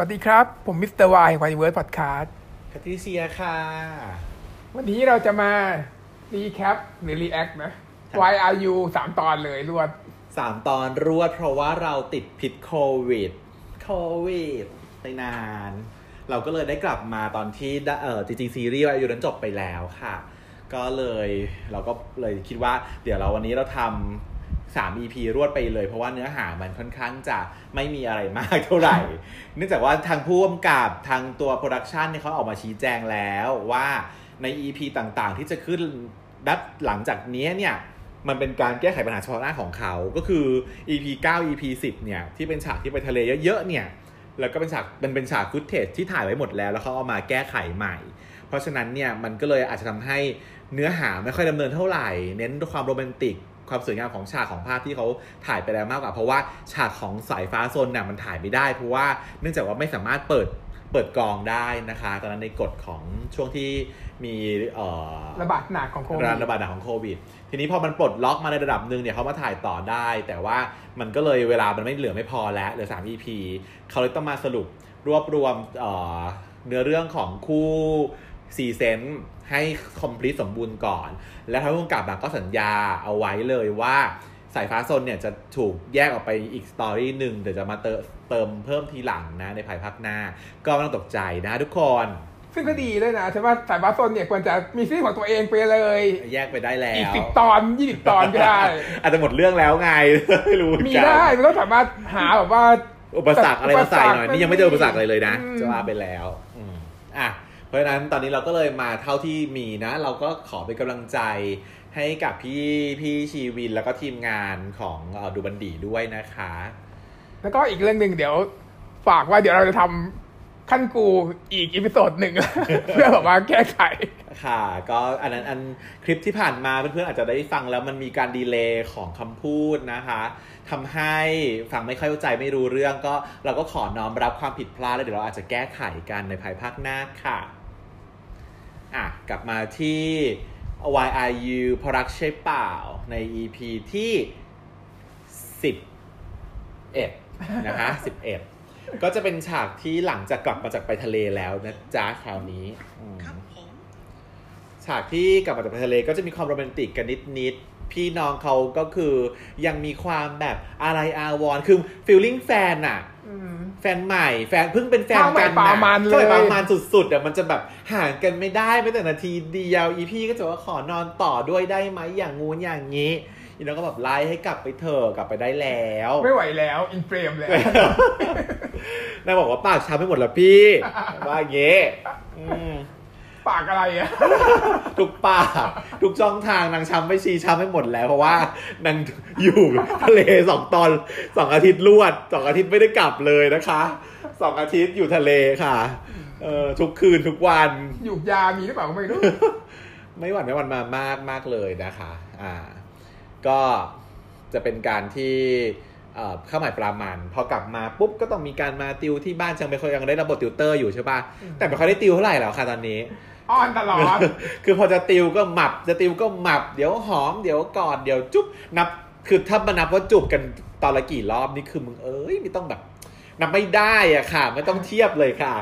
สวัสดีครับ ผม Mister Y One World Podcast แพทริเซียค่ะ วันนี้เราจะมา recap หรือ react นะ Why are you สามตอนเลยรวดสามตอนรวดเพราะว่าเราติดพิษโควิด โควิดไปนาน เราก็เลยได้กลับมาตอนที่ได้เออจริงๆซีรีส์อันนั้นจบไปแล้วค่ะ ก็เลยเราก็เลยคิดว่า เดี๋ยวเราวันนี้เราทำ สาม EP รวดไปเลย เพราะว่าเนื้อหามันค่อนข้างจะไม่มีอะไรมากเท่าไหร่ เนื่องจากว่าทางผู้กำกับทางตัว production เนี่ยเขาออกมาชี้แจงแล้วว่าใน EP ต่างๆ ที่จะขึ้นลำดับหลังจากนี้เนี่ยมันเป็นการแก้ไขปัญหาเฉพาะหน้าของเขา ก็คือ EP 9 EP 10เนี่ยที่เป็นฉากที่ไปทะเลเยอะๆเนี่ยแล้วก็เป็นฉากมันเป็นฉาก footage ที่ถ่ายไว้หมดแล้ว แล้วเขาเอามาแก้ไขใหม่ เพราะฉะนั้นเนี่ยมันก็เลยอาจจะทำให้เนื้อหาไม่ค่อยดำเนินเท่าไหร่ เน้นความโรแมนติก ความสวยงามของฉากของภาพที่เขาถ่ายไปแล้วมากกว่า เพราะว่าฉากของสายฟ้าโซนน่ะมันถ่ายไม่ได้ เพราะว่าเนื่องจากว่าไม่สามารถเปิดเปิดกองได้นะคะ ตอนนั้นในกฎของช่วงที่มีเอ่อระบาดหนักของโควิดการระบาดหนักของโควิด ทีนี้พอมันปลดล็อกมาในระดับหนึ่งเนี่ยเขามาถ่ายต่อได้ แต่ว่ามันก็เลยเวลามันไม่เหลือไม่พอแล้วเหลือ 3 EP เขาเลยต้องมาสรุปรวบรวมเอ่อเนื้อเรื่องของคู่ซีเซน ให้ complete สมบูรณ์ก่อน และทางผู้กำกับอะก็สัญญาเอาไว้เลยว่าสายฟ้าโซนเนี่ยจะถูกแยกออกไปอีก story หนึ่งเดี๋ยวจะมาเติมเติมเพิ่มทีหลังนะในภายภาคหน้า ก็ไม่ต้องตกใจนะทุกคน ซึ่งก็ดีเลยนะใช่ว่าสายฟ้าโซนเนี่ยควรจะมีซีรีส์ของตัวเองไปเลย แยกไปได้แล้วอีกสิบตอนยี่สิบตอนก็ได้ อาจจะหมดเรื่องแล้วไงไม่รู้เหอนมีกันได้มันก็สามารถหาแบบว่าอุปสรรคอะไรมาใส่หน่อยอุปสรรคนี่ยังไม่เจออุปสรรคอะไรเลยนะอืมจะว่าไปแล้วอืมอะ เพราะฉะนั้นตอนนี้เราก็เลยมาเท่าที่มีนะ เราก็ขอเป็นกำลังใจให้กับพี่พี่ชีวินแล้วก็ทีมงานของเอ่อ Domundi ด้วยนะคะ แล้วก็อีกเรื่องหนึ่งเดี๋ยวฝากว่าเดี๋ยวเราจะทำคั่นกูอีก episode หนึ่ง เพื่อแบบว่าแก้ไข ค่ะ ก็อันนั้นอันคลิปที่ผ่านมาเพื่อนๆอาจจะได้ฟังแล้วมันมีการ delay ของคำพูดนะคะทำให้ฟังไม่ค่อยเข้าใจไม่รู้เรื่องก็เราก็ขอน้อมรับความผิดพลาดแล้วเดี๋ยวเราอาจจะแก้ไขกันในภายภาคหน้าค่ะ อะกลับมาที่ Why Are You เพราะรักใช่เปล่าใน EP ที่ 11 นะคะ11 ก็จะเป็นฉากที่หลังจากกลับมาจากไปทะเลแล้วนะจ๊ะคราวนี้อืมฉากที่กลับมาจากไปทะเลก็จะมีความโรแมนติกกันนิดๆ พี่น้องเขาก็คือยังมีความแบบอะไรอาวรณ์คือ feeling แฟนอะ แฟนใหม่แฟนเพิ่งเป็นแฟนข้าวใหม่กันปลามันเลยข้าวใหม่ปลามันสุดๆอะมันจะแบบห่างกันไม่ได้ไม่แต่นาทีเดียวอีพี่ก็จะว่าขอนอนต่อด้วยได้ไหมอย่างงู้นอย่างงี้อีน้องก็แบบไล่ให้กลับไปเถอะกลับไปได้แล้ว ไม่ไหวแล้ว inflame แล้วนายบอกว่าปากช้ำไปหมดแล้วพี่ว่าอย่างงี้อืม ปากอะไรอะทุกปากทุกช่องทางนางช้ำไปชีช้ำไปหมดแล้ว เพราะว่านางอยู่ทะเลสองตอนสองอาทิตย์รวดสองอาทิตย์ไม่ได้กลับเลยนะคะสองอาทิตย์อยู่ทะเลค่ะ เออทุกคืนทุกวันหยุกยามีหรือเปล่าก็ไม่รู้ไม่หวั่นไม่หวันมามากมากเลยนะคะ อ่า ก็จะเป็นการที่เอ่อเข้าหมายปรามันพอกลับมาปุ๊บก็ต้องมีการมาติวที่บ้านจังไม่ค่อยยังได้ระบบติวเตอร์อยู่ใช่ปะแต่ไม่ค่อยได้ติวเท่าไหร่แล้วค่ะตอนนี้ อ้อนตลอด คือพอจะติวก็หมับ จะติวก็หมับ เดี๋ยวหอม เดี๋ยวกอด เดี๋ยวจุ๊บ นับ คือถ้ามานับว่าจูบกันตอนละกี่รอบนี่คือมึงเอ้ยไม่ต้องแบบนับไม่ได้อะค่ะ ไม่ต้องเทียบเลยค่ะ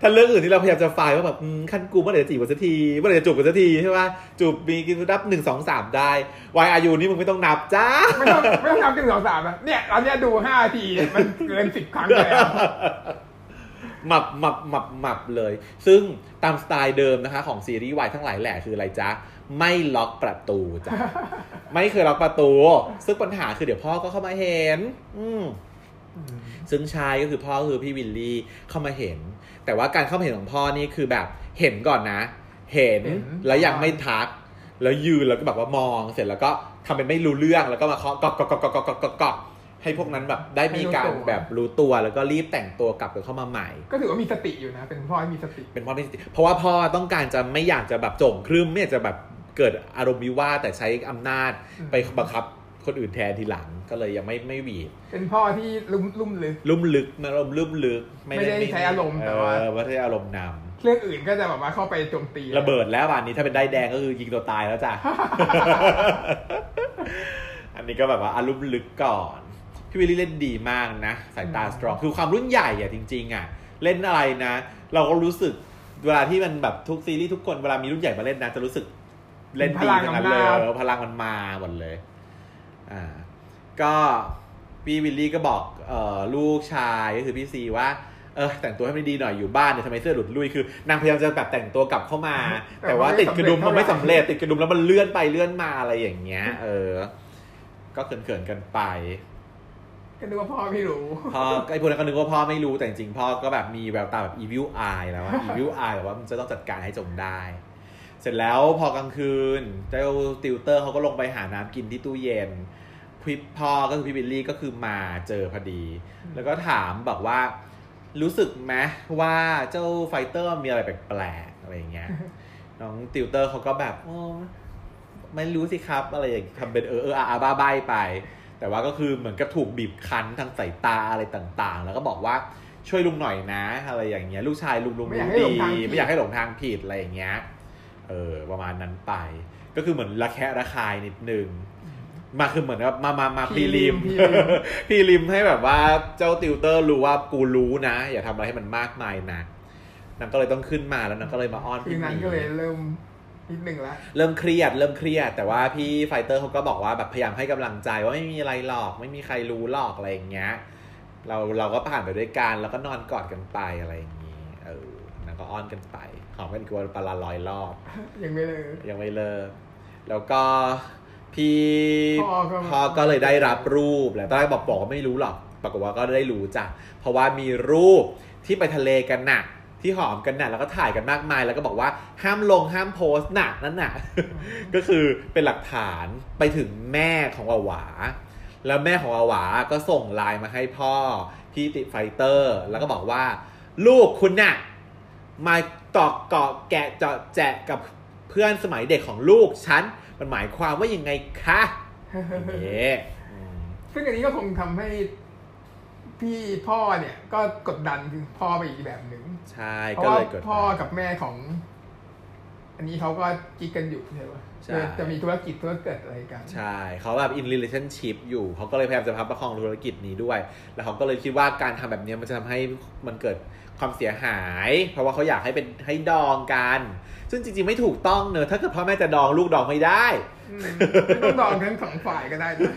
ถ้าเรื่องอื่นที่เราพยายามจะไฟล์ว่าแบบอืมขั้นกูเมื่อไหร่จะจีบกันสักทีเมื่อไหร่จะจูบกันสักทีใช่ปะจูบมีกินนับหนึ่งสองสามได้วายอายุนี่มึงไม่ต้องนับจ้าไม่ต้องไม่ต้องนับกันงสองสามนะเนี่ยตอนเนี้ยดูห้าทีมันเกินสิบครั้งแล้ว หมับหมับหมับหมับเลย ซึ่งตามสไตล์เดิมนะคะ ของซีรีส์วายทั้งหลายแหละคืออะไรจ๊ะ ไม่ล็อกประตูจ้ะ ไม่เคยล็อกประตู ซึ่งปัญหาคือเดี๋ยวพ่อก็เข้ามาเห็น อืมซึ่งชายก็คือพ่อคือพี่วิลลี่เข้ามาเห็น แต่ว่าการเข้ามาเห็นของพ่อนี่คือแบบเห็นก่อนนะ เห็นเห็นแล้วยังไม่ทัก แล้วยืนแล้วก็แบบว่ามองเสร็จแล้วก็ทำเป็นไม่รู้เรื่องแล้วก็มาเคาะก๊อกก๊อกก๊อกก๊อกก๊อกก๊อกก๊อก ให้พวกนั้นแบบได้มีการแบบรู้ตัวแล้วก็รีบแต่งตัวกลับกันเข้ามาใหม่ ก็ถือว่ามีสติอยู่นะ เป็นพ่อที่มีสติเป็นพ่อไม่ติ เพราะว่าพ่อต้องการจะไม่อยากจะแบบโจ่งครึ่มไม่อยากจะแบบเกิดอารมณ์วิวาทแต่ใช้อำนาจอืมไปบังคับคนอื่นแทนทีหลังก็เลยยังไม่ไม่หวีดเป็นพ่อที่ลุ่มลุ่มลึกลุ่มลึกมาอารมณ์ลุ่มลึก ไม่ได้ใช้อารมณ์แต่ว่าเออไม่ได้อารมณ์นเรื่องอื่นก็จะแบบว่าเข้าไปโจมตีำระเบิดแล้วอันนี้ถ้าเป็นได้ายแดงก็คือยิงตัวตายแล้วจ้ะอันนี้ก็แบบว่าอารมณ์ลึกก่อน พี่วิลลี่เล่นดีมากนะ สายตาสตรอง คือความรุ่นใหญ่อะจริง ๆอะเล่นอะไรนะ เราก็รู้สึกเวลาที่มันแบบทุกซีรีส์ทุกคนเวลามีรุ่นใหญ่มาเล่นนะจะรู้สึกเล่นดีทั้งนั้นเลยเออพลังมันมาหมดเลย อ่า ก็พี่วิลลี่ก็บอกเอ่อลูกชายก็คือพี่ซีว่าเออแต่งตัวให้มันดีหน่อยอยู่บ้านเนี่ยทำไมเสื้อหลุดลุยคือนางพยายามจะแบบแต่งตัวกลับเข้ามา แต่ว่าติดกระดุมมันไม่สำเร็จติดกระดุมแล้วมันเลื่อนไปเลื่อนมาอะไรอย่างเงี้ย เออ ก็เขินๆกันไป ก็นึกว่าพ่อไม่รู้พ่อไอ้พวกนั้นก็นึกว่าพ่อไม่รู้แต่จริงๆพ่อก็แบบมีแววตาแบบ evil eye แล้วอะ evil eye แบบว่ามันจะต้องจัดการให้จงได้ เสร็จแล้วพอกลางคืนเจ้าติวเตอร์เขาก็ลงไปหาน้ำกินที่ตู้เย็นพี่พ่อก็คือพี่บิลลี่ก็คือมาเจอพอดี แล้วก็ถามบอกว่ารู้สึกไหมว่าเจ้าไฟเตอร์มีอะไรแปลกๆอะไรอย่างเงี้ยน้องติวเตอร์เขาก็แบบโอ้ไม่รู้สิครับ อะไรอย่างทำเป็นเออเอออาอาบ้าใบไป แต่ว่าก็คือเหมือนกับถูกบีบคั้นทางสายตาอะไรต่างๆ แล้วก็บอกว่าช่วยลุงหน่อยนะ อะไรอย่างเงี้ย ลูกชายลุงลุงไม่อยากรู้ให้หลดีงทางผิดไม่อยากให้หลงทางผิดอะไรอย่างเงี้ยเออประมาณนั้นไป ก็คือเหมือนระแคะระคายนิดนึงมาคือเหมือนว่ามามามา prelim prelim prelim ให้แบบว่าเจ้าติวเตอร์รู้ว่ากูรู้นะ อย่าทำอะไรให้มันมากมายนะนางก็เลยต้องขึ้นมาแล้วนางก็เลยมาอ้อนคืพี่นหนั้นมีก็เลยเริ่ม นิดหนึ่งแล้วเริ่มเครียด เริ่มเครียด แต่ว่าพี่ไฟเตอร์เขาก็บอกว่าแบบพยายามให้กำลังใจว่าไม่มีอะไรหรอก ไม่มีใครรู้หรอกอะไรอย่างเงี้ย เราเราก็ผ่านไปด้วยกันแล้วก็นอนกอดกันไปอะไรอย่างงี้เออนางก็อ้อนกันไปหอมกันอีกวันปลาละร้อยรอบยังไม่เลยยังไม่เลิกแล้วก็พี่พ่อก็พ่อก็เลยได้รับรูปแหละตอนแรกบอกบอกว่าไม่รู้หรอก ปรากฏว่าก็ได้รู้จ้ะเพราะว่ามีรูปที่ไปทะเลกันน่ะ ที่หอมกันน่ะแล้วก็ถ่ายกันมากมาย แล้วก็บอกว่าห้ามลงห้ามโพสต์น่ะนั่นน่ะ ก็คือเป็นหลักฐานไปถึงแม่ของอาหวา แล้วแม่ของอาหวาก็ส่งไลน์มาให้พ่อพี่ติไฟเตอร์ แล้วก็บอกว่า ลูกคุณน่ะมาตอกเกาะแกะเจาะแจะกับเพื่อนสมัยเด็กของลูกฉันมันหมายความว่ายังไงคะอย่างเงี้ยอืมซึ่งอันนี้ก็คงทำให้พี่พ่อเนี่ยก็กดดันคือพ่อไปอีกแบบหนึ่ง ใช่เพราะก็ว่าเลยเกิดพ่อกับแม่ของ อันนี้เขาก็กิ๊กกันอยู่ใช่ปะใช่ จะจะมีธุรกิจธุรกิจอะไรกัน ใช่เขาแบบ in relationship อยู่เขาก็เลยพยายามจะพับประคองธุรกิจนี้ด้วย แล้วเขาก็เลยคิดว่าการทำแบบนี้มันจะทำให้มันเกิดความเสียหาย เพราะว่าเขาอยากให้เป็นให้ดองกัน ซึ่งจริงๆไม่ถูกต้องเนอะถ้าเกิดพ่อแม่จะดองลูกดองไม่ได้ อืมไม่ต้องดองทั้งสองฝ่ายก็ได้นะ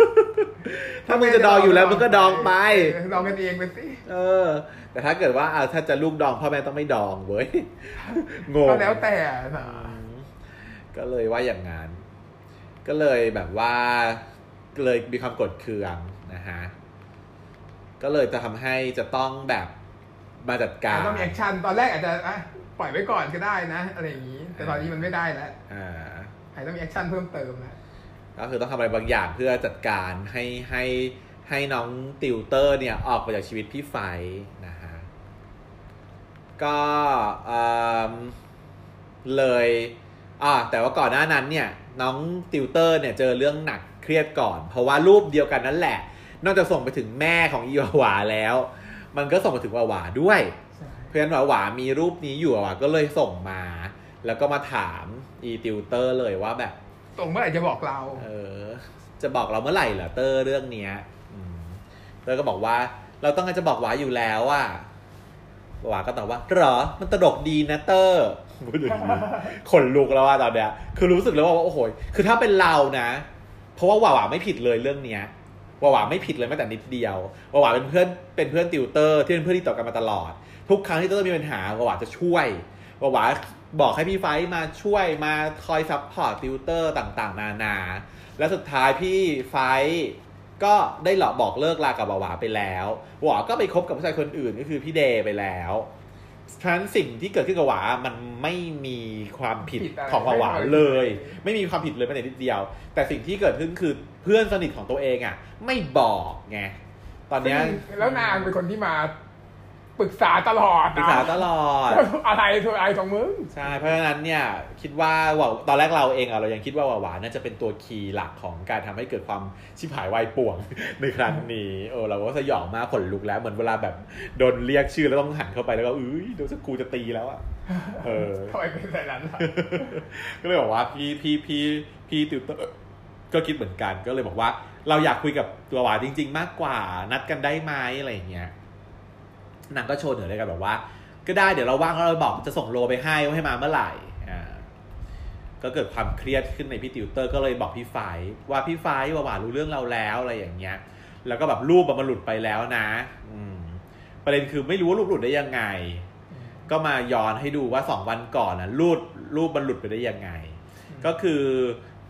ถ้ามึงจะดองอยู่แล้วมึงก็ดองไป เออดองกันเองไปสิ เออ แต่ถ้าเกิดว่าอ่าถ้าจะลูกดองพ่อแม่ต้องไม่ดองเว้ยงงก็แล้วแต่นะอืมก็เลยว่าอย่างนั้นก็เลยแบบว่าก็เลยมีความโกรธเคืองนะฮะก็เลยจะทำให้จะต้องแบบมาจัดการต้องมีแอคชั่นตอนแรกอาจจะอะปล่อยไว้ก่อนก็ได้นะ อะไรอย่างนี้ แต่ตอนนี้มันไม่ได้แล้วอ่าอาจจะต้องมี action เพิ่มเติมนะก็คือต้องทำอะไรบางอย่างเพื่อจัดการให้ให้ให้น้องติวเตอร์เนี่ยออกไปจากชีวิตพี่ไฟนะฮะ ก็เอิ่มเลยอ่าแต่ว่าก่อนหน้านั้นเนี่ยน้องติวเตอร์เนี่ยเจอเรื่องหนักเครียดก่อน เพราะว่ารูปเดียวกันนั่นแหละ นอกจากส่งไปถึงแม่ของอีหวาหวาแล้ว มันก็ส่งไปถึงหวาหวาด้วยใช่เพื่อนหวาหวามีรูปนี้อยู่หวาหวาก็เลยส่งมา แล้วก็มาถามอีติวเตอร์เลยว่าแบบ ส่งเมื่อไหร่จะบอกเรา เออ จะบอกเราเมื่อไหร่เหรอเตอร์เรื่องเนี้ยอืมเตอร์ก็บอกว่า เราต้องการจะบอกหวาอยู่แล้วอะห วาก็ตอบว่าหรอ มันตลกดีนะเตอร์พูดอย่างนี้ขนลุกแล้วว่าตอนเนี้ย คือรู้สึกแล้วว่าโอ้โห คือถ้าเป็นเรานะ เพราะว่าหวาหวาไม่ผิดเลยเรื่องเนี้ยหวาหวาไม่ผิดเลยแม้แต่นิดเดียวหวาหวาเป็นเพื่อนเป็นเพื่อนติวเตอร์ที่เป็นเพื่อนที่ต่อกันมาตลอด ทุกครั้งที่เตอร์มีปัญหาหวาหวาจะช่วยหวาหวาบอกให้พี่ไฟมาช่วยมาคอย support ติวเตอร์ต่างๆ นานา แล้วสุดท้ายพี่ไฟ ก็ได้หลอกบอกเลิกลากับหวาหวาไปแล้วหวาก็ไปคบกับผู้ชายคนอื่นก็คือพี่เดย์ไปแล้วฉะนั้นสิ่งที่เกิดขึ้นกับหวามันไม่มีความผิดผิดอะไรของหวาหวาไม่เลยเลย ไม่มีความผิดเลยแม้แต่นิดเดียว แต่สิ่งที่เกิดขึ้นคือเพื่อนสนิทของตัวเองอะ ไม่บอกไงตอนเนี้ยซึ่งแล้วนางเป็นคนที่มา ปรึกษาตลอดปรึกษาตลอด อะไรเธออะไรของมึง ใช่ เพราะฉะนั้นเนี่ย คิดว่าว่าตอนแรกเราเองอะเรายังคิดว่าหวาหวาน่าจะเป็นตัวคีย์หลักของการทำให้เกิดความชิบหายวายป่วงในครั้งนี้เออเราก็สยองมากขนลุกแล้วเหมือนเวลาแบบโดนเรียกชื่อแล้วต้องหันเข้าไปแล้วก็เอ้ยเดี๋ยวจะกูจะตีแล้วอะเออทำไมเป็นแบบนั้นล่ะก็เลยบอกว่าพี่พี่พี่พี่ติวเตอร์ก็คิดเหมือนกันก็เลยบอกว่า เราอยากคุยกับตัวหวานจริง ๆ มากกว่านัดกันได้ไหมอะไรอย่างเงี้ย นางก็โชว์เหนือเลยกันแบบว่า ก็ได้เดี๋ยวเราว่างแล้วเราบอกจะส่งโลไปให้ว่าให้มาเมื่อไหร่อ่าก็เกิดความเครียดขึ้นในพี่ติวเตอร์ก็เลยบอกพี่ไฟว่าพี่ไฟว่าหวารู้เรื่องเราแล้วอะไรอย่างเงี้ย แล้วก็แบบรูปมันหลุดไปแล้วนะ อืม ประเด็นคือไม่รู้ว่ารูปหลุดได้ยังไง ก็มาย้อนให้ดูว่าสองวันก่อนนะรูปรูปมันหลุดไปได้ยังไง ก็คือ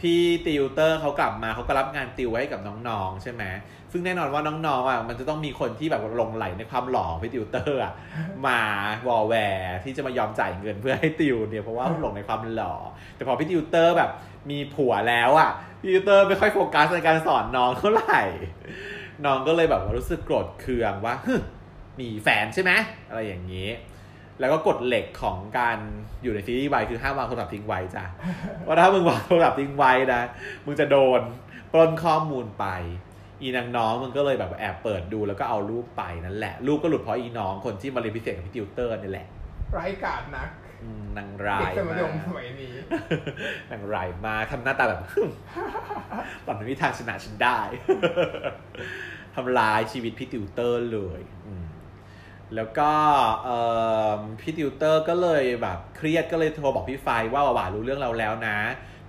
พี่ติวเตอร์เขากลับมาเขาก็รับงานติวไว้กับน้องๆ ใช่ไหมซึ่งแน่นอนว่าน้องๆอะมันจะต้องมีคนที่แบบหลงใหลในความหล่อพี่ติวเตอร์อะมาวอลแวร์ที่จะมายอมจ่ายเงินเพื่อให้ติวเนี่ยเพราะว่าหลงในความหล่อ แต่พอพี่ติวเตอร์แบบมีผัวแล้วอะพี่ติวเตอร์ไม่ค่อยโฟกัสในการสอนน้องเท่าไหร่น้องก็เลยแบบว่ารู้สึกโกรธเคืองว่ามีแฟนใช่ไหมอะไรอย่างนี้ แล้วก็กฎเหล็กของการอยู่ในซีรีส์วายคือห้ามวางโทรศัพท์ทิ้งไว้จ้ะว่าถ้ามึงวางโทรศัพท์ทิ้งไว้นะมึงจะโดนปล้นข้อมูลไป อีนางน้องมึงก็เลยแบบแอบเปิดดูแล้วก็เอารูปไปนั่นแหละรูปก็หลุดเพราะอีน้องคนที่มาเรียนพิเศษกับพี่ติวเตอร์นี่แหละไร้กาดนักอืมนางราเด็กยสมัยมากสมัยนี้นางร้ายมากทำหน้าตาแบบตอนไม่มีทางชนะฉันได้ทำลายชีวิตพี่ติวเตอร์เลยอืม แล้วก็เอ่อพี่ติวเตอร์ก็เลยแบบเครียดก็เลยโทรบอกพี่ไฟว่าหวาหวารู้เรื่องเราแล้วนะ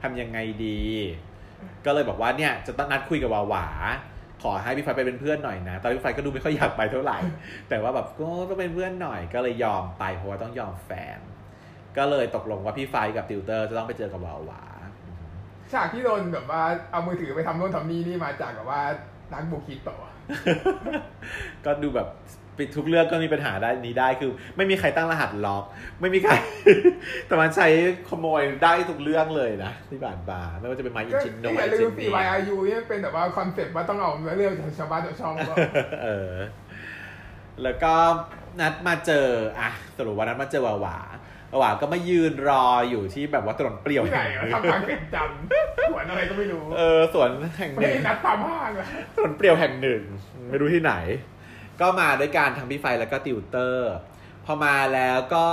ทำยังไงดี ก็เลยบอกว่าเนี่ยจะต้องนัดคุยกับหวาหวาขอให้พี่ไฟไปเป็นเพื่อนหน่อยนะ ตอนนนพี่ไฟก็ดูไม่ค่อยอยากไปเท่าไหร่ แต่ว่าแบบก็ต้องเป็นเพื่อนหน่อย ก็เลยยอมไปเพราะว่าต้องยอมแฟน ก็เลยตกลงว่าพี่ไฟกับติวเตอร์จะต้องไปเจอกับหวาหวาฉากที่โดนแบบว่าเอามือถือไปทำโน่นทำนี่นี่มาจากแบบว่านักบุกคิดต่อ ก็ดูแบบ ปิดทุกเรื่องก็มีปัญหาได้นี้ได้คือ ไม่มีใครตั้งรหัสล็อก ไม่มีใคร แต่มันใช้ขโมยได้ทุกเรื่องเลยนะที่ผ่านมาไม่ว่าจะเป็นไม้อินก็จินโนอไม้ย่าอินลืจิมนสี่นี่วายอายุนี่เป็นแบบว่าคอนเซ็ปต์ว่าต้องเอาเรื่องจากชาวบ้านชาวช่องก็เออ แล้วก็นัดมาเจออะสรุปว่านัดมาเจอหวาหวาหวาหวาก็มายืนรออยู่ที่แบบว่าถนนเปลี่ยวที่ไหนวะทำทางเสียงจันทร์สวนอะไรก็ไม่รู้ เออสวนแห่งหไม่นึ่งได้นัดตามห้างอะถนนเปลี่ยวแห่งหนึ่ง ไม่รู้ที่ไหน ก็มาด้วยการทำพี่ไฟแล้วก็ติวเตอร์ พอมาแล้วก็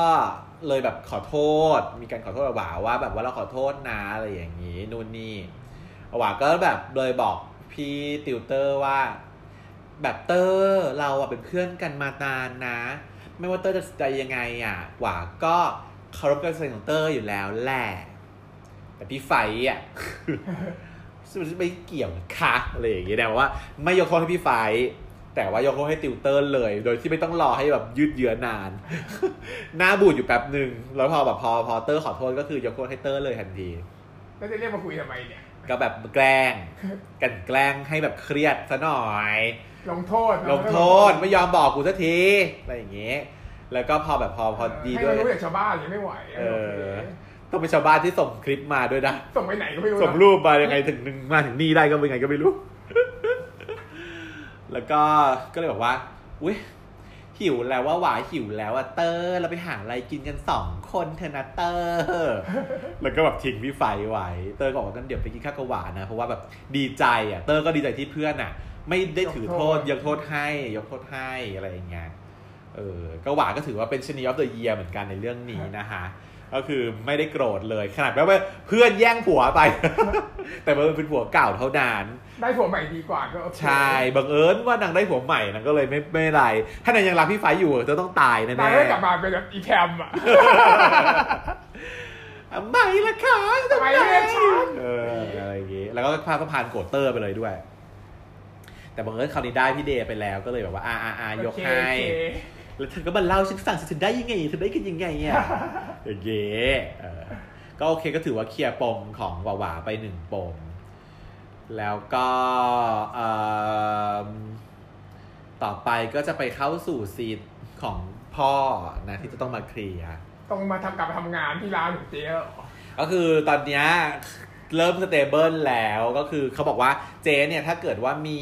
เลยแบบขอโทษ มีการขอโทษหวาว่าแบบว่าเราขอโทษนะอะไรอย่างนี้นู่นนี่หวาก็แบบเลยบอกพี่ติวเตอร์ว่า แบบเตอร์เราอะเป็นเพื่อนกันมานานนะ ไม่ว่าเตอร์จะใจยังไงอะหวาก็เคารพการตัดสินของเตอร์อยู่แล้วแหละแต่พี่ไฟอะไม่เกี่ยวนะคะอะไรอย่างเงี้ยแต่ว่า ไม่ยกโทษให้พี่ไฟ แต่ว่ายกโทษให้ติวเตอร์เลย โดยที่ไม่ต้องรอให้แบบยืดเยื้อนาน หน้าบูดอยู่แป๊บหนึ่งแล้วพอแบบพอพอเตอร์ขอโทษก็คือยกโทษให้เตอร์เลยทันที แล้วจะเรียกมาคุยทำไมเนี่ย ก็แบบแกล้งกันแกล้งให้แบบเครียดซะหน่อย ลงโทษลงโทษไม่ยอมบอกกูสักทีอะไรอย่างเงี้ยแล้วก็พอแบบพอพอดีให้ด้วยมันรู้จากชาวบ้านอย่างไม่ไหวเออโอเคต้องเป็นชาวบ้านที่ส่งคลิปมาด้วยนะ ส่งไปไหนก็ไม่รู้นะส่งรูปมายังไงถึงนึงมาถึงนี่ได้ก็เป็นไงก็ไม่รู้ แล้วก็ก็เลยบอกว่า อุ้ยหิวแล้วว่าหวายหิวแล้วอะเตอร์เราไปหาอะไรกินกันสองคนเถอะนะเตอร์แล้วก็แบบทิ้งพี่ไฟไว้เตอร์ก็บอกว่างั้นเดี๋ยวไปกินข้าวกับหวานะ เพราะว่าแบบดีใจอะเตอร์ก็ดีใจที่เพื่อนอะไม่ได้ถือโทษยกโทษให้ยกโทษให้อะไรอย่างเงี้ยเออก็หวาก็ถือว่าเป็นชนี of the year เหมือนกันในเรื่องนี้นะคะ ก็คือไม่ได้โกรธเลยขนาดแบบว่าเพื่อนแย่งผัวไป แต่มันเป็นผัวเก่าเท่านั้นได้ผัวใหม่ดีกว่าก็โอเคใช่บังเอิญว่านางได้ผัวใหม่นางก็เลยไม่ไม่เป็นไร ถ้านางยังรักพี่ไฟอยู่จะต้องตายแน่ๆนายได้กลับมาเป็นแบบอีแพมอะทำไมล่ะคะทำไมเรียกฉันเอออะไรอย่างงี้แล้วก็พาก็ผ่านโกรธเตอร์ไปเลยด้วย แต่บังเอิญคราวนี้ได้พี่เดย์ไปแล้วก็เลยแบบว่าอ่าอ่าอ่ายกให้โอเค แล้วเธอก็มาเล่าให้ฉันฟังสิเธอได้ยังไงเธอได้กันยังไงอะอย่างเงี้ยเออก็โอเคก็ถือว่าเคลียร์ปมของหวาหวาไปหนึ่งปม แล้วก็เอิ่มต่อไปก็จะไปเข้าสู่ scene ของพ่อนะที่จะต้องมาเคลียร์ต้องมาทำกลับมาทำงานที่ร้านของเจ๊เหรอก็คือตอนเนี้ยเริ่ม stable แล้วก็คือเขาบอกว่าเจ๊เนี่ยถ้าเกิดว่ามี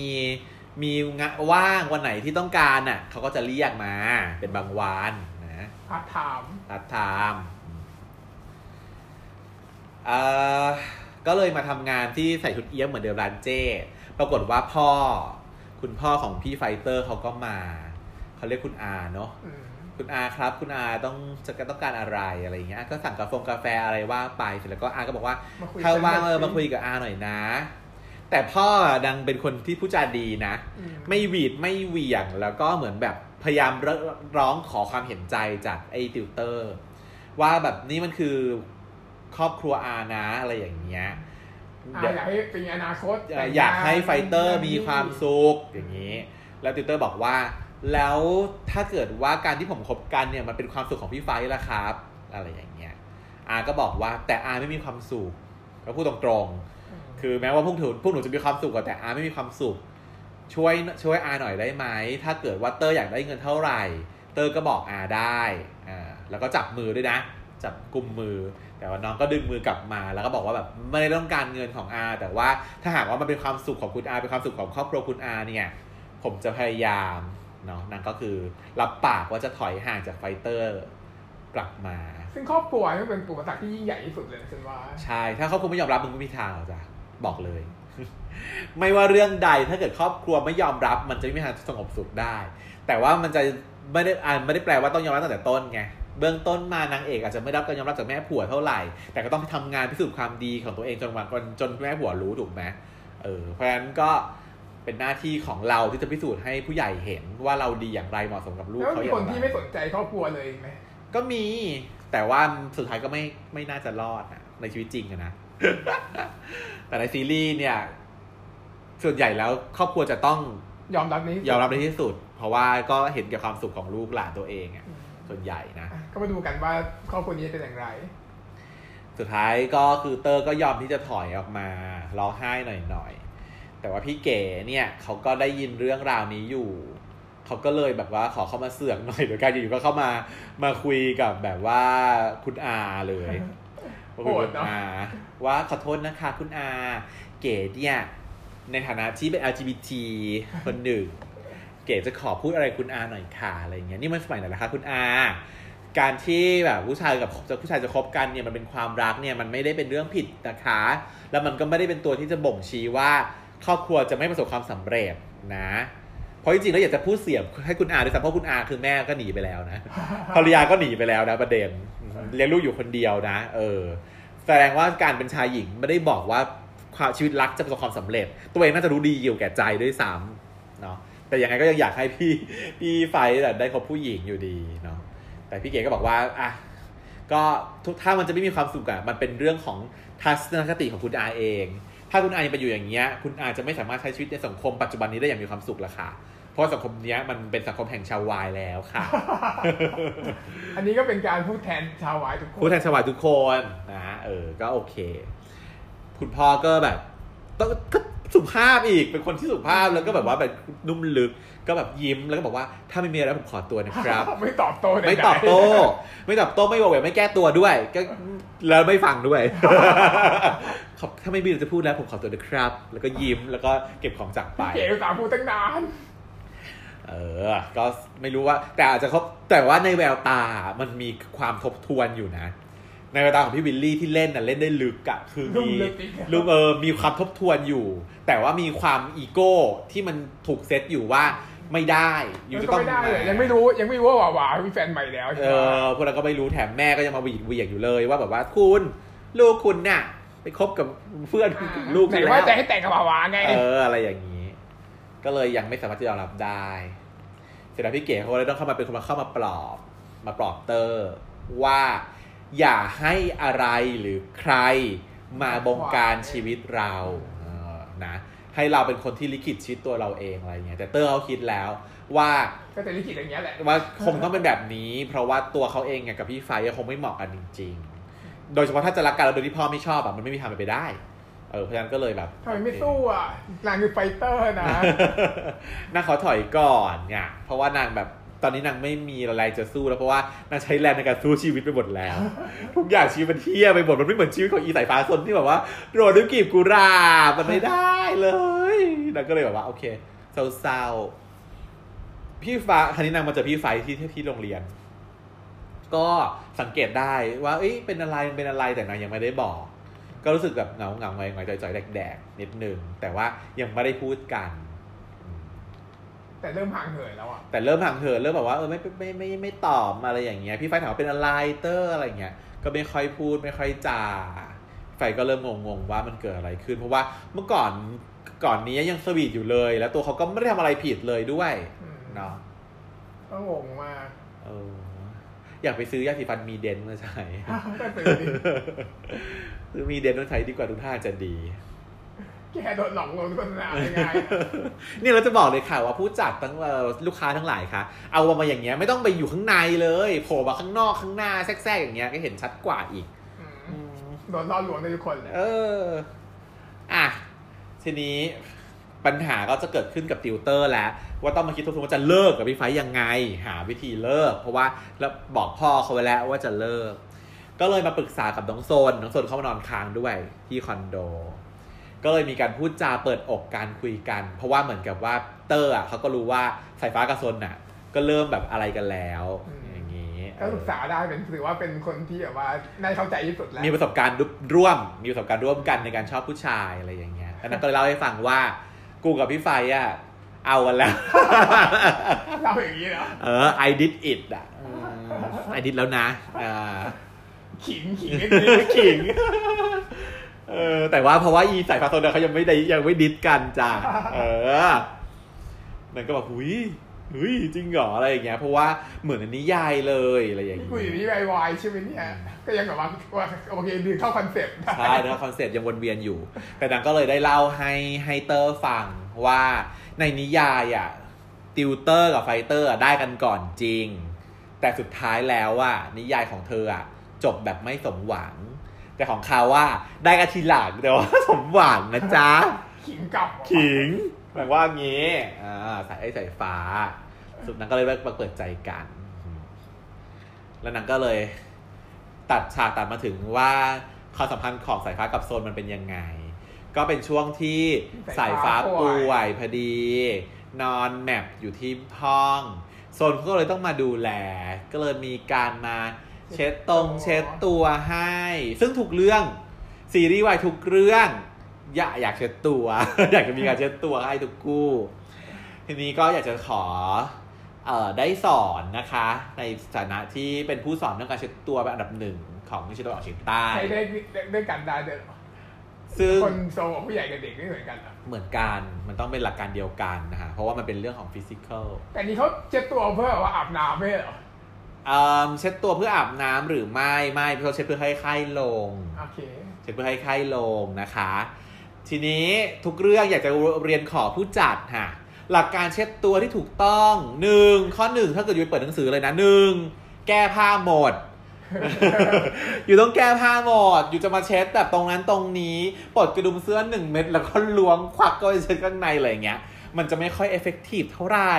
มีงานว่างวันไหนที่ต้องการน่ะเขาก็จะเรียกมาเป็นบางวันนะ part-time part-time เอ่อก็เลยมาทำงานที่ใส่ชุดเอี้ยมเหมือนเดิมร้านเจ้ ปรากฏว่าพ่อ คุณพ่อของพี่ไฟเตอร์เขาก็มา เขาเรียกคุณอาเนาะอืมคุณอาครับ คุณอาต้องจะต้องการอะไรอะไรอย่างเงี้ย ก็สั่งกาแฟกาแฟอะไรว่าไปเสร็จแล้วก็อาก็บอกว่ามาคุยถ้าว่างเออกันมาหน่อยสิคุยกับอาหน่อยนะ แต่พ่อดังเป็นคนที่พูดจาดีนะอืมไม่วีนไม่เหวี่ยงแล้วก็เหมือนแบบพยายามร้องขอความเห็นใจจากไอ้ติวเตอร์ ว่าแบบนี่มันคือครอบครัวอานะอะไรอย่างเงี้ยอะอยากให้เป็นอนาคตเอ่ออยากให้ไฟเตอร์มีความสุขอย่างนี้ แล้วติวเตอร์บอกว่า แล้วถ้าเกิดว่าการที่ผมคบกันเนี่ยมันเป็นความสุขของพี่ไฟล่ะครับ อะไรอย่างเงี้ยอาก็บอกว่าแต่อาไม่มีความสุขก็พูดตรงๆ คือแม้ว่าพวกหนูพวกหนูจะมีความสุขอะแต่อาไม่มีความสุข ช่วยช่วยอาหน่อยได้ไหมถ้าเกิดว่าเตอร์อยากได้เงินเท่าไหร่ เตอร์ก็บอกอาได้อ่าแล้วก็จับมือด้วยนะ จับกุมมือ แต่ว่าน้องก็ดึงมือกลับมา แล้วก็บอกว่าแบบไม่ได้ต้องการเงินของอา แต่ว่าถ้าหากว่ามันเป็นความสุขของคุณอาเป็นความสุขของครอบครัวคุณอาเนี่ยผมจะพยายามเนาะนั่นก็คือรับปากว่าจะถอยห่างจากไฟเตอร์กลับมา ซึ่งครอบครัวนี่เป็นอุปสรรคที่ยิ่งใหญ่ที่สุดเลยฉันว่า ใช่ ถ้าเขาคงไม่ยอมรับมึงไม่มีทางหรอกจ้ะ บอกเลย ไม่ว่าเรื่องใดถ้าเกิดครอบครัวไม่ยอมรับ มันจะไม่มีทางสงบสุขได้ แต่ว่ามันจะไม่ได้อ่านไม่ได้แปลว่าต้องยอมรับตั้งแต่ต้นไงเบื้องต้นมานางเอกอาจจะไม่รับการยอมรับจากแม่ผัวเท่าไหร่ แต่ก็ต้องทำงานพิสูจน์ความดีของตัวเองจนวันจนจนแม่ผัวรู้ถูกไหมเออเพราะฉะนั้นก็เป็นหน้าที่ของเราที่จะพิสูจน์ให้ผู้ใหญ่เห็นว่าเราดีอย่างไรเหมาะสมกับลูกแล้วเขามีอย่าคนงไรที่ไม่สนใจครอบครัวเลยไหมก็มี แต่ว่าสุดท้ายก็ไม่ไม่น่าจะรอดนะในชีวิตจริงอะนะ แต่ในซีรีส์เนี่ย ส่วนใหญ่แล้วครอบครัวจะต้องยอมรับนี้ยอมรับในที่สุด เพราะว่าก็เห็นแก่ความสุขของลูกหลานตัวเองอะส่วนใหญ่นะอะก็มาดูกันว่าครอบครัวนี้จะเป็นอย่างไร สุดท้ายก็คือเตอร์ก็ยอมที่จะถอยออกมาร้องไห้หน่อยๆแต่ว่าพี่เก๋เนี่ยเขาก็ได้ยินเรื่องราวนี้อยู่เขาก็เลยแบบว่าขอเข้ามาเสือกหน่อยโดยการอยู่ๆก็เข้ามามาคุยกับแบบว่าคุณอาเลย มาคุยกับคุณอาว่าขอโทษนะคะคุณอาเก๋เนี่ยในฐานะที่เป็น LGBT คนหนึ่ง เก๋จะขอพูดอะไรคุณอาหน่อยค่ะอะไรอย่างเงี้ยนี่มันสมัยไหนนะคะคุณอา การที่แบบผู้ชายกับผู้ชายจะคบกันเนี่ยมันเป็นความรักเนี่ยมันไม่ได้เป็นเรื่องผิดนะคะ แล้วมันก็ไม่ได้เป็นตัวที่จะบ่งชี้ว่าครอบครัวจะไม่ประสบความสำเร็จนะเพราะจริงๆแล้วอยากจะพูดเสียงให้คุณอาด้วยซ้ำเพราะคุณอาคือแม่ก็หนีไปแล้วนะภรรยาก็หนีไปแล้วนะประเด็น เลี้ยงลูกอยู่คนเดียวนะ เออ แสดงว่าการเป็นชายหญิงไม่ได้บอกว่าความชีวิตรักจะประสบความสำเร็จ ตัวเองน่าจะรู้ดีอยู่แก่ใจด้วยซ้ำเนาะแต่ยังไงก็ยังอยากให้พี่พี่ไฟแบบได้คบผู้หญิงอยู่ดีเนาะแต่พี่เก๋ก็บอกว่าอะก็ทุกถ้ามันจะไม่มีความสุขอะมันเป็นเรื่องของทัศนคติของคุณอาเอง ถ้าคุณอาไปอยู่อย่างเงี้ย คุณอาจะไม่สามารถใช้ชีวิตในสังคมปัจจุบันนี้ได้อย่างมีความสุขละค่ะ เพราะสังคมเนี้ยมันเป็นสังคมแห่งชาววายแล้วค่ะ อันนี้ก็เป็นการพูดแทนชาววายทุกคนผู้แทนชาววายทุกคนนะเออก็โอเค คุณพ่อก็แบบต้องก็สุภาพอีกเป็นคนที่สุภาพแล้วก็แบบว่าแบบนุ่มลึกก็แบบยิ้มแล้วก็บอกว่าถ้าไม่มีอะไรผมขอตัวนะครับ ไม่ตอบโต้ใดๆไม่ตอบโต้ไม่ตอบโต้ไม่บอกแหวกไม่แก้ตัวด้วย ก็แล้วไม่ฟังด้วยขอบถ้าไม่มีอะไรจะพูดแล้วผมขอตัวนะครับ แล้วก็ยิ้มแล้วก็เก็บของจากไปเก๋อุตสาห์พูดตั้งนาน เออ ก็ไม่รู้ว่า แต่อาจจะเขาแต่ว่าในแววตา มันมีความทบทวนอยู่นะ ในแววตาของพี่วิลลี่ที่เล่นน่ะเล่นได้ลึกอะคือลุ่มีมลึกเออมีความทบทวนอยู่ แต่ว่ามีความอีโก้ที่มันถูกเซตอยู่ว่าไม่ได้อยู่จะก็ต้องไม่ได้เลยยังไม่รู้ยังไม่รู้ว่าหวาหวามีแฟนใหม่แล้วใช่เอไหมอพวกเราก็ไม่รู้แถมแม่ก็ยังมาหวีดเหวียงอยู่เลยว่าแบบว่าคุณลูกคุณเนี่ยไปคบกับเพื่อนลูกไหนคุณว่าแล้วจะให้แต่งกับหวาหวาไงเอออะไรอย่างนี้ ก็เลยยังไม่สามารถที่จะยอมรับได้เสร็จแล้วพี่เก๋เขาเลยต้องเข้ามาเป็นคนมาเข้ามาปลอบ มาปลอบเตอร์ว่าอย่าให้อะไรหรือใครมาบงการชีวิตเราเออนะให้เราเป็นคนที่ลิขิตชีวิตตัวเราเองอะไรเงี้ยแต่เตอร์เขาคิดแล้วว่าก็จะลิขิตอย่างเงี้ยแหละว่าคงต้องเป็นแบบนี้ เพราะว่าตัวเขาเองเนี่ยกับพี่ไฟท์คงไม่เหมาะกันจริง ๆ โดยเฉพาะถ้าจะรักกันแล้วโดยที่พ่อไม่ชอบอะมันไม่มีทางเป็นไปได้ เออเพราะฉะนั้นก็เลยแบบทำไมไม่สู้อะนางคือไฟเตอร์นะนางขอถอยก่อนไงเพราะว่านางแบบตอนนี้นางไม่มีอะไรจะสู้แล้วเพราะว่านางใช้แรงในการสู้ชีวิตไปหมดแล้ว ทุกอย่างชีวิตมันเที่ยไปหมดมันไม่เหมือนชีวิตของอีสายฟ้าซนที่แบบว่าโรดด้วยกลีบกุหลาบมันไม่ได้เลยนางก็เลยแบบว่าโอเคเศร้าๆพี่ฟ้าคันนี้นางมาเจอพี่ไฟที่ที่ที่โรงเรียน ก็สังเกตได้ว่าเอ้ยเป็นอะไรมันเป็นอะไรแต่นางยังไม่ได้บอก ก็รู้สึกแบบเหงาเหงาๆหงอยหงอยๆจ่อยๆแดกๆนิดนึง แต่ว่ายังไม่ได้พูดกันอืมแต่เริ่มห่างเหินแล้วอะแต่เริ่มห่างเหินเริ่มแบบว่าเออไม่ไม่ไม่ไม่ไม่ตอบอะไรอย่างเงี้ยพี่ไฟถามว่าเป็นอะไรเตอร์อะไรเงี้ยก็ไม่ค่อยพูดไม่ค่อยจาไฟก็เริ่มงงๆว่ามันเกิดอะไรขึ้น เพราะว่าเมื่อก่อนก่อนนี้ยังสวีทอยู่เลย แล้วตัวเขาก็ไม่ได้ทำอะไรผิดเลยด้วยอืมเนาะก็งงมากเออ อยากไปซื้อยาสีฟันมีเดนมาใช้ก็ซื้อดิซื้อมีเดนมาใช้ดีกว่าทุกท่าจะดี แกโดนหลอกลวงโฆษณายังไงนี่เราจะบอกเลยค่ะว่าผู้จัดทั้งเอ่อลูกค้าทั้งหลายค่ะ เอามาอย่างเงี้ยไม่ต้องไปอยู่ข้างในเลยโผล่มาข้างนอกข้างหน้าแทรกๆอย่างเงี้ยก็เห็นชัดกว่าอีกอืมโดนล่อลวงได้ทุกคนเลยเออ อะทีนี้ ปัญหาก็จะเกิดขึ้นกับติวเตอร์แล้ว ว่าต้องมาคิดทบทวนว่าจะเลิกกับพี่ไฟท์ยังไง หาวิธีเลิก เพราะว่าแล้วบอกพ่อเขาไว้แล้วว่าจะเลิก ก็เลยมาปรึกษากับน้องโซนน้องโซนเขามานอนค้างด้วยที่คอนโด ก็เลยมีการพูดจาเปิดอกการคุยกัน เพราะว่าเหมือนกับว่าเตอร์อะเขาก็รู้ว่าสายฟ้ากับโซนอะ ก็เริ่มแบบอะไรกันแล้วอย่างนี้ก็ศึกษาได้เป็นถือว่าเป็นคนที่แบบว่าน่าเข้าใจที่สุดแล้วมีประสบการณ์ร่วม มีประสบการณ์ร่วมกันในการชอบผู้ชายอะไรอย่างเงี้ยแล้วนั้นก็เลยเล่าให้ฟังว่า กูกับพี่ไฟอะ เอากันแล้ว เราอย่างนี้เหรอเออ I did it อะอืม I did แล้วนะอ่า ขิงขิงนิดนึงขิง เออ แต่ว่าเพราะว่าอีสายฟ้าโซนเขายังไม่ได้ยังไม่ดิดกันจ้ะ เออ นั่นก็แบบหุย หุยจริงเหรออะไรอย่างเงี้ยเพราะว่าเหมือนในนิยายเลยอะไรอย่างที่เงี้คุยอยู่นี่วายใช่ไหมเนี่ยก็ยังแบบว่าว่าโอเคดึงเข้า concept ได้ใช่แล้ว concept ยังวนเวียนอยู่ แต่นางก็เลยได้เล่าให้ให้เตอร์ฟังว่าในนิยายอะติวเตอร์กับไฟเตอร์อะได้กันก่อนจริง แต่สุดท้ายแล้วอะนิยายของเธออะจบแบบไม่สมหวัง แต่ของเขาว่าได้กันทีหลังแต่ว่าสมหวังนะจ๊ะขิงกลับขิงแปลว่างี้อ่าสายไอ้สายฟ้า สุดนั้นก็เลยมาเปิดใจกัน แล้วนางก็เลย ตัดฉากตัดมาถึงว่าความสัมพันธ์ของสายฟ้ากับโซนมันเป็นยังไง ก็เป็นช่วงที่สายฟ้าป่วยพอดี นอนแมปอยู่ที่ห้อง โซนก็เลยต้องมาดูแล ก็เลยมีการมาเช็ดตรงเช็ดตัวให้ ซึ่งทุกเรื่องซีรีส์วายทุกเรื่องอยากอยากเช็ดตัว อยากจะมีการเช็ดตัวให้ทุกคู่ ทีนี้ก็อยากจะขอ ได้สอนนะคะ ในฐานะที่เป็นผู้สอนเรื่องการเช็ดตัวเป็นอันดับหนึ่งของวิชาตะวันออกเฉียงใต้ใช้ได้ด้วยกันได้เด้อซึ่งคนโซกับผู้ใหญ่กับเด็กไม่เหมือนกันเหรอเหมือนกัน มันต้องเป็นหลักการเดียวกันนะฮะ เพราะว่ามันเป็นเรื่องของฟิสิกอล แต่นี่เขาเช็ดตัวเพื่อว่าอาบน้ำไม่ใช่เหรอเช็ดตัวเพื่ออาบน้ำหรือไม่ไม่เพราะเช็ดเพื่อให้ไข้ลงโอเคเช็ดเพื่อให้ไข้ลงนะคะ ทีนี้ทุกเรื่องอยากจะเรียนขอผู้จัดค่ะ หลักการเช็ดตัวที่ถูกต้องหนึ่งข้อหนึ่งถ้าเกิด you ไปเปิดหนังสือเลยนะหนึ่งแก้ผ้าหมด you ต้องแก้ผ้าหมด you จะมาเช็ดแบบตรงนั้นตรงนี้ปลดกระดุมเสื้อหนึ่งเม็ดแล้วก็ล้วงควักก็ไปเช็ดข้างในอะไรอย่างเงี้ย มันจะไม่ค่อย effective เท่าไหร่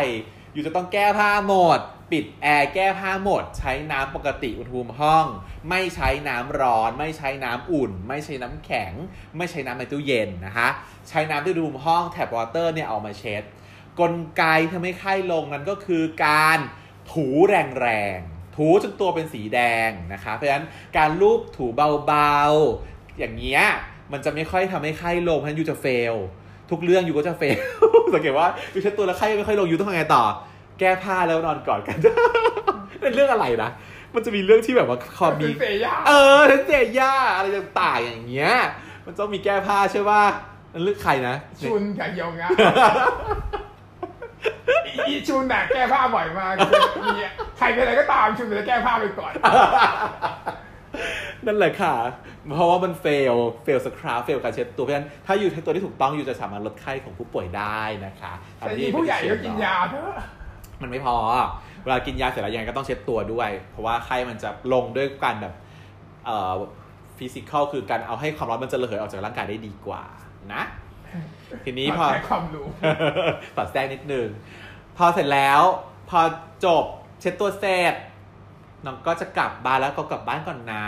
อยู่จะต้องแก้ผ้าหมด ปิดแอร์แก้ผ้าหมด ใช้น้ำปกติอุณหภูมิห้อง ไม่ใช้น้ำร้อน ไม่ใช้น้ำอุ่น ไม่ใช้น้ำแข็ง ไม่ใช้น้ำในตู้เย็นนะคะ ใช้น้ำที่อุณหภูมิห้องแท็บวอเตอร์เนี่ยเอามาเช็ด กลไกทำให้ไข้ลงนั้นก็คือการถูแรงๆ ถูจนตัวเป็นสีแดงนะคะ เพราะฉะนั้นการลูบถูเบาๆ อย่างเงี้ยมันจะไม่ค่อยทำให้ไข้ลงเพราะฉะนั้นยูจะเฟล ทุกเรื่องยูก็จะเฟล สังเกตว่ายูเช็ดตัวแล้วไข้ไม่ค่อยลงยูต้องทำไงต่อ แก้ผ้าแล้วนอนกอดกันเป็นเรื่องอะไรนะมันจะมีเรื่องที่แบบว่าคอมีเป็นเซย่าเออเทนเจย่าอะไรต่างๆอย่างเงี้ย มันต้องมีแก้ผ้าใช่ป่ะนั่นเรื่องใครนะชุนกับยองอะ อีชุนน่ะแก้ผ้าบ่อยมากมีใครเป็นอะไรก็ตามชุนจะแก้ผ้าไปก่อน นั่นแหละค่ะ เพราะว่ามัน fail fail ครับ fail การเช็ดตัวเพราะฉะนั้นถ้า you เช็ดตัวที่ถูกต้อง you จะสามารถลดไข้ของผู้ป่วยได้นะคะแต่นี่ผู้ใหญ่ก็กินยาเถอะมันไม่พอ เวลากินยาเสร็จแล้วยังไงก็ต้องเช็ดตัวด้วย เพราะว่าไข้มันจะลงด้วยการแบบเอ่อ physical คือการเอาให้ความร้อนมันจะระเหยออกจากร่างกายได้ดีกว่านะ ทีนี้พอแค่ความรู้ตัดแทรกนิดนึง พอเสร็จแล้ว พอจบเช็ดตัวเสร็จน้องก็จะกลับบ้านแล้วก็กลับบ้านก่อนนะ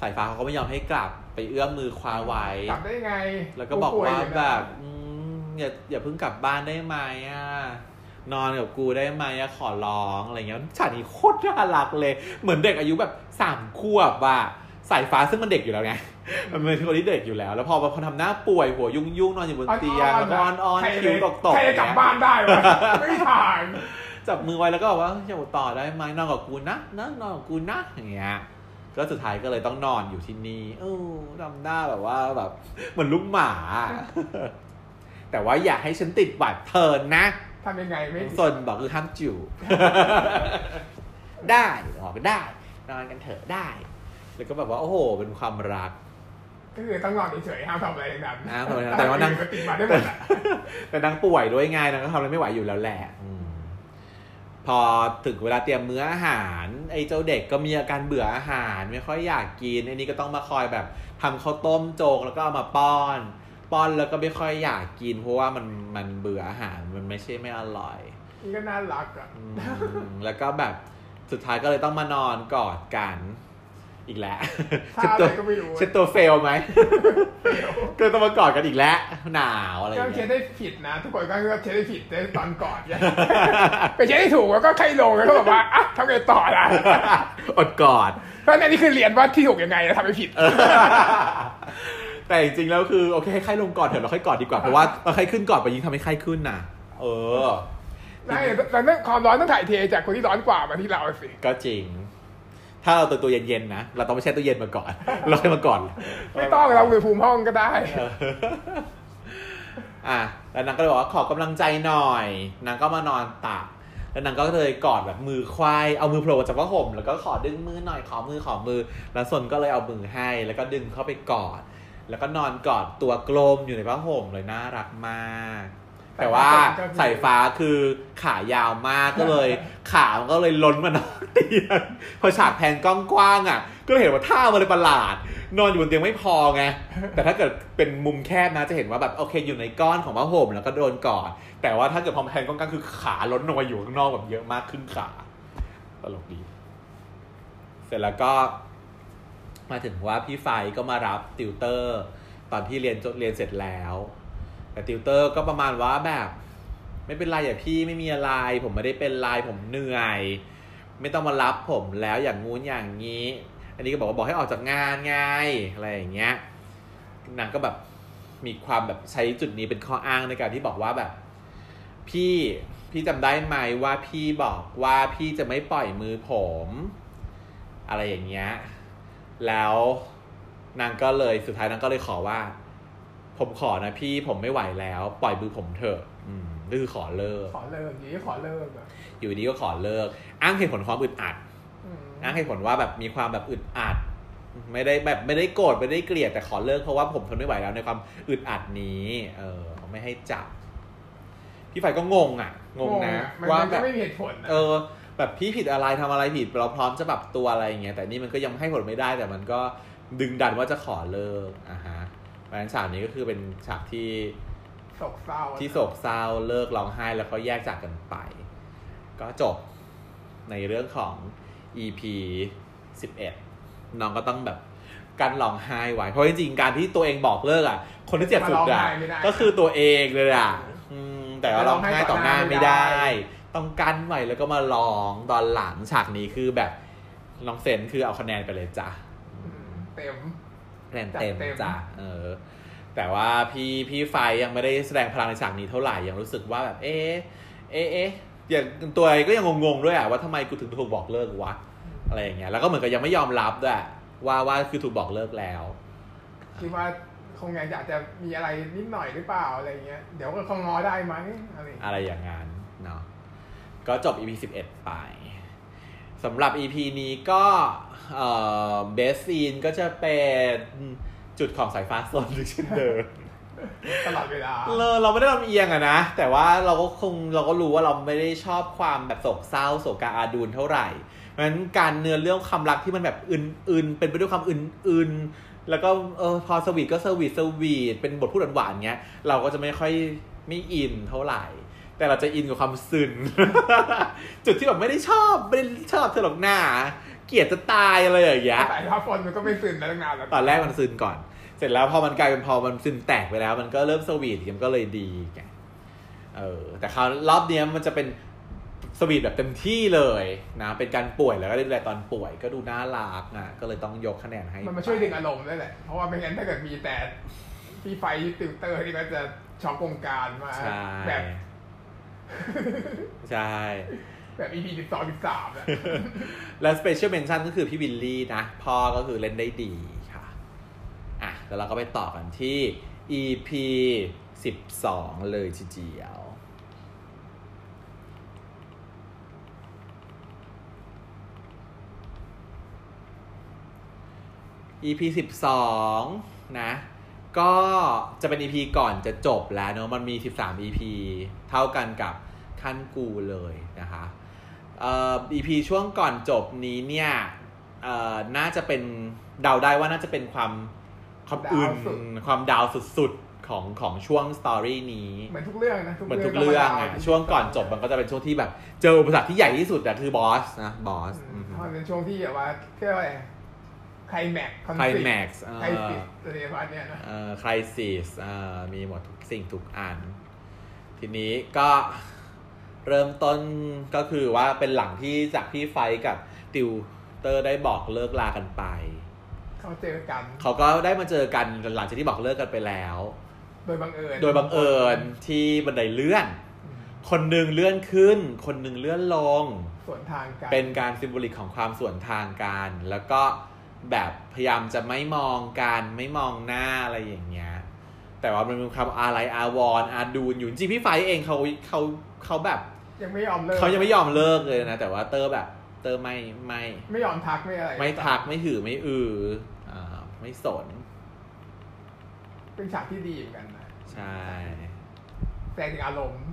สายฟ้าเขาก็ไม่ยอมให้กลับไปเอื้อมมือคว้าไว้กลับได้ไง แล้วก็บอกว่าแบบอืมอย่าอย่าเพิ่งกลับบ้านได้ไหมอะนอนกับกูได้ไหมอะขอร้องอะไรเงี้ยฉากนี้โคตรน่ารักเลย เหมือนเด็กอายุแบบสามขวบอะสายฟ้าซึ่งมันเด็กอยู่แล้วไง มันเป็นคนที่เด็กอยู่แล้ว แล้วพอพอทำหน้าป่วยหัวยุ่งยุ่งๆนอนอยู่บนเตียงแล้วก็อ้อนอ้อนใครคิ้วตกตกใครจะกลับบ้านได้วะไม่ทางจับมือไว้แล้วก็บอกว่าอย่าต่อได้ไหมนอนกับกูนะนะนอนกับกูนะอย่างเงี้ยก็สุดท้ายก็เลยต้องนอนอยู่ที่นี่เออทำหน้าแบบว่าแบบเหมือนลูกหมา แต่ว่าอย่าให้ฉันติดหวัดเธอนะทำยังไงไม่ส่วนบอกคือห้ามจูบได้ออกก็ได้ นอนกันเถอะได้ แล้วก็แบบว่าโอ้โห เป็นความรัก ก็คือต้องนอนเฉยๆห้ามทำอะไรทั้งนั้นห้ามทำอะไรทั้งนั้นแต่ว่านั่งก็ติดมาได้หมดอะแต่นางป่วยด้วยไงนางก็ทำอะไรไม่ไหวอยู่แล้วแหละอืมพอถึงเวลาเตรียมมื้ออาหาร ไอ้เจ้าเด็กก็มีอาการเบื่ออาหาร ไม่ค่อยอยากกินไอ้นี่ก็ต้องมาคอยแบบทำข้าวต้มโจกแล้วก็เอามาป้อน ป้อนแล้วก็ไม่ค่อยอยากกิน เพราะว่ามันมันเบื่ออาหารมันไม่ใช่ไม่อร่อยนี่ก็น่ารักอะอืมแล้วก็แบบสุดท้ายก็เลยต้องมานอนกอดกัน อีกแล้วท่าอะไรก็ไม่รู้เช็ดตัวเฟลไหมก็ต้องมากอดกันอีกแล้วหนาวอะไรอก็ย่างเช็เงี้ดยได้ผิดนะ ทุกคนก็เช็ดได้ผิดในตอนก่อนเนี่ยไปเช็ดได้ถูกแล้วก็ใครลงแล้วก็แบบว่าอะทำไงต่อล่ะอดกอดเพราะอันนี้คือเรียนว่าที่ถูกยังไงแล้วทำไม่ผิดแต่จริงๆแล้วคือโอเคให้ไข้ลงก่อนเถอะเราค่อยกอดดีกว่าเพราะว่าตอนไข้ขึ้นก่อนไปยิ่งทำให้ไข้ขึ้นนะเออได้แต่เรื่องความร้อนต้องถ่ายเทจากคนที่ร้อนกว่ามาที่เราสิก็จริง ถ้าเราตัวตัวเย็นๆนะเราต้องไปแช่ตู้เย็นมาก่อนเราค่อยมาก่อน ไม่ต้องเราคือภูมิห้องก็ได้เอออะแล้วนางก็เลยบอกว่าขอกำลังใจหน่อยนางก็มานอนตักแล้วนางก็เลยกอดแบบมือควายเอามือโผล่จากผ้าห่มแล้วก็ขอดึงมือหน่อยขอมือขอมือ แล้วสนก็เลยเอามือให้ แล้วก็ดึงเข้าไปกอด แล้วก็นอนกอดตัวกลมอยู่ในผ้าห่มเลยน่ารักมาก แต่ว่าสายฟ้าคือขายาวมากก็เลย ขามันก็เลยล้นมานอกเตียงพอฉากแพนกล้องกว้างอะ ก็เลยเห็นว่าท่ามันเลยประหลาด นอนอยู่บนเตียงไม่พอไง แต่ถ้าเกิดเป็นมุมแคบนะจะเห็นว่าแบบโอเคอยู่ในก้อนของผ้าห่มแล้วก็โดนกอดแต่ว่าถ้าเกิดพอแพนกล้องกลางคือขาล้นออกมาอยู่ข้างนอกแบบเยอะมากขึ้นขาตลกดี เสร็จแล้วก็ มาถึงว่าพี่ไฟก็มารับติวเตอร์ ตอนที่เรียนจบเรียนเสร็จแล้ว แต่ติวเตอร์ก็ประมาณว่าแบบ ไม่เป็นไรอย่าพี่ไม่มีอะไร ผมไม่ได้เป็นไรผมเหนื่อย ไม่ต้องมารับผมแล้วอย่างงู้นอย่างนี้ อันนี้ก็บอกว่าบอกให้ออกจากงานไงอะไรอย่างเงี้ยนางก็แบบมีความแบบใช้จุดนี้เป็นข้ออ้างในการที่บอกว่าแบบ พี่พี่จำได้ไหมว่าพี่บอกว่าพี่จะไม่ปล่อยมือผม อะไรอย่างเงี้ย แล้วนางก็เลยสุดท้ายนางก็เลยขอว่า ผมขอนะพี่ผมไม่ไหวแล้ว ปล่อยมือผมเถอะอืมก็คือขอเลิก ขอเลิกอย่างนี้ขอเลิกอะอยู่ดีก็ขอเลิก อ้างเหตุผลความอึดอัดอืมอ้างเหตุผลว่าแบบมีความแบบอึดอัด ไม่ได้แบบไม่ได้โกรธไม่ได้เกลียดแต่ขอเลิกเพราะว่าผมทนไม่ไหวแล้วในความอึดอัดนี้ เออไม่ให้จับ พี่ไฟก็งงอะ งงนะอะมันว่ามันแบก็บไม่มีเหตุผลนะเออ แบบพี่ผิดอะไรทำอะไรผิดเราพร้อมจะปรับตัวอะไรอย่างเงี้ยแต่นี่มันก็ยังให้ผลไม่ได้แต่มันก็ดึงดันว่าจะขอเลิกอะฮะ เพราะฉะนั้นฉากนี้ก็คือเป็นฉากที่โศกเศร้าที่โศกเศร้าเลิกร้องไห้แล้วก็แยกจากกันไป ก็จบในเรื่องของ EP 11 น้องก็ต้องแบบกันร้องไห้ไว้เพราะจริงๆการที่ตัวเองบอกเลิกอะ คนที่เจ็บสุดอะก็คือตัวเองเลยอะอืมแต่ว่าร้องไห้ต่อหน้าไม่ได้ ต้องกั้นไว้แล้วก็มาร้องตอนหลังฉากนี้คือแบบน้องเซนคือเอาคะแนนไปเลยจ้ะอืมเต็มคะ แนนเต็มจัดเต็มจ้ะเออแต่ว่าพี่พี่ไฟยังไม่ได้แสดงพลังในฉากนี้เท่าไหร่ยังรู้สึกว่าแบบ เอ๊ะเอ๊ะเอ๊ะอย่างตัวเองก็ยังงงๆด้วยอะว่าทำไมกูถึงถูกบอกเลิกวะอะไรอย่างเงี้ยแล้วก็เหมือนกับยังไม่ยอมรับด้วยว่าว่าคือถูกบอกเลิกแล้วคิดว่าคงอยากจะมีอะไรนิดหน่อยหรือเปล่าอะไรเงี้ยเดี๋ยวก็คงงอได้ไหมอะไรอะไรอย่างงั้นเนาะก็จบ EP 11 ไป สำหรับ EP นี้ก็เอ่อเบสซีนก็จะเป็นจุดของสายฟ้าโซนเช่นเดิมตลอดเวลาเราเราไม่ได้ลำเอียงอะนะ แต่ว่าเราก็คงเราก็รู้ว่าเราไม่ได้ชอบความแบบโศกเศร้าโศกาอาดูนเท่าไหร่เพราะฉะนั้นการเนื้อเรื่องความรักที่มันแบบอื่นๆ เป็นไปด้วยความอื่นๆ แล้วก็เออพอสวีทก็สวีทสวีทเป็นบทพูดหวานๆเงี้ย เราก็จะไม่ค่อยไม่อินเท่าไหร่ แต่เราจะอินกับความซึน จุดที่แบบไม่ได้ชอบ ไม่ได้ชอบเธอหรอกหน้า เกลียดจะตายอะไรอย่างเงี้ยแต่ถ้าฝนมันก็ไม่ซึมแล้วตั้งนานแล้วตอนแรกมันซึนก่อน เสร็จแล้วพอมันกลายเป็นพอมันซึนแตกไปแล้ว มันก็เริ่มสวีทมันก็เลยดีไงเออ แต่คราวรอบเนี้ยมันจะเป็นsweet แบบเต็มที่เลยนะ เป็นการป่วยแล้วก็ได้ดูแลตอนป่วยก็ดูน่ารักอะก็เลยต้องยกคะแนนให้ มันมาช่วยดึงอารมณ์ด้วยแหละ เพราะว่าไม่งั้นถ้าเกิดมีแต่พี่ไฟติวเตอร์นี่ก็จะช็อกวงการมาใช่แบบ ใช่ แบบ EP สิบสองสิบสามอะแล้ว special mention ก็คือพี่วิลลี่นะ พ่อก็คือเล่นได้ดีค่ะ อะ แล้วเราก็ไปต่อกันที่ EP สิบสองเลยทีเดียว EP สิบสองนะ ก็จะเป็น EP ก่อนจะจบแล้วเนอะมันมี 13 EP เท่ากันกับขั้นกูเลยนะคะเอ่อ EP ช่วงก่อนจบนี้เนี่ยเอ่อน่าจะเป็นเดาได้ว่าน่าจะเป็นความความ down สุดความ down สุดๆของของช่วง story นี้เหมือนทุกเรื่องนะเหมือนทุกเรื่องอะช่วงก่อนจบมันก็จะเป็นช่วงที่แบบ เจออุปสรรคที่ใหญ่ที่สุดอะคือ boss นะ boss อืมมันเป็นช่วงที่แบบว่าเรียกว่า อะไรไคลแม็กคอนไคลฟ lict แม็กซ์ไคลฟิสอะไรประมาณเนี้ยนะเอ่อ crisis เอ่อมีหมดทุกสิ่งทุกอัน ทีนี้ก็เริ่มต้นก็คือว่าเป็นหลังที่จากพี่ไฟท์กับติวเตอร์ได้บอกเลิกลากันไป เขาเจอกัน เขาก็ได้มาเจอกันหลังจากที่บอกเลิกกันไปแล้ว โดยบังเอิญ โดยบังเอิญที่บันไดเลื่อนอืมคนหนึ่งเลื่อนขึ้น คนหนึ่งเลื่อนลงสวนทางกัน เป็นการ symbolic ของความสวนทางกัน แล้วก็ แบบพยายามจะไม่มองกันไม่มองหน้าอะไรอย่างเงี้ย แต่ว่ามันมีความอะไรอาวรณ์อาดูรอยู่จริงๆพี่ไฟเองเขาเขาเขาแบบยังไม่ยอมเลิกเขายังไม่ยอมเลิกเลยนะ แต่ว่าเตอร์แบบ เตอร์ไม่ไม่ไม่ยอมทักไม่อะไรไม่ทักไม่หือไม่อืออ่าไม่สน เป็นฉากที่ดีเหมือนกันนะใช่แสดงถึงอารมณ์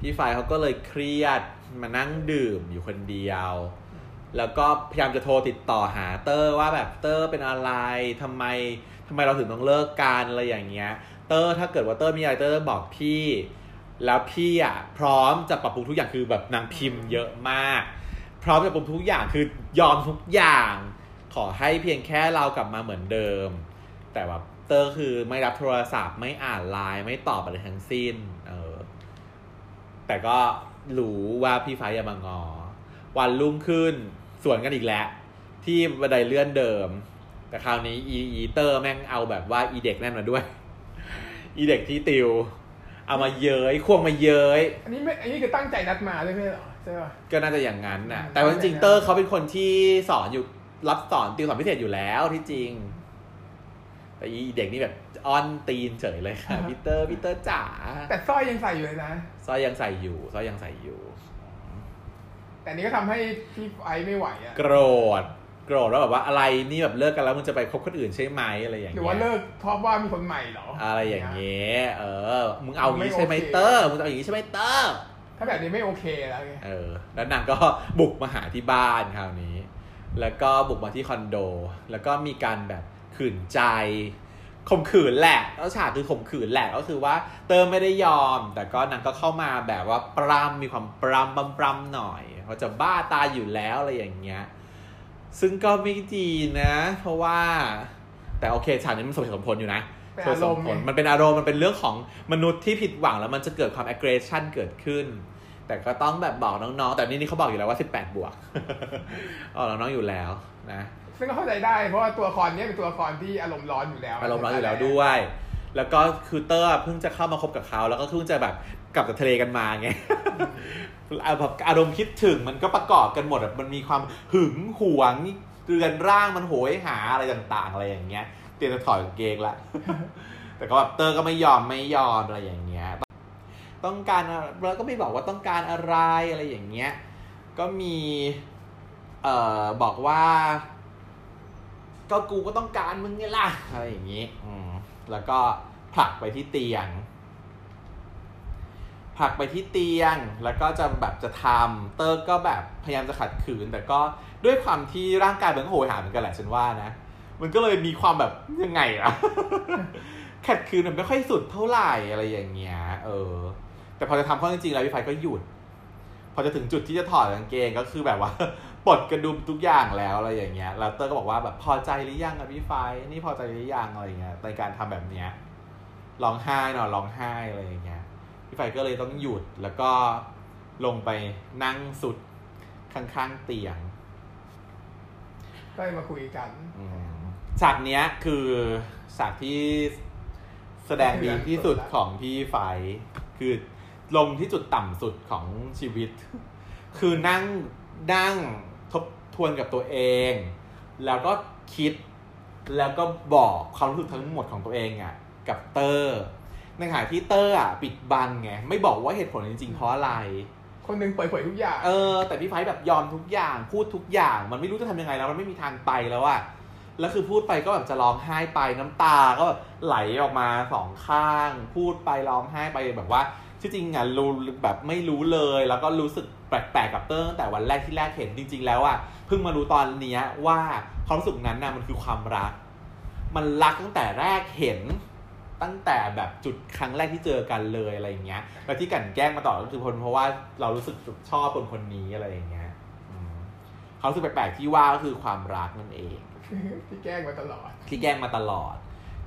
พี่ไฟเขาก็เลยเครียดมานั่งดื่มอยู่คนเดียว แล้วก็พยายามจะโทรติดต่อหาเตอร์ว่าแบบเตอร์เป็นอะไรทำไมทำไมเราถึงต้องเลิกกันอะไรอย่างเงี้ย เตอร์ถ้าเกิดว่าเตอร์มีอะไรเตอร์บอกพี่ แล้วพี่อะพร้อมจะปรับปรุงทุกอย่างคือแบบนางพิมพ์เยอะมาก พร้อมจะปรับปรุงทุกอย่างคือยอมทุกอย่าง ขอให้เพียงแค่เรากลับมาเหมือนเดิม แต่แบบเตอร์คือไม่รับโทรศัพท์ไม่อ่านไลน์ไม่ตอบอะไรทั้งสิ้น เออ แต่ก็รู้ว่าพี่ฟ้าอย่ามางอ วันรุ่งขึ้นสวนกันอีกแล้ว ที่บันไดเลื่อนเดิม แต่คราวนี้อีอีเตอร์แม่งเอาแบบว่าอีเด็กนั่นมาด้วย อีเด็กที่ติว เอามาเย้ยควงมาเย้ยอันนี้ไม่ อันนี้คือตั้งใจนัดมาด้วยไม่ใช่เหรอใช่ป่ะ ก็น่าจะอย่างนั้นน่ะอืมแต่ว่าจริงๆเตอร์เขาเป็นคนที่สอนอยู่รับสอนติวสอนพิเศษอยู่แล้วที่จริง แต่อีเด็กนี่แบบอ้อนตีนเฉยเลยค่ะพี่เตอร์พี่เตอร์จ๋าแต่สร้อยยังใส่อยู่เลยนะ สร้อยยังใส่อยู่สร้อยยังใส่อยู่ แต่อันนี้ก็ทำให้พี่ไฟท์ไม่ไหวอะโกรธโกรธแล้วแบบว่าอะไรนี่แบบเลิกกันแล้วมึงจะไปคบคนอื่นใช่ไหมอะไรอย่างหรืเงี้อยว่าเลิกเพราะว่ามีคนใหม่เหรออะไรอย่างเงี้ยเงี้ยเออ มึงเอาอย่างงี้ใช่ไหมไม่โอเคเตอร์มึงจะเอาอย่างงี้ใช่ไหมเตอร์ ถ้าแบบนี้ไม่โอเคแล้วไงเออ แล้วนางก็บุกมาหาที่บ้านคราวนี้ แล้วก็บุกมาที่คอนโด แล้วก็มีการแบบขืนใจ ข่มขืนแหละแล้วฉากคือข่มขืนแหละ ก็คือว่าเตอร์ไม่ได้ยอม แต่ก็นางก็เข้ามาแบบว่าปรำมีความปล้ำปล้ำปล้ำหน่อย เพราะจะบ้าตายอยู่แล้วอะไรอย่างเงี้ย ซึ่งก็ไม่ดีนะ เพราะว่า แต่โอเคฉากนี้มันสมเหตุสมผลอยู่นะเป็นสมอาเหตุรสมมณ์ผลไงมันเป็นอารมณ์มันเป็นเรื่องของมนุษย์ที่ผิดหวังแล้วมันจะเกิดความ aggression เกิดขึ้น แต่ก็ต้องแบบบอกน้องๆ แต่นี่นี่เขาบอกอยู่แล้วว่า 18 บวกบอกน้องๆอยู่แล้วนะซึ่งก็เข้าใจได้เพราะว่าตัวละครเนี้ยเป็นตัวละครที่อารมณ์ร้อนอยู่แล้ว อารมณ์ร้อนอยู่แล้วด้วย แล้วก็คือเตอร์เพิ่งจะเข้ามาคบกับเขา แล้วก็เพิ่งจะแบบกลับจากทะเลกันมาไงอะ แบบอารมณ์คิดถึงมันก็ประกอบกันหมดอะมันมีความหึงหวงเรือนร่างมันโหยหาอะไรต่างๆ อะไรอย่างเงี้ย เตรียมจะถอดกางเกงละแต่ก็แบบเตอร์ก็ไม่ยอมไม่ยอมอะไรอย่างเงี้ย ต้องการอะแล้วก็ไม่บอกว่าต้องการอะไรอะไรอย่างเงี้ย ก็มีเอ่อบอกว่า ก็กูก็ต้องการมึงไงล่ะอะไรอย่างงี้ อืมแล้วก็ผลักไปที่เตียง ผลักไปที่เตียง แล้วก็จะแบบจะทำเตอร์ก็แบบพยายามจะขัดขืน แต่ก็ด้วยความที่ร่างกายมันก็โหยหาเหมือนกันแหละฉันว่านะ มันก็เลยมีความแบบยังไงอะขัดขืนมันไม่ค่อยสุดเท่าไหร่อะไรอย่างเงี้ย เออ แต่พอจะทำเข้าจริงๆแล้วพี่ไฟก็หยุด พอจะถึงจุดที่จะถอดกางเกงก็คือแบบว่าปลดกระดุมทุกอย่างแล้วอะไรอย่างเงี้ย แล้วเตอร์ก็บอกว่าแบบพอใจหรือยังอะพี่ไฟ นี่พอใจหรือยังอะไรอย่างเงี้ยในการทำแบบเนี้ยร้องไห้หน่อยร้องไห้อะไรอย่างเงี้ย พี่ไฟก็เลยต้องหยุดแล้วก็ลงไปนั่งสุดข้างๆเตียง ก็เลยมาคุยกันอืมฉากเนี้ยคือฉากที่แสดงดีที่สุดของพี่ไฟคือลงที่จุดต่ำสุดของชีวิต คือนั่งนั่งทบทวนกับตัวเอง แล้วก็คิดแล้วก็บอกความรู้สึกทั้งหมดของตัวเองอะ่ะ กับเตอร์ ในขณะที่เตอร์อะปิดบังไงไม่บอกว่าเหตุผลจริงๆเพราะอะไร คนหนึ่งเปิดเผยทุกอย่าง เออ แต่พี่ไฟท์แบบยอมทุกอย่างพูดทุกอย่าง มันไม่รู้จะทำยังไงแล้วมันไม่มีทางไปแล้วอะแล้วคือพูดไปก็แบบจะร้องไห้ไปน้ำตาก็แบบไหลออกมาสองข้าง พูดไปร้องไห้ไปแบบว่าที่จริงอะรู้แบบไม่รู้เลย แล้วก็รู้สึกแปลกๆกับเตอร์ตั้งแต่วันแรกที่แรกเห็นจริง ๆ แล้วอะเพิ่งมารู้ตอนเนี้ยว่าความรู้สึกนั้นน่ะมันคือความรัก มันรักตั้งแต่แรกเห็น ตั้งแต่แบบจุดครั้งแรกที่เจอกันเลยอะไรอย่างเงี้ยแล้วที่กลั่นแกล้งมาต่อก็คือคนเพราะว่าเรารู้สึกชอบคนคนนี้อะไรอย่างเงี้ยอืมความรู้สึกแปลกๆที่ว่าก็คือความรักนั่นเองที่แกล้งมาตลอดที่แกล้งมาตลอด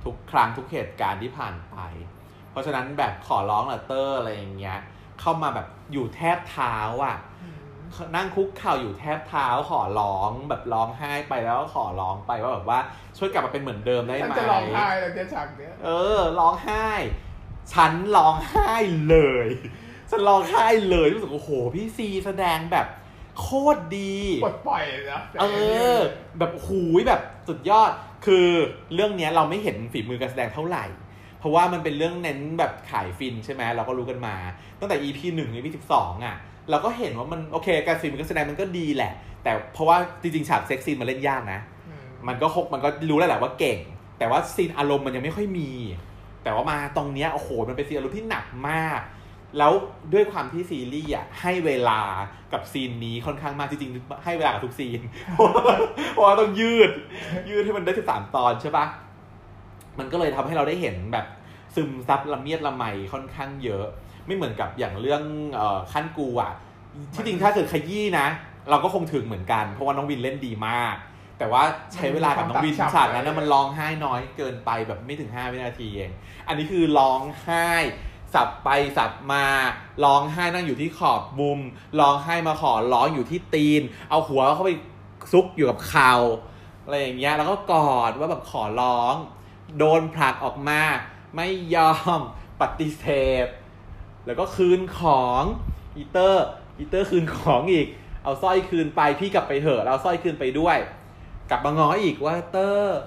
ทุกครั้งทุกเหตุการณ์ที่ผ่านไป เพราะฉะนั้นแบบขอร้องล่ะเตอร์อะไรอย่างเงี้ย เข้ามาแบบอยู่แทบเท้าอะ นั่งคุกเข่าอยู่แทบเท้าขอร้องแบบร้องไห้ไปแล้วก็ขอร้องไปว่าแบบว่าช่วยกลับมาเป็นเหมือนเดิมได้ฉันไหมจะร้องไห้แล้วเนี่ยฉากเนี้ยเออร้องไห้ ฉันร้องไห้เลยฉันร้องไห้เลยรู้สึกโอ้โหพี่ซีแสดงแบบโคตรดีปลดปล่อยนะเออ แบบหูยแบบสุดยอดคือเรื่องเนี้ยเราไม่เห็นฝีมือการแสดงเท่าไหร่ เพราะว่ามันเป็นเรื่องเน้นแบบขายฟินใช่ไหมเราก็รู้กันมา ตั้งแต่ EP หนึ่ง EP สิบสองอะเราก็เห็นว่ามันโอเคการฝีมือการแสดงมันก็ดีแหละ แต่เพราะว่าจริงๆฉาก sex scene มันเล่นยากนะอืมมันก็คกมันก็รู้แล้วแหละว่าเก่ง แต่ว่าซีนอารมณ์มันยังไม่ค่อยมี แต่ว่ามาตรงเนี้ยโอ้โหมันเป็นซีนอารมณ์ที่หนักมาก แล้วด้วยความที่ซีรีส์อะให้เวลากับซีนนี้ค่อนข้างมากจริงๆให้เวลากับทุกซีนเพราะว่าต้องยืดยืดให้มันได้สิบสามตอนใช่ปะ มันก็เลยทำให้เราได้เห็นแบบซึมซับละเมียดละไมค่อนข้างเยอะ ไม่เหมือนกับอย่างเรื่องออขั้นกูอะที่จริงถ้าเกิดขยี้นะ เราก็คงถึงเหมือนกัน เพราะว่าน้องวินเล่นดีมาก แต่ว่าใช้เวลากับน้องวินฉากนั้นะมันร้องไห้น้อยเกินไปแบบไม่ถึง 5 วินาทีเอง อันนี้คือร้องไห้สับไปสับมาร้องไห้นั่งอยู่ที่ขอบมุมร้องไห้มาขอร้องอยู่ที่ตีน เอาหัวเข้าไปซุกอยู่กับเข่าอะไรอย่างเงี้ยแล้วก็กอดว่าแบบขอร้อง โดนผลักออกมา ไม่ยอมปฏิเสธ แล้วก็คืนของอีเตอร์อีเตอร์คืนของอีก เอาสร้อยคืนไปพี่กลับไปเถอะเอาสร้อยคืนไปด้วย กลับมาง้ออีกว่าเตอร์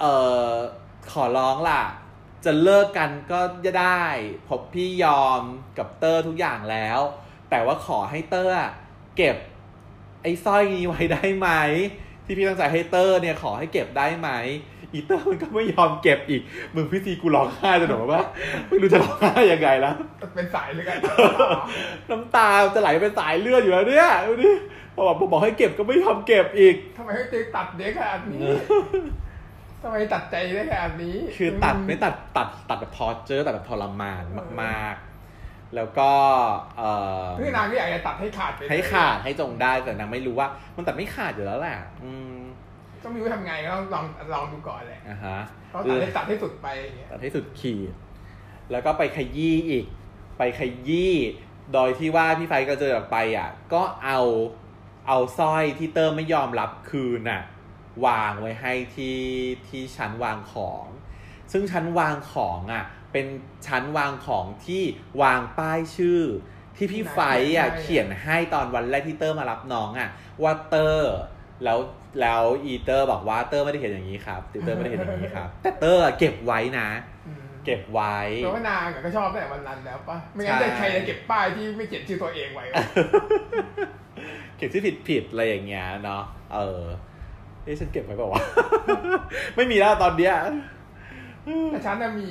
เอ่อขอร้องล่ะ จะเลิกกันก็จะได้ผมพี่ยอมกับเตอร์ทุกอย่างแล้ว แต่ว่าขอให้เตอร์เก็บไอ้สร้อยนี้ไว้ได้ไหม ที่พี่ตั้งใจให้เตอร์เนี่ยขอให้เก็บได้ไหม อีเตอร์มันก็ไม่ยอมเก็บอีก มึงพี่ซีกูร้องไห้จนแบบว่าไม่รู้จะร้องไห้ยังไงแล้วเป็นสายเลยกันน้ำตาจะไหลเป็นสายเลือดอยู่แล้วเนี่ยดูดิพอบอกพอบอกให้เก็บก็ไม่ยอมเก็บอีกทำไมให้เจ๊ตัดเด็กขนาดนี้ทำไมตัดใจได้ขนาดนี้ คือตัดไม่ตัดตัดตัดแบบทอเจอตัดแบบทรมานมากๆ แล้วก็เอ่อคือนางก็อยากจะตัดให้ขาดไปเลยให้ขาดให้จงได้แต่นางไม่รู้ว่า มันตัดไม่ขาดอยู่แล้วแหละอืม ก็ไม่รู้ทำไงก็ลองลองดูก่อนแหละอะฮะเขาตัดให้ตัดให้สุดไปอย่างเงี้ยตัดให้สุดขีดแล้วก็ไปขยี้อีก ไปขยี้โดยที่ว่าพี่ไฟก็เจอออกไปอะ ก็เอาเอาสร้อยที่เติมไม่ยอมรับคืนน่ะ วางไว้ให้ที่ที่ชั้นวางของ ซึ่งชั้นวางของอะ เป็นชั้นวางของที่วางป้ายชื่อ ที่พี่ไฟท์อะเขียนให้ตอนวันแรกที่เตอร์มารับน้องอะว่าเตอร์ แล้ว แล้วอีเตอร์บอกว่าเตอร์ไม่ได้เขียนอย่างนี้ครับเตอร์ไม่ได้เขียนอย่างนี้ครับ แต่เตอร์อะเก็บไว้นะอืมเก็บไว้เพราะว่านางอะก็ชอบตั้งแต่วันนั้นแล้วปะไม่งั้นใช่จะใครจะเก็บป้ายที่ไม่เขียนชื่อตัวเองไว้วะเก็บที่ผิดผิดๆอะไรอย่างเงี้ยเนาะเออเอ๊ะฉันเก็บไว้เปล่าวะไม่มีแล้วตอนเนี้ยแต่ฉันน่ะมี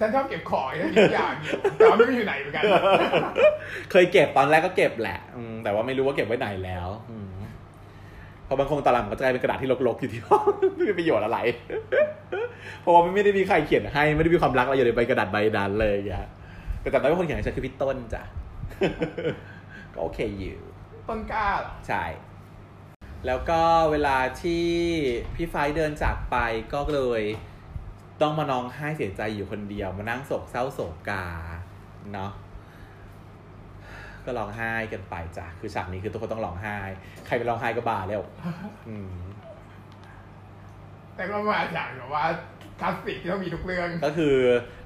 ฉันชอบเก็บของอย่างนี้อย่างเดียวแต่ว่าไม่รู้อยู่ไหนเหมือนกัน เคยเก็บตอนแรกก็เก็บแหละอืมแต่ว่าไม่รู้ว่าเก็บไว้ไหนแล้ว อืมเพราะบางคงตอนหลังก็จะกลายเป็นกระดาษที่รกๆอยู่ที่ห้องไม่มีประโยชน์อะไร เพราะว่าไม่ได้มีใครเขียนให้ ไม่ได้มีความรักอะไรอยู่ในใบกระดาษใบนั้นเลยอย่างเงี้ยแต่จำได้ว่าคนเขียนให้ฉันคือพี่ต้นจ้ะก็โอเคอยู่ ต้นกล้าเหรอใช่ แล้วก็เวลาที่พี่ไฟเดินจากไปก็เลยต้องมานองไห้เสียใจอยู่คนเดียวมานั่งโศกเศร้าโศกกาเนาะ ก็ร้องไห้กันไปจ้ะคือฉากนี้คือทุกคนต้องร้องไห้ ใครไปร้องไห้ก็บ้าแล้วอืมแต่ก็มาจากแบบว่าคลาสสิกที่ต้องมีทุกเรื่อง ก็คือ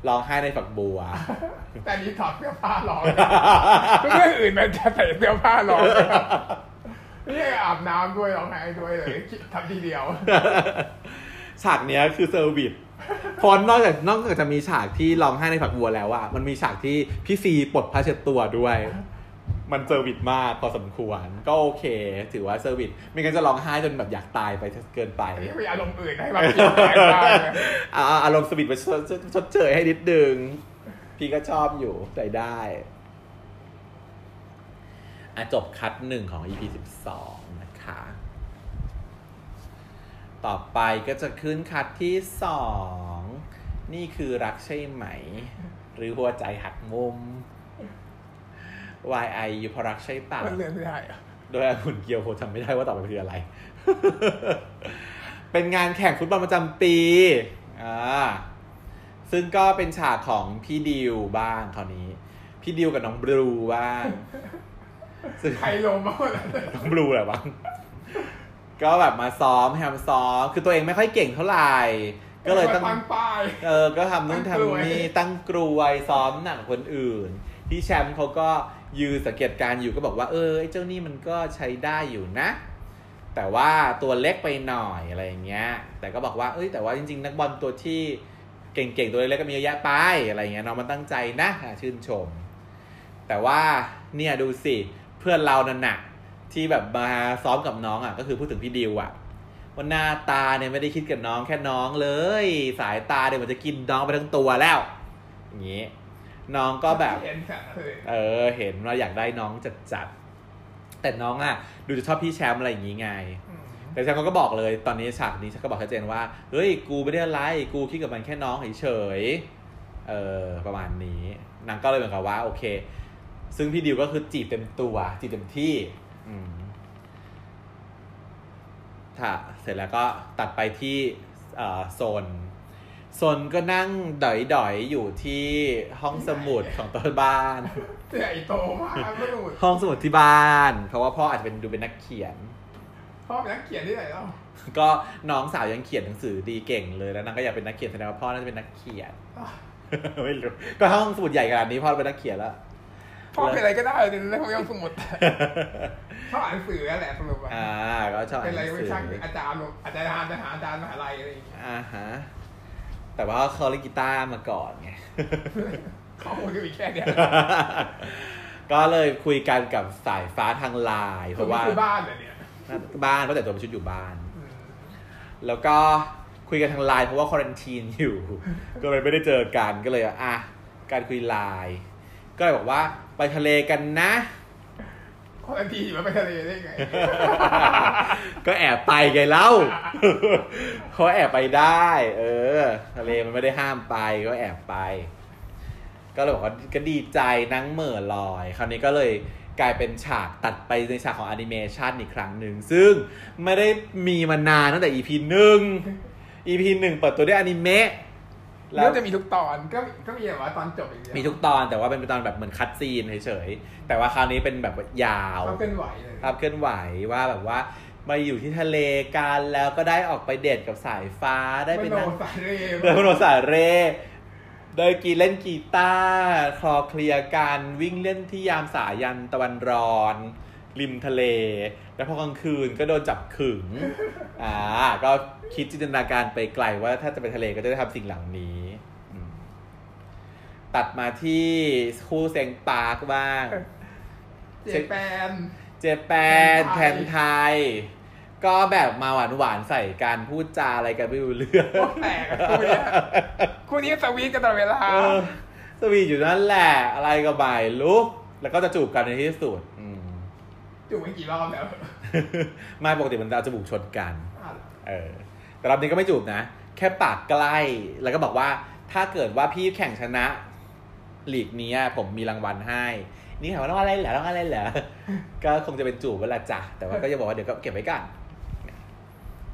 ร้องไห้ในฝักบัว แต่อันนี้ถอดเสื้อผ้าร้องทุกเรื่องอื่นมันจะใส่เสื้อผ้าร้องนี่อาบน้ำด้วยร้องไห้ด้วยเลยทำทีเดียวฉากเนี้ยคือ service เพราะนอกจากนอกจากจะมีฉากที่ร้องไห้ในฝักบัวแล้วอะมันมีฉากที่พี่ซีปลดผ้าเช็ดตัวด้วย มัน service มากพอสมควร ก็โอเค ถือว่า service ไม่งั้นจะร้องไห้จนแบบอยากตายไปเกินไปไม่มีอารมณ์อื่นให้แบบเปลี่ยนแปลงบ้างนะอ่าอารมณ์สวิตไปชดชดชดเชยให้นิดนึง พี่ก็ชอบอยู่ใจได้อะจบคัดหนึ่งของ EP สิบสองนะคะ ต่อไปก็จะขึ้นคัดที่สอง นี่คือรักใช่ไหม หรือหัวใจหักมุม YI อยู่เพราะรักใช่เปล่ามันเลือนไม่ได้อะโดยหุ่นเกียวโคจำไม่ได้ว่าต่อไปคืออะไร เป็นงานแข่งฟุตบอลประจำปีอ่าซึ่งก็เป็นฉากของพี่ดิวบ้างคราวนี้ พี่ดิวกับน้องบลูบ้างซึ่งใครลงมาหมดเลยน้องบลูแหละบ้างก็แบบมาซ้อมพยายามซ้อม คือตัวเองไม่ค่อยเก่งเท่าไหร่ ก็เลยต้องตั้งป้ายเออ ก็ทำนู่นตั้งกลวยทำนี่ตั้งกรวยซ้อมหนักกว่าคนอื่น ที่แชมป์เขาก็ ยืนสังเกตการอยู่ก็บอกว่าเออไอ้เจ้านี่มันก็ใช้ได้อยู่นะ แต่ว่าตัวเล็กไปหน่อยอะไรอย่างเงี้ย แต่ก็บอกว่าเอ้ยแต่ว่าจริง ๆ นักบอลตัวที่เก่งๆตัวเล็กๆก็มีเยอะแยะไปอะไรเงี้ยน้องมันตั้งใจนะชื่นชม แต่ว่าเนี่ยดูสิเพื่อนเรานั่นน่ะที่แบบมาซ้อมกับน้องอะก็คือพูดถึงพี่ดิวอะว่าหน้าตาเนี่ยไม่ได้คิดกับน้องแค่น้องเลย สายตาเนี่ยมันจะกินน้องไปทั้งตัวแล้วอย่างเงี้ น้องก็แบบเห็นค่ะเลยเออเห็นว่าอยากได้น้องจัดจัดๆแต่น้องอะดูจะชอบพี่แชมป์อะไรอย่างงี้ไงอืมแต่แชมป์เขาก็บอกเลยตอนนี้ฉากนี้ฉันก็บอกชัดเจนว่าเฮ้ยกูไม่ได้อะไรกูคิดกับมันแค่น้องเฉยๆเออประมาณนี้นางก็เลยเหมือนกับว่า โอเค ซึ่งพี่ดิวก็คือจีบเต็มตัวจีบเต็มที่อืมถ้าเสร็จแล้วก็ตัดไปที่เอ่อโซนโซนก็นั่งดอยๆอยู่ที่ห้องสมุดของตัวบ้าน ใหญ่โตมากก็ดูห้องสมุดที่บ้าน เพราะว่าพ่ออาจจะเป็นดูเป็นนักเขียน พ่อเป็นนักเขียนที่ไหนแล้วก็น้องสาวยังเขียนหนังสือดีเก่งเลยแล้วนางก็อยากเป็นนักเขียนแสดงว่าพ่อน่าจะเป็นนักเขียนไม่รู้ก็ห้องสมุดใหญ่ขนาดนี้พ่อเป็นนักเขียนแล้วพ่อเป็นอะไรก็ได้ในเรื่องของสมุดชอบอ่านหนังสือนั่นแหละสรุปว่าอ่าก็ชอบเป็นอ่านอะไรหนังไม่สือช่างอาจารย์อาจารย์อาจารย์อาจารย์มหาลัยอะไรอย่างเงี้ยอ่าฮะ แต่ว่าเขาเล่นกีตาร์มาก่อนไง ข้อมูลก็มีแค่เนี้ยก็เลยคุยกันกับสายฟ้าทางไลน์เพราะว่าคือบ้านเหรอเนี่ยบ้านเพราะแต่ตัวเป็นชุดอยู่บ้านอืมแล้วก็คุยกันทางไลน์เพราะว่าควอรันทีนอยู่ ก็เลยไม่ได้เจอกันก็เลยอะการคุยไลน์ก็เลยบอกว่าไปทะเลกันนะคน ทันทีอยู่ว่าไปทะเลได้ไง ก็แอบไปไงเล่าเขาแอบไปได้ เออ ทะเลมันไม่ได้ห้ามไปก็แอบไป ก็เลยบอกว่าก็ดีใจนั่งเหม่อลอย คราวนี้ก็เลยกลายเป็นฉากตัดไปในฉากของแอนิเมชันอีกครั้งหนึ่ง ซึ่งไม่ได้มีมานานตั้งแต่ EP หนึ่ง EP หนึ่งเปิดตัวด้วยอนิเมะ แล้แล้ววจะมีทุกตอนก็ก็มีแบบว่าตอนจบอีกเดียวมีทุกตอนแต่ว่าเป็นตอนแบบเหมือนคัดซีนเฉยๆแต่ว่าคราวนี้เป็นแบบยาวเขาเคลื่อนไหวเลยภาพเคลื่อนไหวว่าแบบว่ามาอยู่ที่ทะเลกันแล้วก็ได้ออกไปเดทกับสายฟ้าได้ไปโนนั่งสายเรเดินบนสายเรได้กีเล่นกีตาร์คลอเคลียร์กันวิ่งเล่นที่ยามสายันตะวันร้อน ริมทะเล แล้วพอกลางคืนก็โดนจับขึงอ่าก็คิดจินตนาการไปไกลว่าถ้าจะไปทะเลก็จะได้ทำสิ่งเหล่านี้อืม ตัดมาที่คู่เซงปาร์กบ้าง เจแปน เจแปนแทนไทย ก็แบบมาหวานหวานๆใส่กันพูดจาอะไรกันไม่รู้เรื่องโคตรแปลกอะคู่เนี้ยคู่นี้สวีทกันตลอดเวลาเออสวีทอยู่นั่นแหละ อะไรก็บ่ายลุก แล้วก็จะจูบกันในที่สุดอืมจูบไปกี่รอบแล้วไม่ปกติมันจะเอาจมูกชนกันอะเออ แต่รอบนี้ก็ไม่จูบนะ แค่ปากใกล้ แล้วก็บอกว่าถ้าเกิดว่าพี่แข่งชนะ ลีกนี้อะผมมีรางวัลให้ นี่ถามว่าต้องอะไรเหรอต้องอะไรเหรอ ก็คงจะเป็นจูบเวลาจ้ะแต่ว่าก็จะบอกว่าเดี๋ยวก็เก็บไว้ก่อน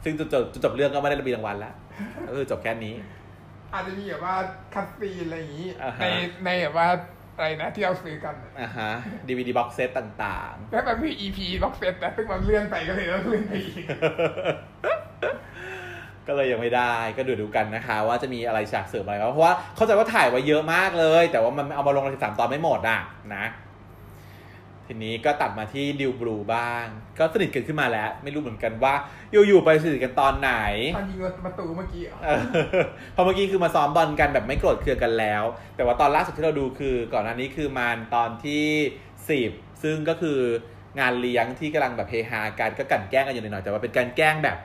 ซึ่งจุดจบจุดจบเรื่องก็ไม่ได้มีรางวัลแล้วก็คือจบแค่นี้ อาจจะมีแบบว่าคัตซีนอะไรอย่างนี้อ่าฮะในในแบบว่าอะไรนะที่เราซื้อกันอะอ่าฮะ DVD box set ต่างแล้วมันมี EP บ็อกเซตนะซึ่งมันเลื่อนไปก็เลยต้องเลื่อนไปอีกๆก็ เลยยังไม่ได้ ก็ดูดูกันนะคะ ว่าจะมีอะไรฉากเสริมอะไรบ้างเพราะว่าเข้าใจว่าถ่ายไว้เยอะมากเลย แต่ว่ามันเอามาลงในสิบสามตอนไม่หมดอะนะททีนี้ก็ตัดมาที่ดิวบลูบ้าง ก็สนิทกันขึ้นมาแล้ว ไม่รู้เหมือนกันว่า อยู่ๆไปสนิทกันตอนไหนตอนยิงประตูเมื่อกี้เหรอเออเพอเมื่อกี้คือมาซ้อมบอลกันแบบไม่โกรธเคืองกันแล้ว แต่ว่าตอนล่าสุดที่เราดูคือก่อนหน้านี้คือมันตอนที่สิบซึ่งก็คืองานเลี้ยงที่กำลังแบบเฮฮากันก็กลันแกล้งกันอยู่หน่อยๆแต่ว่าเป็นการแกล้งแบบ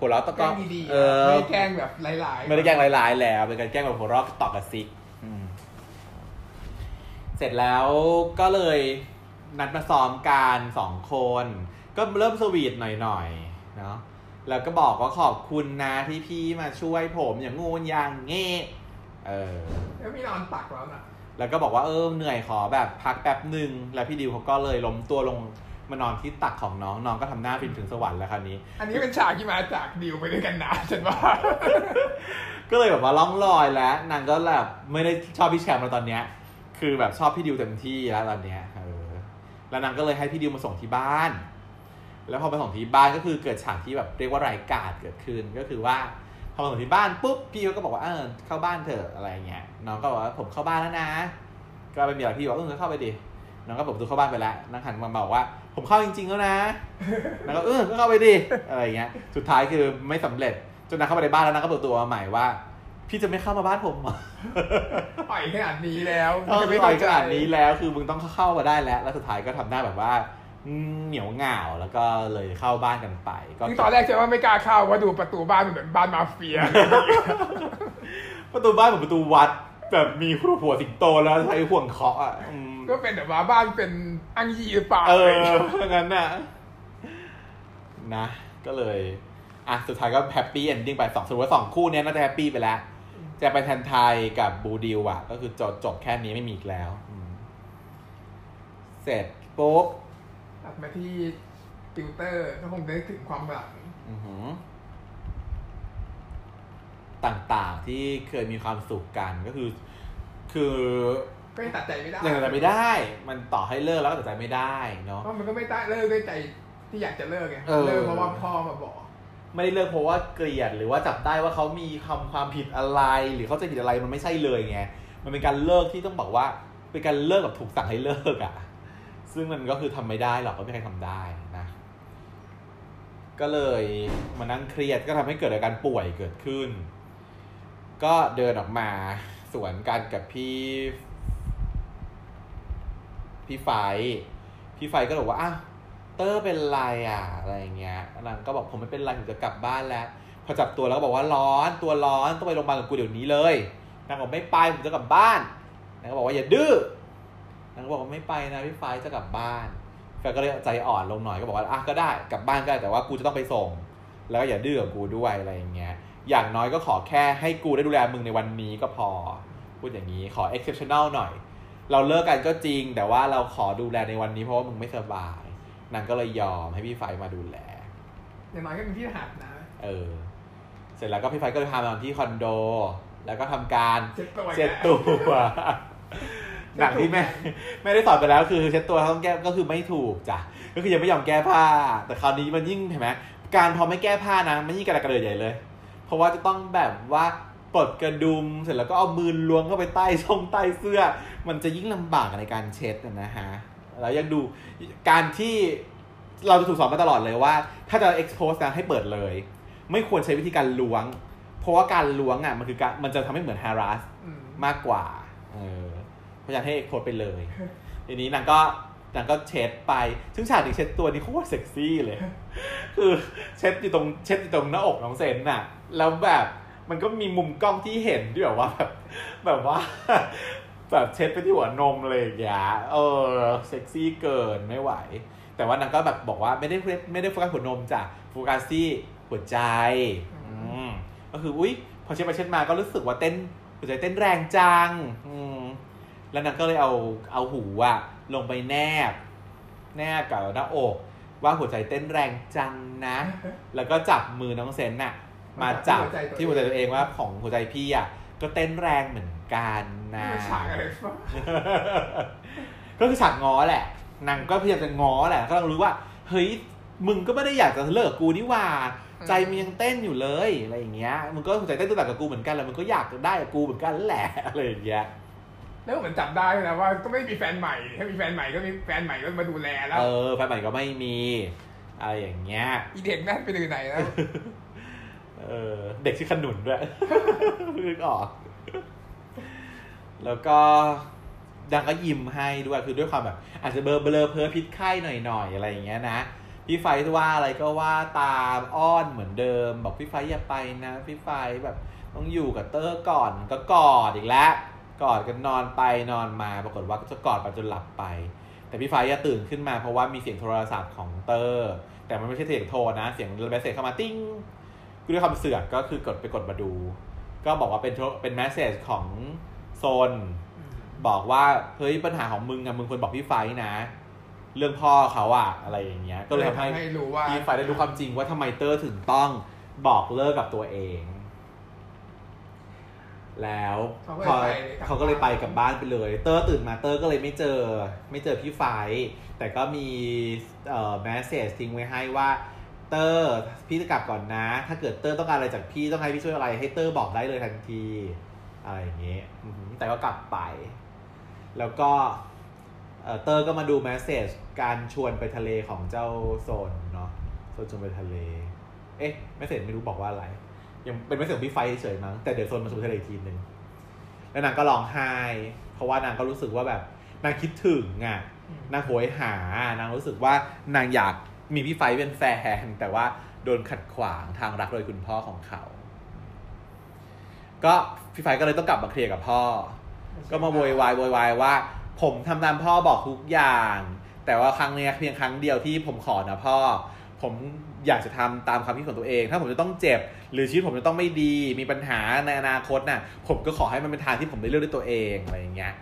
หัวเราะตะแกก้ล้องดีๆเออะอไม่ได้แกล้งแบบหลายๆไม่ได้แกล้งร้ายๆแล้วเป็นการแกล้งแบบหัวเราะตอกกระซิกอืมเสร็จแล้วก็เลยนัดมาซ้อมกันสองคน ก็เริ่มสวีทหน่อยๆเนาะแล้วก็บอกว่าขอบคุณนะที่พี่มาช่วยผมอย่างงูนอย่างเงี้เออแล้วมีนอนตักแล้วน่ะแล้วก็บอกว่าเออเหนื่อยขอแบบพักแป๊บหนึ่งแล้วพี่ดิวเขาก็เลยล้มตัวลง มานอนที่ตักของน้องน้องก็ทำหน้าฟินถึงสวรรค์แล้วคราวนี้ อันนี้เป็นฉากที่มาจากดิวไปด้วยกันนะฉันว่า ก็เลยแบบว่าล่องลอยแล้วนางก็แบบไม่ได้ชอบพี่แชมป์แล้วตอนเนี้ย คือแบบชอบพี่ดิวเต็มที่แล้วตอนเนี้ยเออแล้วนางก็เลยให้พี่ดิวมาส่งที่บ้าน แล้วพอมาส่งที่บ้านก็คือเกิดฉากที่แบบเรียกว่าไร้กาดเกิดขึ้นก็คือว่าพอมาส่งที่บ้านปุ๊บพี่เขาก็บอกว่าเออเข้าบ้านเถอะอะไรเงี้ยน้องก็บอกว่าผมเข้าบ้านแล้วนะ ก็ไม่มีอะไรพี่บอกเออเข้าไปดิ น้องก็เปิดประตูเข้าบ้านไปแล้วนางหันมาบอกว่า ผมเข้าจริง ๆ แล้วนะนางก็เออก็เข้าไปดิอะไรเงี้ย สุดท้ายคือไม่สำเร็จจนนางเข้าไปในบ้านแล้วนางก็เปิดประตูมาใหม่ว่า พี่จะไม่เข้ามาบ้านผมเหรอปล่อยขนาดนี้แล้วเออไม่ต่อยขนาดนี้แล้วคือมึงต้องเข้ามาได้แล้ว แล้วสุดท้ายก็ทำหน้าแบบว่าอืมเหนียวเหงาแล้วก็เลยเข้าบ้านกันไปก็คือตอนแรกฉันว่าไม่กล้าเข้าว่าะดูประตูบ้านมันเหมือนบ้านมาเฟีย ประตูบ้านเหมือนประตูวัดแบบมีหัวสิงโตแล้วใช้ห่วงเคาะอะอืม ก็เป็นแบบว่าบ้านเป็นอังยีหรือเปล่าเออเพราะงั้นน่ะนะ ก็เลย อะ สุดท้ายก็ happy ending ไปสองสรุปว่าสองคู่เนี้ยน่าจะ happy ไปแล้วจะไปแทนไทยกับบลูดิวอะก็คือจบจบแค่นี้ไม่มีอีกแล้วอืมเสร็จปุ๊บตัดมาที่ติวเตอร์ก็คงคิดถึงความหลังอือหือต่างๆที่เคยมีความสุขกันก็คือ คือ ก็ยังตัดใจไม่ได้ยังตัดใจไม่ได้ มันต่อให้เลิกแล้วก็ตัดใจไม่ได้เนาะเพราะมันก็ไม่ได้เลิกด้วยใจที่อยากจะเลิกไงเออเลิกเพราะว่าพ่อมาบอกไม่ได้เลิกเพราะว่าเกลียดหรือว่าจับได้ว่าเขามีคำความผิดอะไร หรือเขาใจะผิดอะไรมันไม่ใช่เลยไงมันเป็นการเลิกที่ต้องบอกว่าเป็นการเลิกแบบถูกสั่งให้เลิกอะ่ะ ซึ่งมันก็คือทำไม่ได้หรอกก็ไม่มีใครทำได้นะ ก็เลยมานั่งเครียดก็ทำให้เกิดอาการป่วยเกิดขึ้น ก็เดินออกมาสวนกันกับพี่ พี่ไฟ พี่ไฟก็บอกว่าอ้าวเตอร์เป็นไรอะอะไรเงี้ยนางก็บอกผมไม่เป็นไรผมจะกลับบ้านแล้ว พอจับตัวแล้วก็บอกว่าร้อนตัวร้อนต้องไปโรงพยาบาลกับกูเดี๋ยวนี้เลยนางบอกไม่ไปผมจะกลับบ้านนางก็บอกว่าอย่าดื้อนางก็บอกว่าไม่ไปนะพี่ไฟจะกลับบ้านแฟนก็เลยใจอ่อนลงหน่อยก็บอกว่าอะก็ได้กลับบ้านก็ได้แต่ว่ากูจะต้องไปส่ง แล้วก็อย่าดื้อกับกูด้วยอะไรอย่างเงี้ยอย่างน้อยก็ขอแค่ให้กูได้ดูแลมึงในวันนี้ก็พอ พูดอย่างนี้ขอ exceptional หน่อย เราเลิกกันก็จริง แต่ว่าเราขอดูแลในวันนี้เพราะว่ามึงไม่สบายนางก็เลยยอมให้พี่ไฟมาดูแลอย่างน้อยก็เป็นที่หัดนะ เออ เสร็จแล้วก็พี่ไฟก็เลยพามาที่คอนโด แล้วก็ทำการเช็ดตัวเช็ดตัวหนังที่แม่ไม่ได้สอนไปแล้วคือเช็ดตัวต้องแก้ก็คือไม่ถูกจ้ะก็คือยังไม่ยอมแก้ผ้า แต่คราวนี้มันยิ่งเห็นไหมการพอไม่แก้ผ้านะมันยิ่งกระดกกระเดิดใหญ่เลย เพราะว่าจะต้องแบบว่า ปลดกระดุม เสร็จแล้วก็เอามือล้วงเข้าไปใต้ช่องใต้เสื้อ มันจะยิ่งลำบากในการเช็ดน่ะนะฮะแล้วยังดูการที่เราจะถูกสอนมาตลอดเลยว่า ถ้าจะ expose นะให้เปิดเลย ไม่ควรใช้วิธีการล้วง เพราะว่าการล้วงอะมันคือการมันจะทำให้เหมือน harass อืมมากกว่าเออเพราะฉะนั้นให้ expose ไปเลยทีนี้นางก็นางก็เช็ดไป ซึ่งฉากที่เช็ดตัวนี้โคตรเซ็กซี่เลย คือเช็ดอยู่ตรงเช็ดอยู่ตรงหน้าอกน้องเซ้นต์น่ะ แล้วแบบ มันก็มีมุมกล้องที่เห็นที่แบบว่าแบบแบบว่า แบบเช็ดไปที่หัวนมเลยอย่าเงี้ยเออเซ็กซี่เกินไม่ไหว แต่ว่านางก็แบบบอกว่าไม่ได้ไม่ได้โฟกัสหัวนมจ้ะโฟกัสที่หัวใจอืมก็คืออุ้ยพอเช็ดไปเช็ดมาก็รู้สึกว่าเต้นหัวใจเต้นแรงจังอืมแล้วนางก็เลยเอาเอาหูอะลงไปแนบ แนบกับหน้าอก ว่าหัวใจเต้นแรงจังนะ แล้วก็จับมือน้องเซนน่ะ มาจับที่หัวใจตัวเองว่าของหัวใจพี่อะก็เต้นแรงเหมือนกันนะไม่ฉากอะไรวะก็คือฉากง้อแหละนางก็พยายามจะง้อแหละก็ต้องรู้ว่า เฮ้ยมึงก็ไม่ได้อยากจะเลิกกับกูนี่หว่า ใจมึงยังเต้นอยู่เลยอะไรอย่างเงี้ยมึงก็หัวใจเต้นตัวต่างกับกูเหมือนกันแหละมึงก็อยากได้กับกูเหมือนกันแหละอะไรอย่างเงี้ยแแล้วเหมือนจับได้นะว่าก็ไม่มีแฟนใหม่ถ้ามีแฟนใหม่ก็มีแฟนใหม่ก็มาดูแลแล้วเออแฟนใหม่ก็ไม่มีอะไรอย่างเงี้ยอีเด็กนั่นไปดูไหนแล้ว เออเด็กชื่อขนุนด้วยนึกออก แล้วก็ดังก็ยิ้มให้ด้วยคือด้วยความแบบ อาจจะเบลอเบลอเพ้อพิษไข้หน่อยๆอะไรอย่างเงี้ยนะพี่ไฟท์ว่าอะไรก็ว่าตามอ้อนเหมือนเดิม บอกพี่ไฟท์อย่าไปนะพี่ไฟท์แบบต้องอยู่กับเตอร์ก่อนก็กอดอีกแล้วกอดกันนอนไปนอนมาปรากฏว่าก็จะกอดไปจนหลับไป แต่พี่ไฟท์อะตื่นขึ้นมาเพราะว่ามีเสียงโทรศัพท์ของเตอร์ แต่มันไม่ใช่เสียงโทรนะ เสียง message เข้ามาติ้ง ด้วยความเสือกก็คือกดไปกดมาดู ก็บอกว่าเป็นโทรเป็น message ของโซน บอกว่าเฮ้ยปัญหาของมึงอะมึงควรบอกพี่ไฟท์นะ เรื่องพ่อเขาอะอะไรอย่างเงี้ย ก็เลยทำให้ให้รู้ว่าพี่ไฟท์ได้รู้ความจริงว่าทำไมเตอร์ถึงต้องบอกเลิกกับตัวเอง แล้วเขาก็พอเลยไปเขาก็เลยไปกลับบ้านไปเลย เตอร์ตื่นมาเตอร์ก็เลยไม่เจอ ไม่เจอพี่ไฟท์แต่ก็มีเอ่อ message ทิ้งไว้ให้ว่า เตอร์พี่จะกลับก่อนนะ ถ้าเกิดเตอร์ต้องการอะไรจากพี่ต้องให้พี่ช่วยอะไร ให้เตอร์บอกได้เลยทันทีอะไรอย่างเงี้ยอือหือแต่ก็กลับไป แล้วก็เอ่อเตอร์ก็มาดู message การชวนไปทะเลของเจ้าโซนเนาะโซนชวนไปทะเล เอ๊ะ message ไม่รู้บอกว่าอะไร ยังเป็น message ของพี่ไฟท์เฉยมั้งแต่เดี๋ยวโซนมาชวนไปทะเลอีกทีหนึ่งแล้วนางก็ร้องไห้ เพราะว่านางก็รู้สึกว่าแบบนางคิดถึงอะนางโหยหานางรู้สึกว่านางอยาก มีพี่ไฟท์เป็นแฟน แต่ว่าโดนขัดขวางทางรักโดยคุณพ่อของเขา ก็พี่ไฟก็เลยต้องกลับมาเคลียร์กับพ่อ ก็มาโวยวายโวยวายว่า ผมทำตามพ่อบอกทุกอย่าง แต่ว่าครั้งเนี้ยเพียงครั้งเดียวที่ผมขอนะพ่อ ผมอยากจะทำตามความคิดของตัวเอง ถ้าผมจะต้องเจ็บ หรือชีวิตผมจะต้องไม่ดี มีปัญหาในอนาคตน่ะ ผมก็ขอให้มันเป็นทางที่ผมได้เลือกด้วยตัวเองอะไรอย่างเงี้ย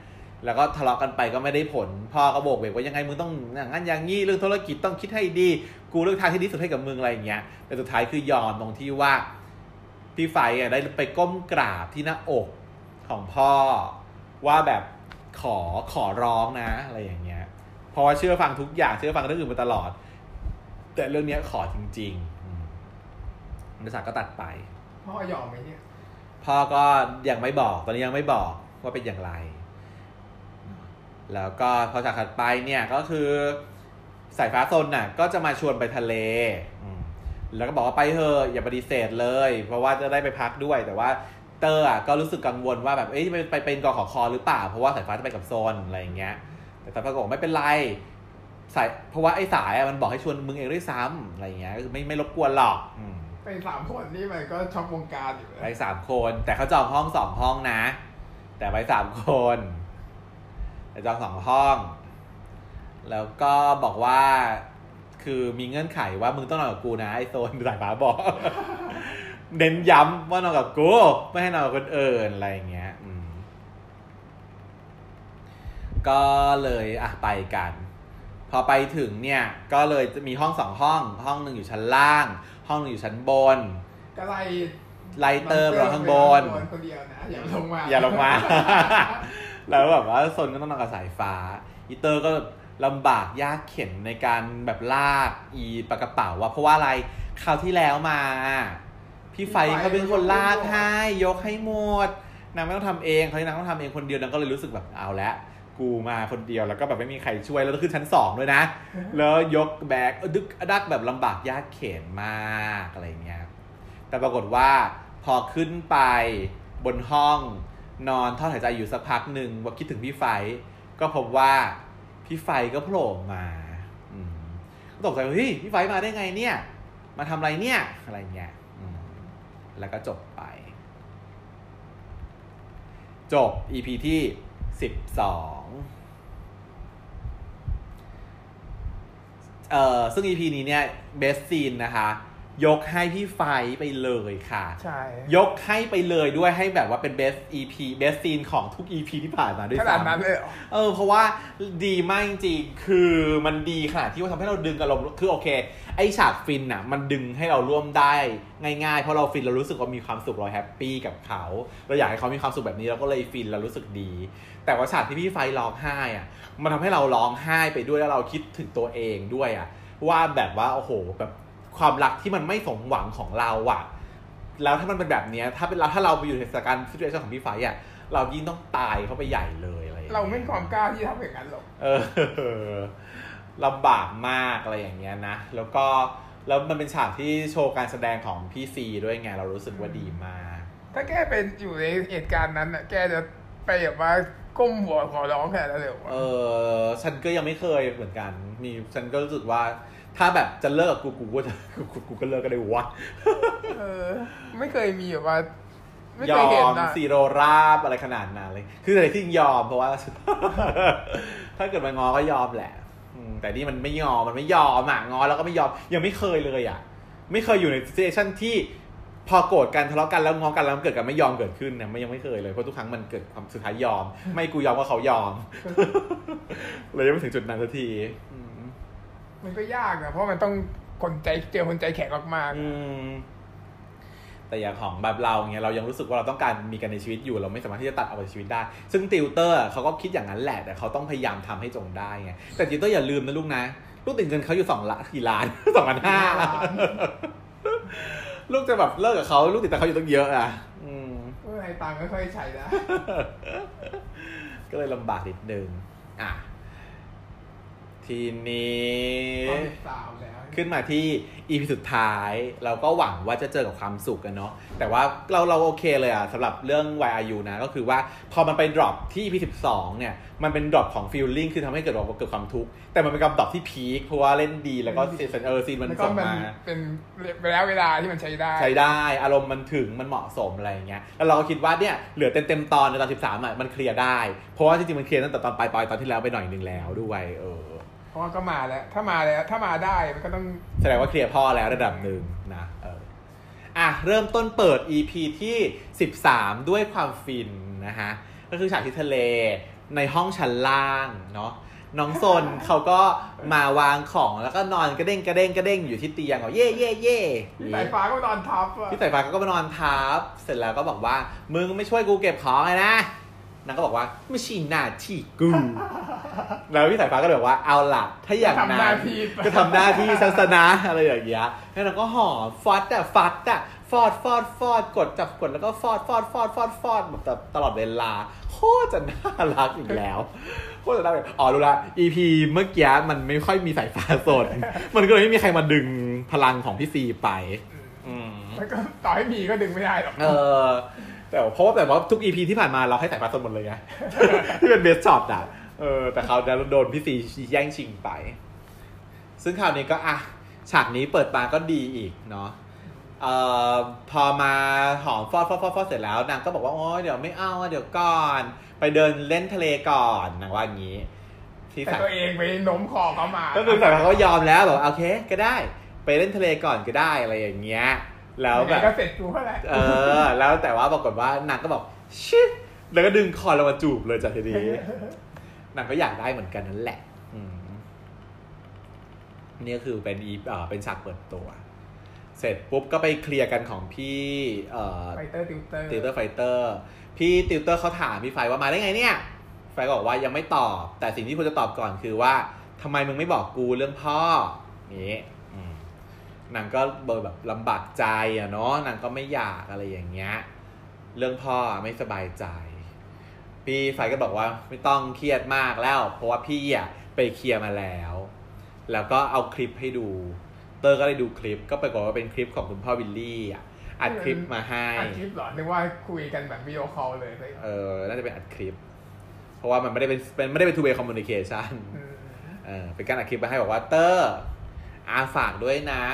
แล้วก็ทะเลาะกันไปก็ไม่ได้ผล พ่อก็โบกเบกว่ายังไงมึงต้องอย่างนั้นอย่างนี้เรื่องธุรกิจต้องคิดให้ดี กูเลือกทางที่ดีสุดให้กับมึงอะไรอย่างเงี้ยแต่สุดท้ายคือยอมตรงที่ว่าพี่ไฟอะได้ไปก้มกราบที่หน้าอกของพ่อว่าแบบขอขอร้องนะ อะไรอย่างเงี้ยเพราะว่าเชื่อฟังทุกอย่างเชื่อฟังเรื่องอื่นมาตลอด แต่เรื่องเนี้ยขอจริงๆอืมบริษัทก็ตัดไป พ่อยอมไหมเนี่ย พ่อก็ยังไม่บอกตอนนี้ยังไม่บอกว่าเป็นอย่างไร แล้วก็พอจากถัดไปเนี่ยก็คือสายฟ้าโซนน่ะก็จะมาชวนไปทะเลอืมแล้วก็บอกว่าไปเถอะอย่าปฏิเสธเลย เพราะว่าจะได้ไปพักด้วย แต่ว่าเตอร์อะก็รู้สึกกังวลว่าแบบเอ๊ะจะไปไปเป็นกอขอคอหรือเปล่า เพราะว่าสายฟ้าจะไปกับโซนอะไรอย่างเงี้ย แต่สายฟ้าก็บอกไม่เป็นไรสายเพราะว่าไอ้สายอะมันบอกให้ชวนมึงเองด้วยซ้ำอะไรอย่างเงี้ยก็คือไม่ไม่รบกวนหรอกอืมไปสามคนนี่มันก็ช็อกวงการอยู่ไปนะสามคน แต่เขาจองห้องสองห้องนะ แต่ไปสามคนแต่ จองสองห้อง แล้วก็บอกว่าคือมีเงื่อนไขว่ามึงต้องนอนกับกูนะไอโซนสายฟ้าบอกเน้นย้ำว่านอนกับกู ไม่ให้นอนกับคนอื่นอะไรอย่างเงี้ยอืมก็เลยอะไปกัน พอไปถึงเนี่ย ก็เลยจะมีห้องสองห้อง ห้องหนึ่งอยู่ชั้นล่าง ห้องหนึ่งอยู่ชั้นบนก็ไล่ไลเตอร์เราข้างบนคนเดียวนะอย่าลงมา อย่าลงมา แล้วแบบว่าโซนก็ต้องนอนกับสายฟ้า อีเตอร์ก็ลำบากยากเข็นในการแบบลากอีปากกระเป๋าว่าเพราะว่าอะไรคราวที่แล้วมา พี่ไฟเขาเป็นคนลากให้ยกให้หมดนางไม่ต้องทำเองเขาที่นางต้องทำเองคนเดียวนางก็เลยรู้สึกแบบเอาละกูมาคนเดียวแล้วก็แบบไม่มีใครช่วยแล้วต้องขึ้นชั้นสองด้วยนะ แล้วยกแบกดึกดักแบบลำบากยากเข็นมากอะไรเงี้ยแต่ปรากฏว่าพอขึ้นไปบนห้อง นอนทอดหายใจอยู่สักพักหนึ่งว่าคิดถึงพี่ไฟ ก็พบว่าพี่ไฟก็โผล่มาอืมก็ตกใจว่าเฮ้ยพี่ไฟมาได้ไงเนี่ย มาทำอะไรเนี่ย อะไรเงี้ยแล้วก็จบไป จบ EP ที่สิบสองเอ่อซึ่ง EP นี้เนี่ยbest scene นะคะ ยกให้พี่ไฟไปเลยค่ะ ใช่ ยกให้ไปเลยด้วยให้แบบว่าเป็น best EP best scene ของทุก EP ที่ผ่านมาด้วยขนาดซ้ำนั้นเลยเหรอเออ เพราะว่าดีมากจริงๆคือมันดีขนาดที่ว่าทำให้เราดึงอารมณ์คือโอเค ไอฉากฟินอะ มันดึงให้เราร่วมได้ง่ายๆ เพราะเราฟินเรารู้สึกว่ามีความสุขเราแฮปปี้กับเขาเราอยากให้เขามีความสุขแบบนี้เราก็เลยฟินเรารู้สึกดี แต่ว่าฉากที่พี่ไฟร้องไห้อะ มันทำให้เราร้องไห้ไปด้วยแล้วเราคิดถึงตัวเองด้วยอะ ว่าแบบว่าโอ้โหแบบ ความรักที่มันไม่สมหวังของเราอะแล้วถ้ามันเป็นแบบเนี้ยถ้าเป็นเราถ้าเราไปอยู่ในสถานการณ์ซิทูเอชันของพี่ไฟอะเรายิ่งต้องตายเข้าไปใหญ่เลยอะไรเราไม่มีความกล้าที่ทำอย่างนั้นหรอกเออลำบากมากอะไรอย่างเงี้ยนะ แล้วก็แล้วมันเป็นฉากที่โชว์การแสดงของพี่ซีด้วยไงเรารู้สึกว่าดีมาก ถ้าแกเป็นอยู่ในเหตุการณ์นั้นอะแกจะไปแบบว่าก้มหัวขอร้องแค่นั้นเลยเหรอวะเออฉันก็ยังไม่เคยเหมือนกัน มีฉันก็รู้สึกว่า ถ้าแบบจะเลิกกับกูกูก็จะกูกูก็เลิกก็ได้วะเออ ไม่เคยมีแบบว่า ไม่ยเคอยเห็นมนะซีโรราบอะไรขนาดนั้นเลย คืออะไรที่ยอมเพราะว่า ถ้าเกิดมันงอก็ยอมแหละอืมแต่นี่มันไม่ยอมมันไม่ยอมอะงอแล้วก็ไม่ยอมยังไม่เคยเลยอะ ไม่เคยอยู่ในซีชันที่พอโกรธกันทะเลาะกันแล้วงอกันแล้วมันเกิดกันไม่ยอมเกิดขึ้นเนี่ยมันยังไม่เคยเลยเพราะทุกครั้งมันเกิดความสุดท้ายยอม ไม่กูยอมก็เขายอม เลยยังไม่ถึงจุดนั้นสักทีอื มมันก็ยากนะเพราะมันต้องคนใจเจอคนใจแข็งมากอืมแต่อย่างของแบบเราเงี้ยเรายังรู้สึกว่าเราต้องการมีกันในชีวิตอยู่เราไม่สามารถที่จะตัดออกจากชีวิตได้ ซึ่งติวเตอร์เขาก็คิดอย่างนั้นแหละ แต่เขาต้องพยายามทำให้จงได้ไงแต่ติวเตอร์อย่าลืมนะลูกนะ ลูกติดเงินเขาอยู่สองละกี่ล้านสองล้านห้าลูกจะแบบเลิกกับเขาลูกติดแต่เขาอยู่ตั้งเยอะอะ อืมๆเออให้ตังค์ไม่ค่อยใช้นะก็เลยลำบากนิดนึงอะ ทีนี้ตอนสิบสามแล้วขึ้นมาที่ EP สุดท้าย เราก็หวังว่าจะเจอกับความสุขกันเนาะแต่ว่าเราเราโอเคเลยอะสำหรับเรื่อง YRU นะ ก็คือว่าพอมันไป drop ที่ EP 12 เนี่ย มันเป็น drop ของ feeling คือทำให้เกิดว่าเกิดความทุกข์ แต่มันเป็นการ drop ที่พีคเพราะว่าเล่นดีแล้วก็ซีนเออซีนมันแล้วก็ส่งมันมาเป็นระยะเวลาที่มันใช้ได้ ใช้ได้ อารมณ์มันถึงมันเหมาะสมอะไรอย่างเงี้ยแล้วเราก็คิดว่าเนี่ยเหลือเต็มเต็มๆตอนในตอน 13อะมันเคลียร์ได้ เพราะว่าจริงๆมันเคลียร์ตั้งแต่ตอนปลายๆตอนที่แล้วไปหน่อยหนึงแล้วด้วยเออ เพราะว่าก็มาแล้ว ถ้ามาแล้วถ้ามาได้มันก็ต้องแสดงว่าเคลียร์พ่อแล้วระดับหนึ่งนะเอออะเริ่มต้นเปิด EP ที่ 13 ด้วยความฟินนะฮะก็คือฉากที่ทะเลในห้องชั้นล่างเนาะน้องซนเขาก็มาวางของแล้วก็นอนกระเด้งกระเด้งกระเด้งอยู่ที่เตียงบอกเย่เย่เย่สายฟ้าก็นอนทับอะพี่สายฟ้าก็มานอนทับ เสร็จแล้วก็บอกว่ามึงไม่ช่วยกูเก็บของเลยนะ นางก็บอกว่าไม่ใช่หน้าที่กู แล้วพี่สายฟ้าก็เลยบอกว่าเอาล่ะ ถ้าอย่างทำหนั้น้านที่ไป ก็ทำหน้าที่ศาสนาอะไรอย่างเงี้ยแล้วเราก็หอมฟอดอะฟัดอะฟอดฟอดฟอดกดจับกดแล้วก็ฟอดฟอดฟอดฟอดฟอดแบบตลอดเวลาโคตรจะน่ารักอีกแล้วโคตรจะน่ารักอ๋อรู้ละ EP เมื่อกี้มันไม่ค่อยมีสายฟ้าสด มันก็เลยไม่มีใครมาดึงพลังของพี่ซีไป อืม แล้วก็ต่อให้มีก็ดึงไม่ได้หรอก เออ แต่ว่าเพราะว่าแต่ว่าทุก EP ที่ผ่านมาเราให้สายฟ้าสดหมดเลยไงที่เป็นเบสช็อตอะเออแต่เขาจะโดนพี่ซีแย่งชิงไป ซึ่งคราวนี้ก็อะฉากนี้เปิดมาก็ดีอีกเนาะเอ่อพอมาหอมฟอดฟอดฟอดฟอดเสร็จแล้วนางก็บอกว่าโอ้ยเดี๋ยวไม่เอาอะเดี๋ยวก่อน ไปเดินเล่นทะเลก่อนนางว่าอย่างนี้ที่แต่สายตัวเองไปโน้มคอเขามา ก็คือสายฟ้าเขายอมแล้วบอกโอเค ก็ได้ ไปเล่นทะเลก่อนก็ได้อะไรอย่างเงี้ย แล้วแบบยังไงก็เสร็จกูเท่าไหร่เออ แล้วแต่ว่าปรากฏว่านางก็บอกชิดแล้วก็ดึงคอเรามาจูบเลยจากทีนี้นางก็อยากได้เหมือนกันนั่นแหละอืมนี่ก็คือเป็นอีเอ่อเป็นฉากเปิดตัว เสร็จปุ๊บก็ไปเคลียร์กันของพี่เอ่อไฟเตอร์ติวเตอร์ติวเตอร์ไฟเตอร์ พี่ติวเตอร์เขาถามพี่ไฟว่ามาได้ไงเนี่ย ไฟก็บอกว่ายังไม่ตอบ แต่สิ่งที่คุณจะตอบก่อนคือว่าทำไมมึงไม่บอกกูเรื่องพ่อนี้อืม นางก็เบอร์แบบลำบากใจอะเนาะนางก็ไม่อยากอะไรอย่างเงี้ยเรื่องพ่อไม่สบายใจ พี่ไฟก็บอกว่าไม่ต้องเครียดมากแล้ว เพราะว่าพี่อะไปเคลียร์มาแล้ว แล้วก็เอาคลิปให้ดู เตอร์ก็ได้ดูคลิป ก็ปรากฏว่าเป็นคลิปของคุณพ่อวิลลี่อะอัดคลิปมาให้อัดคลิปเหรอนึกว่าคุยกันแบบวิดีโอคอลเลยไปเออน่าจะเป็นอัดคลิป เพราะว่ามันไม่ได้เป็นเป็นไม่ได้เป็น two way communication อืมเออเป็นการอัดคลิปมาให้บอกว่าเตอร์อาฝากด้วยนะ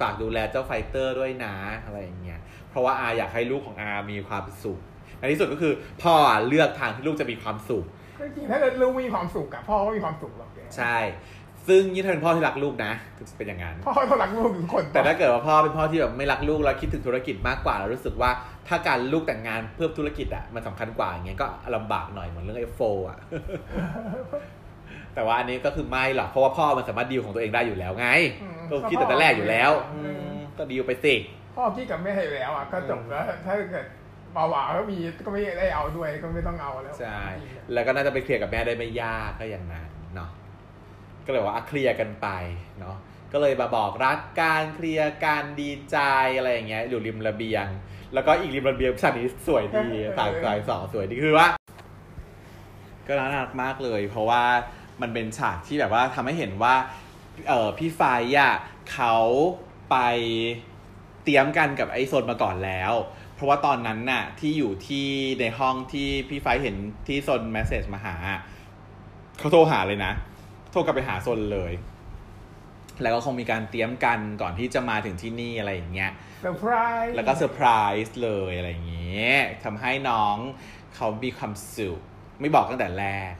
ฝากดูแลเจ้าไฟเตอร์ด้วยนะอะไรอย่างเงี้ยเพราะว่าอาอยากให้ลูกของอามีความสุขในที่สุดก็คือพ่อเลือกทางที่ลูกจะมีความสุขก็จริงถ้าเกิดลูกมีความสุขอะพ่อก็มีความสุขหรอกแกใช่ ซึ่งยิ่งถ้าเป็นพ่อที่รักลูกนะจะเป็นอย่างนั้นพ่อต้องรักลูกทุกคน แต่ถ้าเกิดว่าพ่อเป็นพ่อที่แบบไม่รักลูกแล้วคิดถึงธุรกิจมากกว่าแล้วรู้สึกว่าถ้าการลูกแต่งงานเพื่อธุรกิจอะมันสำคัญกว่าอย่างเงี้ยก็ลำบากหน่อยเหมือนเรื่อง F4 อะ แต่ว่าอันนี้ก็คือไม่หรอกเพราะว่าพ่อมันสามารถดีลของตัวเองได้อยู่แล้วไงอืมก็คิดแต่แต่แรกอยู่แล้วอืมก็ดีลไปสิพ่อคิดกับแม่ให้แล้วอะก็จบแล้วถ้าเกิดเบาหวานก็มีก็ไม่ได้เอาด้วยก็ไม่ต้องเอาแล้วใช่แล้วก็น่าจะไปเคลียร์กับแม่ได้ไม่ยากก็อย่างนั้นเนาะก็เลยว่าอะเคลียร์กันไปเนาะก็เลยมาบอกรักการเคลียร์การดีใจอะไรอย่างเงี้ยอยู่ริมระเบียง แล้วก็อีกริมระเบียงฉากนี้สวยดีสายสายสองสวยดีคือว่า ก็น่ารักมากเลย เพราะว่า มันเป็นฉากที่แบบว่าทำให้เห็นว่าเออพี่ไฟอะเขาไปเตรียมกันกับไอโซนมาก่อนแล้ว เพราะว่าตอนนั้นน่ะที่อยู่ที่ในห้องที่พี่ไฟเห็นที่โซนแมสเซจมาหาเขาโทรหาเลยนะ โทรกลับไปหาโซนเลย แล้วก็คงมีการเตรียมกันก่อนที่จะมาถึงที่นี่อะไรอย่างเงี้ยเซอร์ไพรส์แล้วก็เซอร์ไพรส์เลยอะไรอย่างเงี้ยทำให้น้องเขามีความสุขไม่บอกตั้งแต่แรก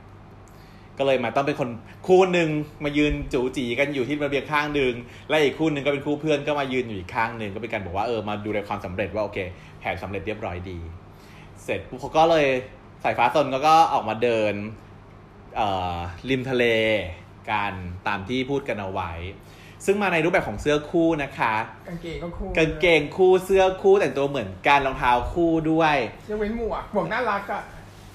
ก็เลยมาต้องเป็นคนคู่หนึ่งมายืนจูจีกันอยู่ที่ระเบียงข้างหนึ่งและอีกคู่หนึ่งก็เป็นคู่เพื่อนก็มายืนอยู่อีกข้างหนึ่งก็เป็นการบอกว่าเออมาดูในความสำเร็จว่าโอเค แผนสำเร็จเรียบร้อยดี เสร็จปุ๊บเขาก็เลยสายฟ้าโซนก็ก็ออกมาเดินเอ่อริมทะเลกันตามที่พูดกันเอาไว้ ซึ่งมาในรูปแบบของเสื้อคู่นะคะ กางเกงก็คู่กางเกงคู่เสื้อคู่แต่งตัวเหมือนกันรองเท้าคู่ด้วยยกเว้นหมวกหมวกน่ารักอะ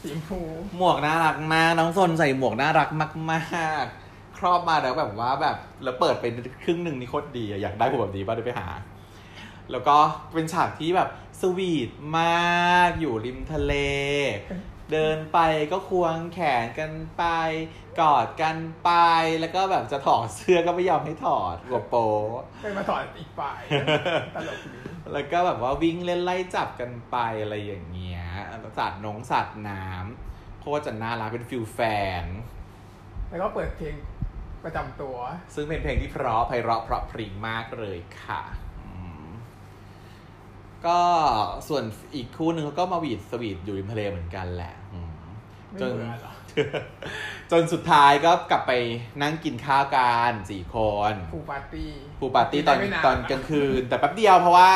สีชมพูหมวกน่ารักมากน้องซนใส่หมวกน่ารักมากๆ ครอบมาแล้วแบบว่าแบบแล้วเปิดเป็นครึ่งหนึ่งนี่โคตรดีอยากได้ผมแบบนี้บ้างเดี๋ยวไปหา แล้วก็เป็นฉากที่แบบสวีทมากอยู่ริมทะเล เดินไปก็ควงแขนกันไป กอดกันไปแล้วก็แบบจะถอดเสื้อก็ไม่ยอมให้ถอดกลัวโป๊ะไปมาถอดอีกฝ่ายตลกดีแล้วก็แบบว่าวิ่งเล่นไล่จับกันไปอะไรอย่างเงี้ย สัตว์นงสัตว์น้ำโคตรจะน่ารักเป็นฟิลแฟน แล้วก็เปิดเพลงประจำตัว ซึ่งเป็นเพลงที่เพราะไพเราะเพราะพริ้งมากเลยค่ะอืมก็ส่วนอีกคู่หนึ่งเขาก็มาหวีดสวีทอยู่ริมทะเลเหมือนกันแหละอืมไม่จนเบื่อเหรอจนสุดท้ายก็กลับไปนั่งกินข้าวกันสี่คนฟูปาร์ตี้ปูปาร์ตี้ตอนไม่าตอนกลางคืน แต่แป๊บเดียวเพราะว่า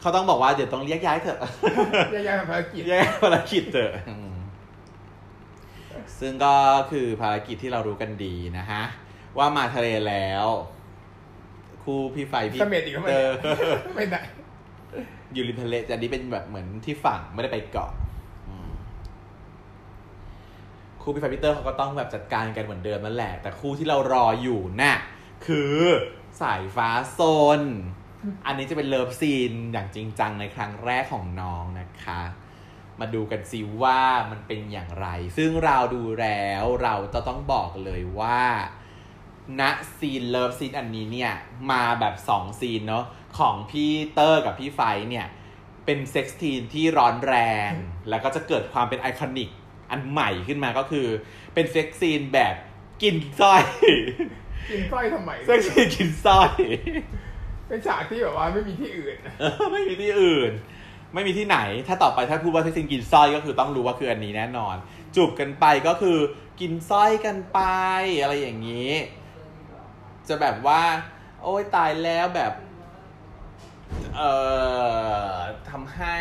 เขาต้องบอกว่าเดี๋ยวต้องเรียกย้ายเถอะแยกๆทำภารกิจแยกภารกิจเถอะอืมซึ่งก็คือภารกิจที่เรารู้กันดีนะฮะ ว่ามาทะเลแล้ว คู่พี่ไฟพี่เสม็ดอีกแล้วไหมเตอร์ไม่ได้อยู่ริมทะเลแต่อันนี้เป็นแบบเหมือนที่ฝั่งไม่ได้ไปเกาะอืมคู่พี่ไฟพี่เตอร์เขาก็ต้องแบบจัดการกันเหมือนเดิมนั่นแหละ แต่คู่ที่เรารออยู่น่ะคือสายฟ้าโซน อันนี้จะเป็นเลิฟซีนอย่างจริงจังในครั้งแรกของน้องนะคะ มาดูกันซิว่ามันเป็นอย่างไร ซึ่งเราดูแล้วเราจะต้องบอกเลยว่าณซีนเลิฟซีนอันนี้เนี่ย มาแบบสองซีนเนาะของพี่เตอร์กับพี่ไฟเนี่ย เป็น sex scene ที่ร้อนแรง แล้วก็จะเกิดความเป็น iconic อันใหม่ขึ้นมาก็คือ เป็น sex scene แบบกินสร้อย กินสร้อยทำไมเซ็กซ์ซีกินสร้อย เป็นฉากที่แบบว่าไม่มีที่อื่นเออไม่มีที่อื่น ไม่มีที่ไหน ถ้าต่อไปถ้าพูดว่า sex scene กินสร้อยก็คือต้องรู้ว่าคืออันนี้แน่นอน จูบกันไปก็คือกินสร้อยกันไปอะไรอย่างนี้ จะแบบว่า โอ้ยตายแล้วแบบ เอ่อทำให้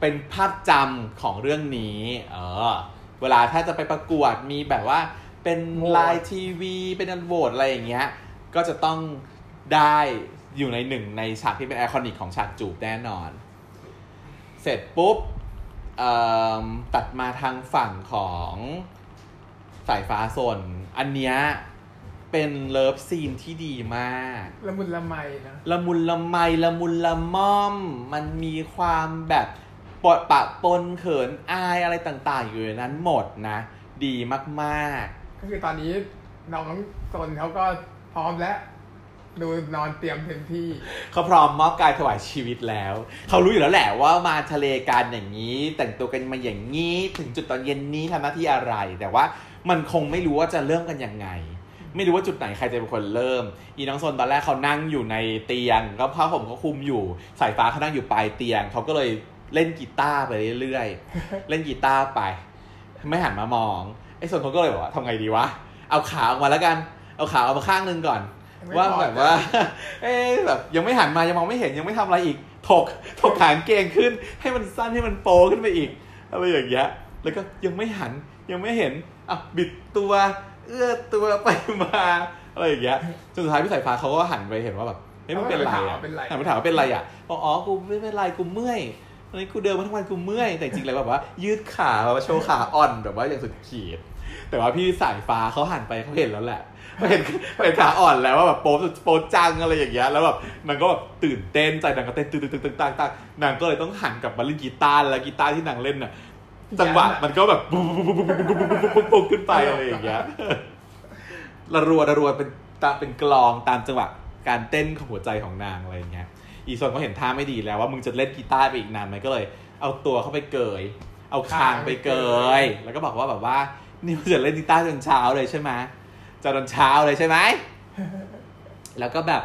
เป็นภาพจำของเรื่องนี้ เออ เวลาถ้าจะไปประกวดมีแบบว่า เป็นโหวตไลน์ทีวี เป็นอันโหวตอะไรอย่างเงี้ย ก็จะต้อง ได้อยู่ในหนึ่งในฉากที่เป็นไอคอนิกของฉากจูบแน่นอน เสร็จปุ๊บเอิ่มตัดมาทางฝั่งของสายฟ้าโซนอันเนี้ยเป็นเลิฟซีนที่ดีมาก ละมุนละไมนะ ละมุนละไมละมุนละม่อม มันมีความแบบปดปะปนเขินอายอะไรต่าง ๆ อยู่ในนั้นหมดนะ ดีมากก็คือตอนนี้น้องโซนเขาก็พร้อมแล้ว ดูนอนเตรียมเต็มที่ เขาพร้อมมอบกายถวายชีวิตแล้ว เขารู้อยู่แล้วแหละว่ามาทะเลกันอย่างนี้ แต่งตัวกันมาอย่างนี้ ถึงจุดตอนเย็นนี้ทำหน้าที่อะไร แต่ว่ามันคงไม่รู้ว่าจะเริ่มกันยังไง ไม่รู้ว่าจุดไหนใครจะเป็นคนเริ่ม อีน้องโซนตอนแรกเขานั่งอยู่ในเตียงก็ผ้าห่มเขาคลุมอยู่ สายฟ้าเขานั่งอยู่ปลายเตียง เขาก็เลยเล่นกีตาร์ไปเรื่อยๆ เล่นกีตาร์ไป ไม่หันมามอง ไอ้โซนเขาก็เลยบอกว่าทำไงดีวะ เอาขาออกมาแล้วกัน เอาขาออกมาข้างหนึงก่อน ว่าพอแบบว่า เอ๊ะแบบยังไม่หันมายังมองไม่เห็นยังไม่ทำอะไรอีก ถกถกขางเกงขึ้น ให้มันสั้นให้มันโปขึ้นไปอีกอะไรอย่างเงี้ยแล้วก็ยังไม่หันยังไม่เห็นอะบิดตัวเอื้อตัวไปมาอะไรอย่างเงี้ยจนสุดท้ายพี่สายฟ้าเขาก็หันไปเห็นว่าแบบเฮ้ยมันเป็นไรอะเป็นไรหันไปถามว่าเป็นไรอะบอกอ๋อกูไม่เป็นไรกูเมื่อยตอนนี้กูเดินมาทั้งวันกูเมื่อยแต่จริงๆแล้วแบบว่า ยืดขาแบบว่าโชว์ขาอ่อนแบบว่าอย่างสุดขีด แต่ว่าพี่สายฟ้าเขาหันไปเขาเห็นแล้วแหละเขาเห็นเขาเห็นขาอ่อนแล้วว่าแบบโป๊โป๊จังอะไรอย่างเงี้ยแล้วแบบนางก็แบบตื่นเต้นใจนางก็เต้นตึ๊งตึ๊งตึ๊งตึ๊งตังตังนางก็เลยต้องหันกลับมาเล่นกีตาร์แล้วกีตาร์ที่นางเล่นน่ะจังหวะมันก็แบบปุ๊บปุ๊บปุ๊บปุ๊บปุ๊บปุ๊บปุ๊บปุ๊บขึ้นไปอะไรอย่างเงี้ยระรัวระรัวเป็นตามเป็นกลองตามจังหวะการเต้นของหัวใจของนางอะไรอย่างเงี้ยอีซอนก็เห็นท่าไม่ดีแล้วว่ามึงจะเล่นกีตาร์ไปอีกนานไหมก็เลย เอาตัวเข้าไปเกย เอาคางไปเกย แล้วก็บอกว่าแบบว่า นี่มึงจะเล่นกีตาร์จนเช้าเลยใช่ไหมจะจนเช้าเลยใช่ไหม แล้วก็แบบ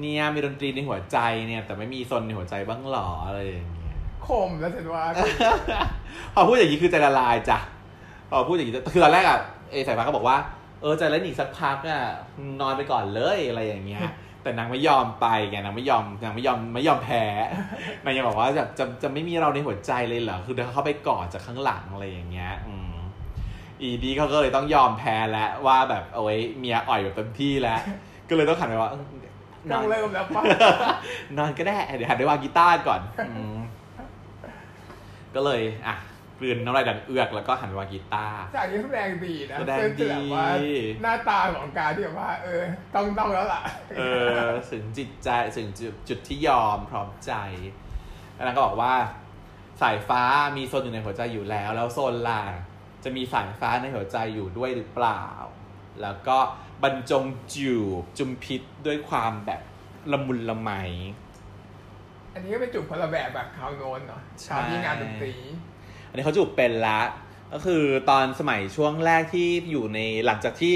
เนี่ยมีดนตรีในหัวใจเนี่ย แต่ไม่มีซนในหัวใจบ้างหรออะไรอย่างเงี้ยคมแล้วฉันว่า พอพูดอย่างนี้คือใจละลายจ้ะพอพูดอย่างนี้คือตอนแรกอะเอสายฟ้าก็บอกว่าเออจะเล่นอีกสักพักอะนอนไปก่อนเลยอะไรอย่างเงี้ยแต่นางไม่ยอมไปไงนางไม่ยอมนางไม่ยอมไม่ยอมแพ้นางยังบอกว่าจะจะจะไม่มีเราในหัวใจเลยเหรอคือเดินเข้าไปกอดจากข้างหลังอะไรอย่างเงี้ยอืม อีดีเขาก็เลยต้องยอมแพ้แล้วว่าแบบโอ้ยเมียอ่อยแบบเต็มที่แล้ว ก็เลยต้องหันไปว่าเออนต้อองนเริ่มแล้วป่ะนอนก็ได้ เดี๋ยวหันไปวางกีตาร์ก่อนอืมก็เลยอะกลืนน้ำลายดันเอือกแล้วก็หันไปวางกีตาร์จากนี้แสดงดีนะแสดงดีเป็นแบบว่าหน้าตาของการที่แบบว่า เออ ต้องต้องแล้วล่ะ เออถึงจิตใจถึงจุดจุดที่ยอมพร้อมใจแล้วนางก็บอกว่า สายฟ้ามีโซนอยู่ในหัวใจอยู่แล้ว แล้วโซนล่ะ จะมีสายฟ้าในหัวใจอยู่ด้วยหรือเปล่า แล้วก็บรรจงจูบจุมพิษด้วยความแบบละมุนละไม อันนี้ก็เป็นจุดคนละแบบแบบคราวโน้นเนาะใช่คราวที่งานดนตรี อันนี้เขาจูบเป็นละก็คือตอนสมัยช่วงแรกที่อยู่ในหลังจากที่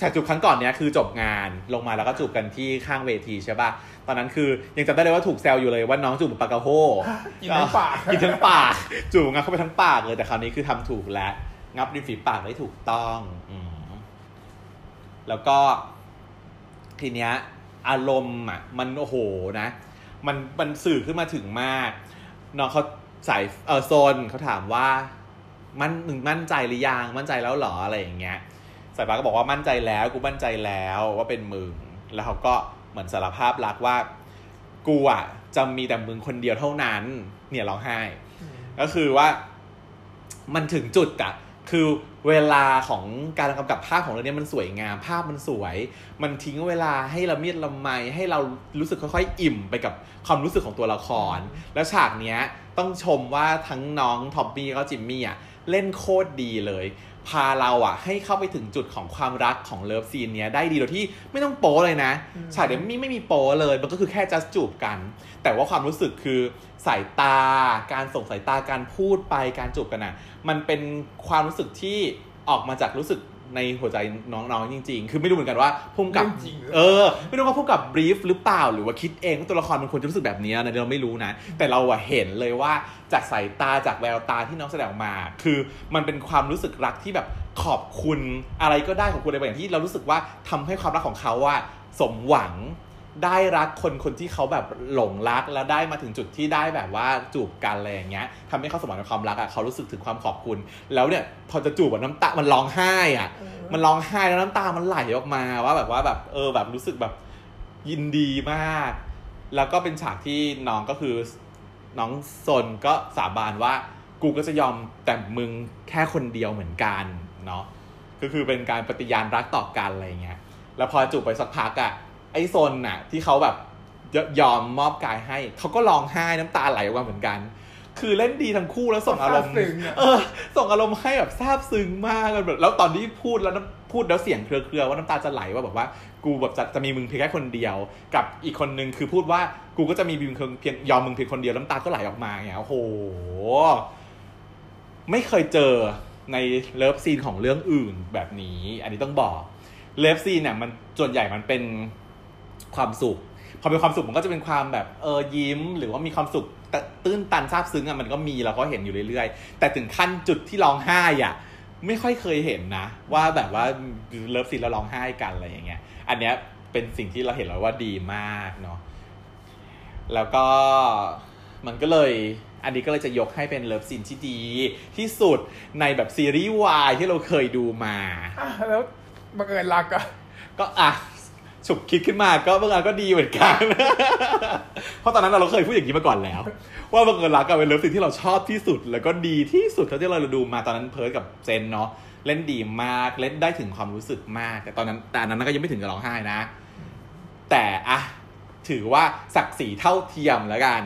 ฉากจูบครั้งก่อนเนี้ยคือจบงานลงมาแล้วก็จูบกันที่ข้างเวทีใช่ป่ะตอนนั้นคือยังจำได้เลยว่าถูกแซวอยู่เลยว่าน้องจูบแบบปากกาโฮกินทั้งปากกินทั้งปากจูบงับเข้าไปทั้งปากเลยแต่คราวนี้คือทำถูกแล้ว งับริมฝีปากได้ถูกต้องอืมแล้วก็ทีเนี้ย อารมณ์อะ มันโอ้โหนะ มันมันสื่อขึ้นมาถึงมากน้องเขาใส่เออโซนเขาถามว่ามันมึงมั่นใจหรือยังมั่นใจแล้วเหรออะไรอย่างเงี้ยสายฟ้าก็บอกว่ามั่นใจแล้วกูมั่นใจแล้วว่าเป็นมึงแล้วเขาก็เหมือนสารภาพรักว่า กูอะจะมีแต่มึงคนเดียวเท่านั้น เนี่ยร้องไห้ ก็คือว่า มันถึงจุดอะ คือเวลาของการกำกับภาพของเรื่องนี้มันสวยงามภาพมันสวย มันทิ้งเวลาให้ละเมียดละไมให้เรารู้สึกค่อยๆ อิ่มไปกับความรู้สึกของตัวละคร แล้วฉากเนี้ยต้องชมว่าทั้งน้องทอมมี่กับจิมมี่อะ เล่นโคตรดีเลย พาเราอะให้เข้าไปถึงจุดของความรักของเลิฟซีนเนี้ยได้ดีโดยที่ไม่ต้องโป๊เลยนะอืมฉากเนี้ยไม่ไม่มีโป๊เลย มันก็คือแค่จัสจูบกัน แต่ว่าความรู้สึกคือสายตา การส่งสายตาการพูดไปการจูบกันอะมันเป็นความรู้สึกที่ออกมาจากรู้สึก ในหัวใจน้องๆจริง ๆ คือไม่รู้เหมือนกันว่าผู้กำกับเรื่องจริงหรือเออ ไม่รู้ว่าผู้กำกับ brief หรือเปล่า หรือว่าคิดเองว่าตัวละครมันควรจะรู้สึกแบบนี้นะเราไม่รู้นะ แต่เราอะเห็นเลยว่าจากสายตาจากแววตาที่น้องแสดงออกมา คือมันเป็นความรู้สึกรักที่แบบขอบคุณอะไรก็ได้ของคุณอะไรบางอย่างที่เรารู้สึกว่าทำให้ความรักของเขาว่าสมหวัง ได้รักคนคนที่เขาแบบหลงรักแล้วได้มาถึงจุดที่ได้แบบว่าจูบกันอะไรอย่างเงี้ยทำให้เขาสมหวังในความรักอะเขารู้สึกถึงความขอบคุณ แล้วเนี่ยพอจะจูบแบบน้ำตามันร้องไห้อะเออมันร้องไห้แล้วน้ำตามันไหลออกมาว่าแบบว่าแบบเออแบบรู้สึกแบบยินดีมาก แล้วก็เป็นฉากที่น้องก็คือน้องซนก็สาบานว่ากูก็จะยอมแต่มึงแค่คนเดียวเหมือนกันเนาะก็คือเป็นการปฏิญาณรักต่อกันอะไรอย่างเงี้ยแล้วพอจูบไปสักพักอะ ไอ้ซนน่ะ ที่เขาแบบยยอมมอบกายให้ เขาก็ร้องไห้น้ำตาไหลออกมาเหมือนกัน คือเล่นดีทั้งคู่แล้วส่งอารมณ์ซาบซึ้งอะเออ ส่งอารมณ์ให้แบบซาบซึ้งมากแบบแล้วตอนที่พูดแล้วน้ำพูดแล้วเสียงเครือๆว่าน้ำตาจะไหลว่าแบบว่ากูแบบจะจะมีมึงเพียงแค่คนเดียว กับอีกคนนึงคือพูดว่ากูก็จะมีมึงเพียงยอมมึงเพียงคนเดียวน้ำตาก็ไหลออกมาอย่างเงี้ยโอ้โหไม่เคยเจอในเลิฟซีนของเรื่องอื่นแบบนี้ อันนี้ต้องบอกเลิฟซีนเนี่ยมันส่วนใหญ่มันเป็น ความสุข พอเป็นความสุขมันก็จะเป็นความแบบเออยิ้ม หรือว่ามีความสุขตื้นตันซาบซึ้งอะมันก็มีเราก็เห็นอยู่เรื่อยๆ แต่ถึงขั้นจุดที่ร้องไห้อะไม่ค่อยเคยเห็นนะ ว่าแบบว่าเลิฟซีนแล้วร้องไห้กันอะไรอย่างเงี้ย อันเนี้ยเป็นสิ่งที่เราเห็นแล้วว่าดีมากเนาะแล้วก็มันก็เลยอันนี้ก็เลยจะยกให้เป็นเลิฟซีนที่ดีที่สุดในแบบซีรีส์วายที่เราเคยดูมาอะแล้วบังเอิญรักอะก็อะ ฉุกคิดขึ้นมาก็บางอันก็ดีเหมือนกัน เพราะตอนนั้นเราเคยพูดอย่างนี้มาก่อนแล้ว ว่าบังเอิญรักกันเป็นเลิฟซีนที่เราชอบที่สุด แล้วก็ดีที่สุดเท่าที่เราดูมาตอนนั้นเพิร์ธกับเซนต์เนาะเล่นดีมากเล่นได้ถึงความรู้สึกมาก แต่ตอนนั้นแต่นั้นก็ยังไม่ถึงกับร้องไห้นะ แต่อะถือว่าศักดิ์ศรีเท่าเทียมแล้วกัน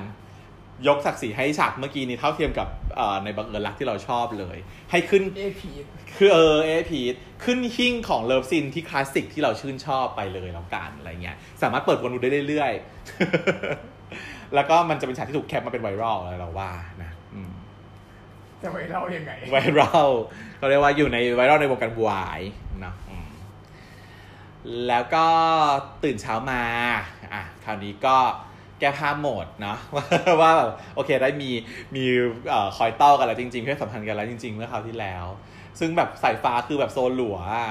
ยกศักดิ์ศรีให้ฉากเมื่อกี้นี้เท่าเทียมกับเอ่อในบังเอิญรักที่เราชอบเลย ให้ขึ้น EP คือเออ EP ขึ้นหิ้งของเลิฟซีนที่คลาสสิกที่เราชื่นชอบไปเลยแล้วกันอะไรเงี้ยสามารถเปิดวนดูได้เรื่อยๆ แล้วก็มันจะเป็นฉากที่ถูกแคปมาเป็นไวรัลอะไรเราว่านะอืมจะไปเล่ายังไงไวรัลเขาเรียกว่าอยู่ในไวรัลในวงการวายเนาะอืมแล้วก็ตื่นเช้ามาอะคราวนี้ก็ แก้ผ้าโหมดเนาะว่าแบบโอเคได้มีมีเอ่อคอยเต้ากันแล้วจริงๆเพศสัมพันธ์กันแล้วจริง ๆ เมื่อคราวที่แล้ว ซึ่งแบบสายฟ้าคือแบบโซนหลัวอะ